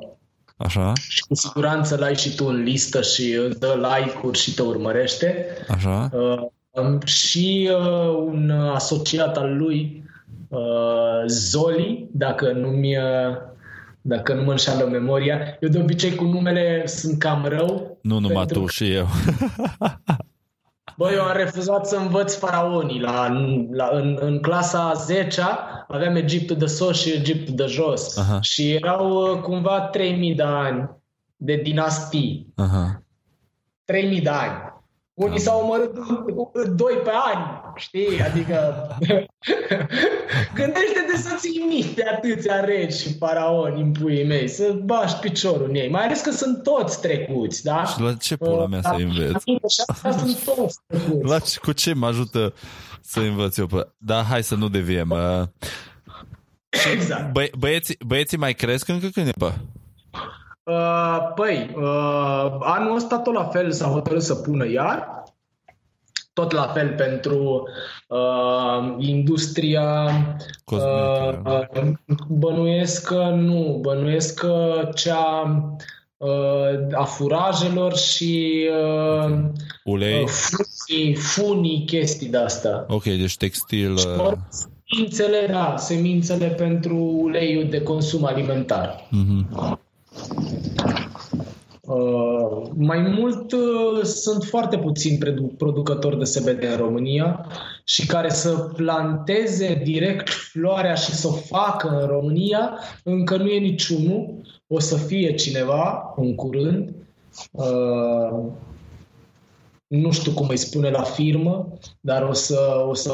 Așa. Și cu siguranță l-ai și tu în listă și îți dă like-uri și te urmărește. Așa. Uh, și uh, un asociat al lui, uh, Zoli, dacă nu mi uh, dacă nu mă înșală memoria. Eu de obicei cu numele sunt cam rău. Nu numai tu, și eu. Băi, eu am refuzat să învăț faraonii. La, la, în, în clasa 10 aveam Egiptul de sus și Egiptul de jos. Aha. Și erau uh, cumva 3000 de ani de dinastii. Aha. 3000 de ani. Unii s-au omorât doi pe ani, știi? Adică gândește-te să ții minte atâția regi și faraoni în puii mei, să bași piciorul în ei, mai ales că sunt toți trecuți, da? Și la ce pula mea să uh, înveți? sunt toți trecuți. La ce, cu ce mă ajută să învăț eu? Pe... Da, hai să nu deviem. Uh... Exact. Bă, băieții, băieții mai cresc încă când e, bă? Uh, păi, uh, anul ăsta tot la fel s-a hotărât să pună iar, tot la fel pentru uh, industria uh, uh, bănuiesc că nu, bănuiesc că cea uh, a furajelor și uh, ulei, uh, funii, funii, chestii de asta. Ok, deci textil. Uh... Semințele, da, semințele pentru uleiul de consum alimentar. Uh-huh. Uh, mai mult uh, sunt foarte puțini producători de CBD în România și care să planteze direct floarea și să o facă în România, încă nu e niciunul. O să fie cineva în curând. Uh, nu știu cum îi spune la firmă, dar o să, o să,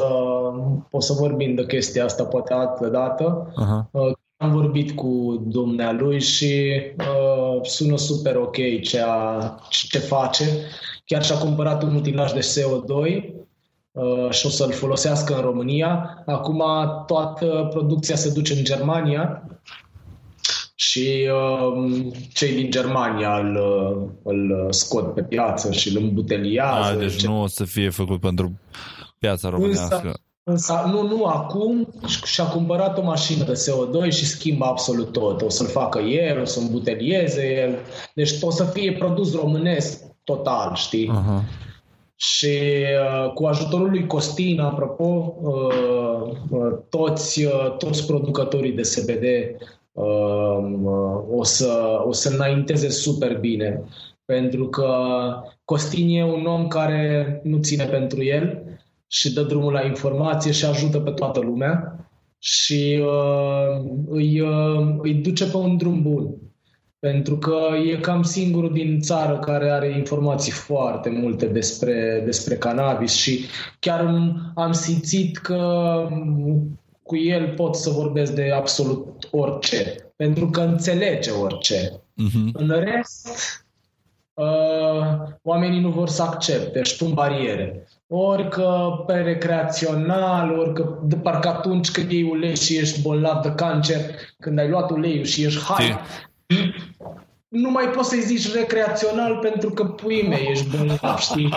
o să vorbim de chestia asta poate altă dată. Uh-huh. Am vorbit cu dumnealui și uh, sună super ok ce, a, ce face. Chiar și-a cumpărat un utilaj de CO2 uh, și o să-l folosească în România. Acum toată producția se duce în Germania și uh, cei din Germania îl, uh, îl scot pe piață și îl îmbuteliază. A, deci ce... nu o să fie făcut pentru piața românească. Însă, Însă, nu, nu, acum și-a cumpărat o mașină de CO2 și schimbă absolut tot. O să-l facă el, o să îmbutelieze el. Deci o să fie produs românesc total, știi? Uh-huh. Și uh, cu ajutorul lui Costin, apropo, uh, uh, toți, uh, toți producătorii de CBD uh, uh, o, să, o să înainteze super bine. Pentru că Costin e un om care nu ține pentru el, și dă drumul la informație și ajută pe toată lumea și uh, îi, uh, îi duce pe un drum bun. Pentru că e cam singurul din țară care are informații foarte multe despre, despre cannabis și chiar am simțit că cu el pot să vorbesc de absolut orice, pentru că înțelege orice. Uh-huh. În rest, uh, oamenii nu vor să accepte, își pun bariere. Ori că pe recreațional, ori că de parcă atunci când iei ulei și ești bolnav de cancer, când ai luat uleiul și ești hai, nu mai poți să-i zici recreațional pentru că pui mei ești bolnav, știi?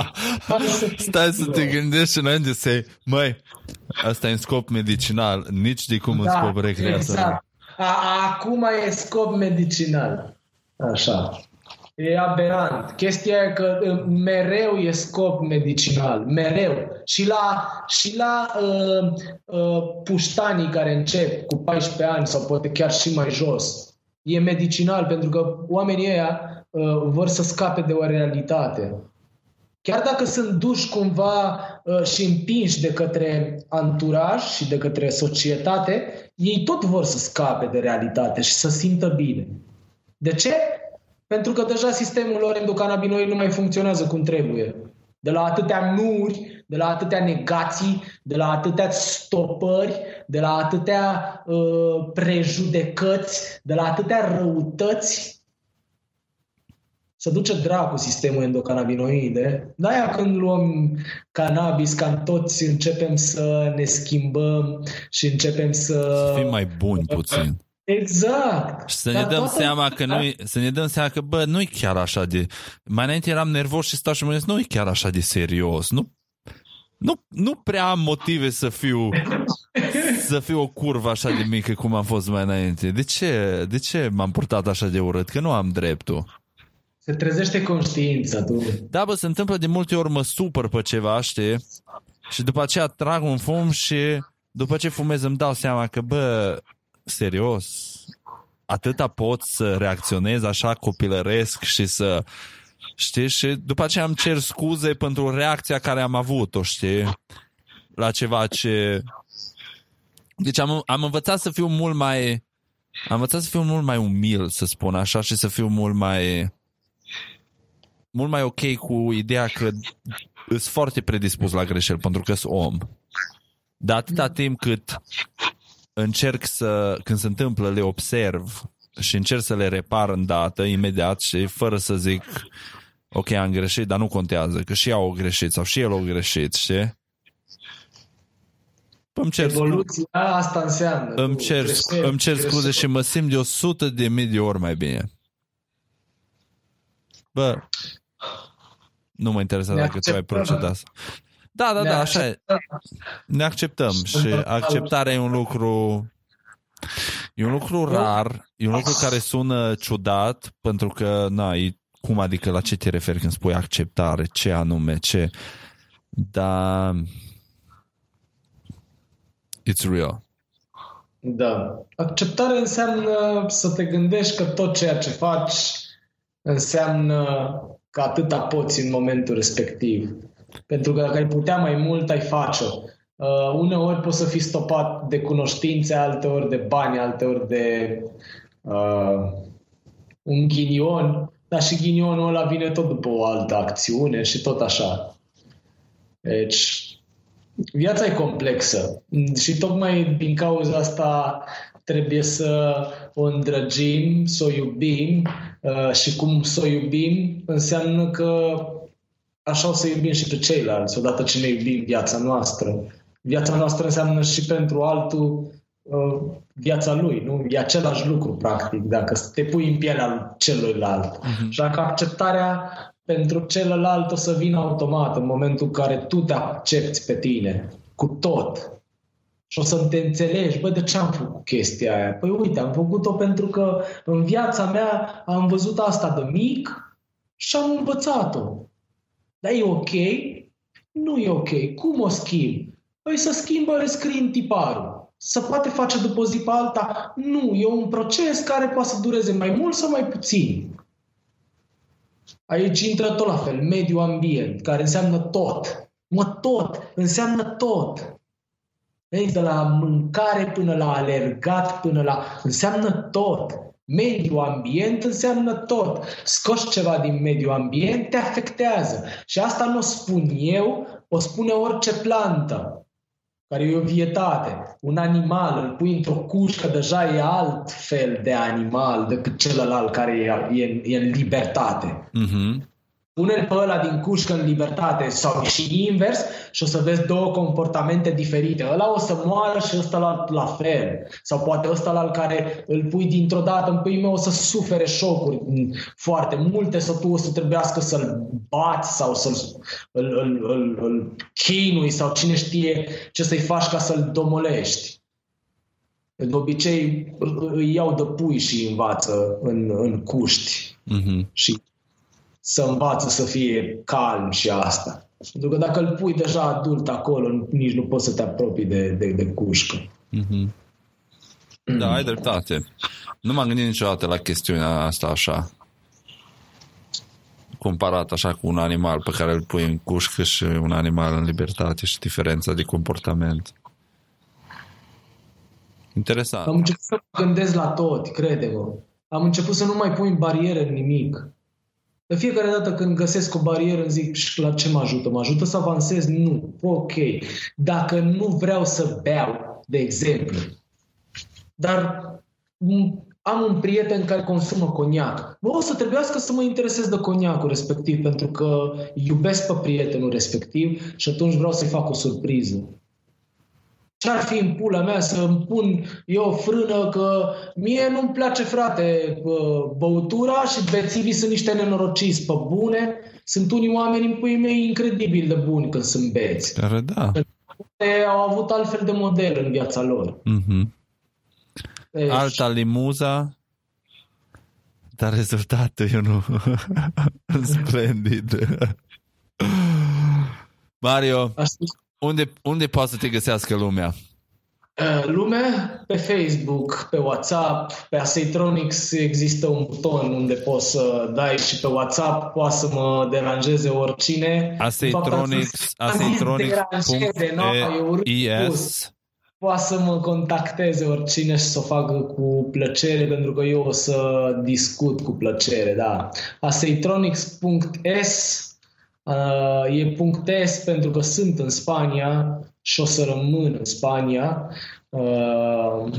Stai să te gândești înainte să măi, asta e în scop medicinal, nici de cum da, în scop recreațional. Exact. A, acum e scop medicinal. Așa. E aberant. Chestia e că mereu e scop medicinal. Mereu. Și la, și la uh, uh, puștanii care încep cu 14 ani sau poate chiar și mai jos, e medicinal pentru că oamenii ăia uh, vor să scape de o realitate. Chiar dacă sunt duși cumva uh, și împinși de către anturaj și de către societate, ei tot vor să scape de realitate și să simtă bine. De ce? Pentru că deja sistemul lor endocannabinoid nu mai funcționează cum trebuie. De la atâtea nuri, de la atâtea negații, de la atâtea stopări, de la atâtea uh, prejudecăți, de la atâtea răutăți, să duce dracu sistemul endocannabinoide. De-aia când luăm cannabis, cam toți începem să ne schimbăm și începem să... Să fim mai buni puțin. Exact. Și să ne dăm seama că nu să ne dăm seama că, bă, nu e chiar așa de... Mai înainte eram nervos și stau și mă gândesc, nu e chiar așa de serios. Nu, nu, nu prea am motive să fiu să fiu o curvă așa de mică cum am fost mai înainte. De ce, de ce m-am purtat așa de urât? Că nu am dreptul. Se trezește conștiința, tu. Da, bă, se întâmplă de multe ori mă supăr pe ceva, știi? Și după aceea trag un fum și după ce fumez îmi dau seama că, bă, serios, atâta pot să reacționez așa copilăresc și să știi, și după aceea îmi cer scuze pentru reacția care am avut-o, știi, la ceva ce... Deci am, am învățat să fiu mult mai... Am învățat să fiu mult mai umil, să spun așa, și să fiu mult mai... Mult mai ok cu ideea că sunt foarte predispus la greșeli, pentru că sunt om. Dar atâta timp cât încerc să, când se întâmplă, le observ și încerc să le repar în dată, imediat și fără să zic ok, am greșit, dar nu contează, că și eu au greșit sau și el au greșit, știi? Îmi cer Evoluția asta înseamnă. Îmi cer, crește, îmi cer crește. scuze și mă simt de 100 de mii de ori mai bine. Bă, nu mă interesează dacă tu ai procedat asta. Da, da, da, așa e. Ne acceptăm și acceptarea e un lucru E un lucru rar, e un lucru care sună ciudat, pentru că, na, e, cum adică la ce te referi când spui acceptare, ce anume, ce... Da... It's real. Da. Acceptare înseamnă să te gândești că tot ceea ce faci înseamnă că atâta poți în momentul respectiv. Pentru că dacă ai putea mai mult, ai face-o. Uh, uneori poți să fii stopat de cunoștințe, alteori de bani, alteori de uh, un ghinion, dar și ghinionul ăla vine tot după o altă acțiune și tot așa. Deci, viața e complexă și tocmai din cauza asta trebuie să o îndrăgim, să o iubim uh, și cum să o iubim înseamnă că așa o să iubim și pe ceilalți, odată ce ne iubim viața noastră. Viața noastră înseamnă și pentru altul uh, viața lui, nu? E același lucru, practic, dacă te pui în pielea celuilalt. Uh-huh. Și dacă acceptarea pentru celălalt o să vină automat în momentul în care tu te accepti pe tine, cu tot. Și o să te înțelegi, bă, de ce am făcut chestia aia? Păi uite, am făcut-o pentru că în viața mea am văzut asta de mic și am învățat-o. Dar e ok? Nu e ok. Cum o schimb? Păi să schimbă rescriind tiparul. Să poate face după zi pe alta? Nu, e un proces care poate să dureze mai mult sau mai puțin. Aici intră tot la fel, mediul ambient, care înseamnă tot. Mă, tot, înseamnă tot. Ei, de la mâncare până la alergat, până la... înseamnă tot. Mediul ambient înseamnă tot. Scoși ceva din mediul ambient, te afectează. Și asta nu o spun eu, o spune orice plantă. care e o vietate. Un animal, îl pui într-o cușcă, deja e alt fel de animal decât celălalt care e, e, e în libertate. Mhm. Pune-l pe ăla din cușcă în libertate sau și invers și o să vezi două comportamente diferite. Ăla o să moară și ăsta la, la fel. Sau poate ăsta la care îl pui dintr-o dată în pâine o să sufere șocuri foarte multe sau tu o să trebuiască să-l bați sau să-l îl, îl, îl, îl chinui sau cine știe ce să-i faci ca să-l domolești. De obicei îi iau de pui și învață în, în cuști. Mhm. Și să învață să fie calm și asta. Pentru că dacă îl pui deja adult acolo, nici nu poți să te apropii de, de, de cușcă. Mhm. Da, ai dreptate. Nu m-am gândit niciodată la chestiunea asta așa. Comparat așa cu un animal pe care îl pui în cușcă și un animal în libertate și diferența de comportament. Interesant. Am început să mă gândesc la tot, crede-mă. Am început să nu mai pun bariere în nimic. De fiecare dată când găsesc o barieră, îmi zic și la ce mă ajută? Mă ajută să avansez? Nu. Ok. Dacă nu vreau să beau, de exemplu, dar m- am un prieten care consumă coniac. Bă, o să trebuiască să mă interesez de coniacul respectiv pentru că iubesc pe prietenul respectiv și atunci vreau să-i fac o surpriză. Ce-ar fi în pula mea să îmi pun eu o frână că mie nu-mi place, frate, bă, băutura și bețivii sunt niște nenorociți pe bune. Sunt unii oameni în puii mei incredibil de buni când sunt beți. Care da. Ei au avut altfel de model în viața lor. Mhm. Deci, Alta limuza, dar rezultatul e unul splendid. Mario, asta- unde, unde poate să te găsească lumea? Uh, Lume, pe Facebook, pe WhatsApp, pe Aseitronics există un buton unde poți să dai și pe WhatsApp, poate să mă deranjeze oricine. Aseitronics, deranjeze, no, e urât spus. aseitronics.is Poate să mă contacteze oricine și să o facă cu plăcere, pentru că eu o să discut cu plăcere, da. Aseitronics.s uh, e punct .s pentru că sunt în Spania și o să rămân în Spania. Uh,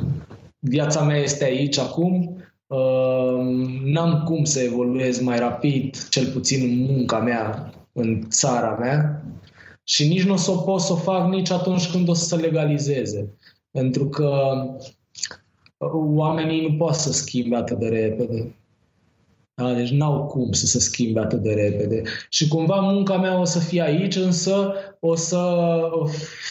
viața mea este aici acum. Uh, n-am cum să evoluez mai rapid, cel puțin în munca mea, în țara mea și nici nu o să o pot să o fac nici atunci când o să se legalizeze. Pentru că oamenii nu pot să schimbe atât de repede. Da? Deci n-au cum să se schimbe atât de repede. Și cumva munca mea o să fie aici, însă o să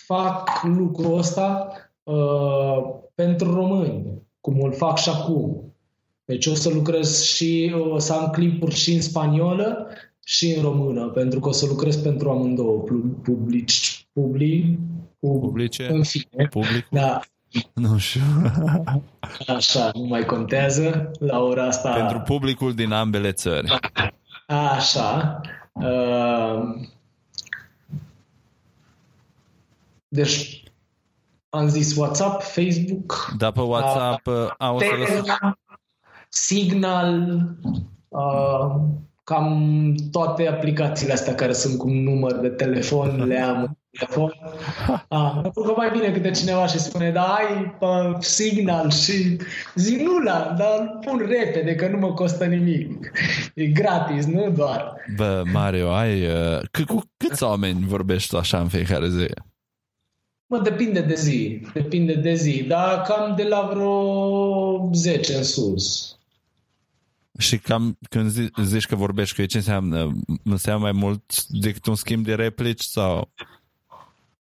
fac lucrul ăsta uh, pentru români, cum îl fac și acum. Deci o să lucrez și, o să am clipuri și în spaniolă și în română, pentru că o să lucrez pentru amândouă, pu- publici, public, pub, Publice? în fine. Publicul? Da, Nu știu. așa, nu mai contează la ora asta. Pentru publicul din ambele țări. Așa. Uh, Deci, am zis WhatsApp, Facebook, Dar pe WhatsApp, a, o să lăs... Telegram, Signal, uh, cam toate aplicațiile astea care sunt cu un număr de telefon, le am în telefon. Ah, pentru că mai bine câte cineva și spune, da, ai pe Signal și zic, nu l-am, dar îl pun repede, că nu mă costă nimic. E gratis, nu doar. Bă, Mario, ai... Uh, c- cu câți oameni vorbești tu așa în fiecare zi? Mă, depinde de zi, depinde de zi, dar cam de la vreo 10 în sus. Și cam când zi, zici că vorbești cu ei, ce înseamnă? Înseamnă mai mult decât un schimb de replici sau...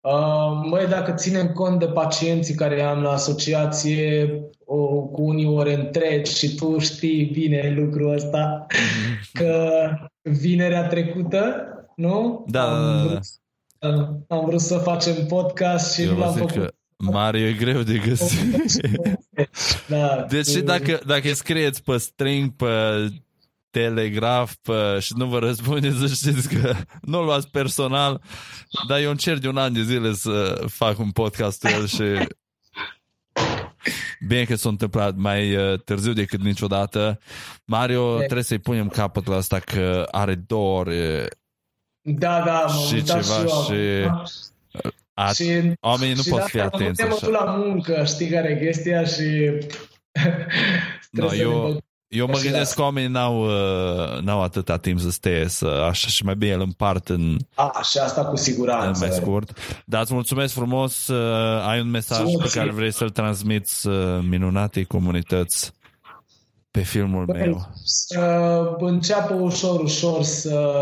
Uh, Măi, dacă ținem cont de pacienții care am la asociație o, cu unii ore întregi și tu știi bine lucrul ăsta, că vinerea trecută, nu? Da, am, da, da, da. vrut, uh, am vrut să facem podcast și Eu nu vă l-am zic făcut. că Mario e greu de găsit. Da, Deci și dacă, dacă scrieți pe string, pe telegraf pe, și nu vă răspundeți, să știți că nu o luați personal, dar eu încerc de un an de zile să fac un podcast cu el și bine că s-a întâmplat mai uh, târziu decât niciodată. Mario, trebuie să-i punem capăt la asta că are două ore Da, da, m-am Și uitat ceva și eu și- acum. A, și, oamenii nu și pot fi atenți așa. la muncă, știi care e chestia și... no, eu, eu mă gândesc că oamenii n-au, uh, n-au atâta timp să stea să, așa și mai bine îl împart în... A, și asta cu siguranță. În mai scurt. Dar îți mulțumesc frumos, uh, ai un mesaj Sim, pe care vrei să-l transmiți uh, minunatei comunități pe filmul Băi, meu. Să înceapă ușor, ușor să,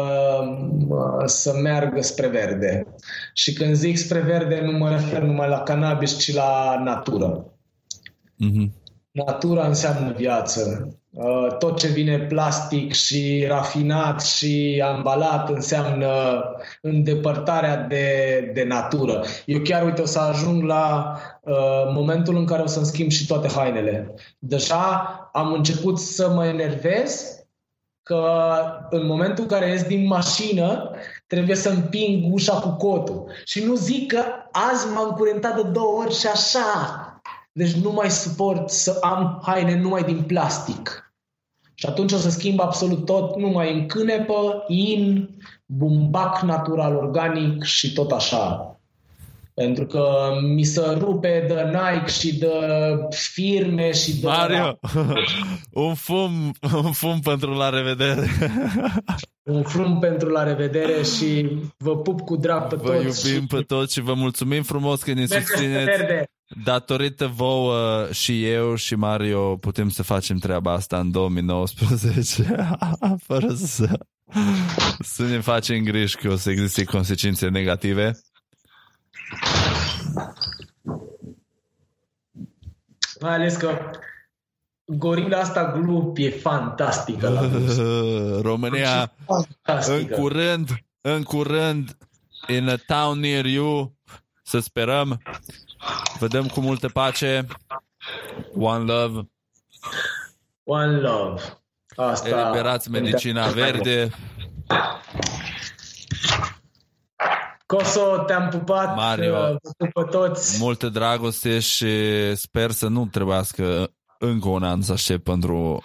să meargă spre verde. Și când zic spre verde, nu mă refer numai la cannabis, ci la natură. Mm-hmm. Natura înseamnă viață. Uh, tot ce vine plastic și rafinat și ambalat înseamnă îndepărtarea de, de natură. Eu chiar, uite, o să ajung la uh, momentul în care o să-mi schimb și toate hainele. Deja am început să mă enervez că în momentul în care ies din mașină trebuie să împing ușa cu cotul. Și nu zic că azi m-am curentat de două ori și așa deci nu mai suport să am haine numai din plastic. Și atunci o să schimb absolut tot, numai în cânepă, in, bumbac natural, organic și tot așa. Pentru că mi se rupe de Nike și de firme și de... Mario, un fum, un fum pentru la revedere. un fum pentru la revedere și vă pup cu drag pe vă toți. Vă iubim și... pe toți și vă mulțumim frumos că ne susțineți. Verde. Datorită vouă și eu și Mario putem să facem treaba asta în 2019 fără să, să ne facem griji că o să existe consecințe negative. Mai ales că gorila asta glup e fantastică la România fantastică. în curând, în curând in a town near you să sperăm Vedem cu multe pace. One love. One love. Asta... Eliberați medicina verde. Coso, te-am pupat, Mario, pupă toți. Multă dragoste și sper să nu trebuiască încă un an să aștept pentru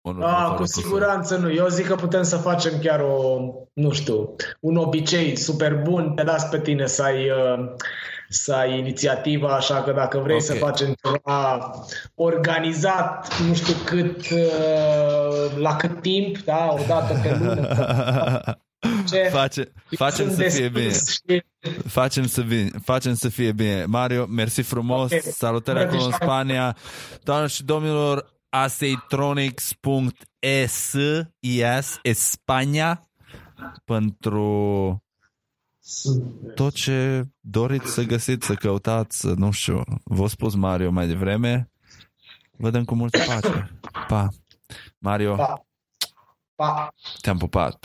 un ah, cu siguranță nu. Eu zic că putem să facem chiar o, nu știu, un obicei super bun. Te las pe tine să ai uh, să ai inițiativa, așa că dacă vrei okay. să facem ceva organizat, nu știu cât, uh, la cât timp, da, o dată pe lună. Ce? Face, facem să fie bine. Și... Facem să, bine. facem să fie bine. Mario, mersi frumos. Okay. Salutări acolo în Spania. Doamnelor și domnilor, aseitronics.es yes, Spania pentru tot ce doriți să găsiți, să căutați, nu știu, v-a spus Mario mai devreme, vă dăm cu multă pace. Pa! Mario, pa. Pa. te-am pupat.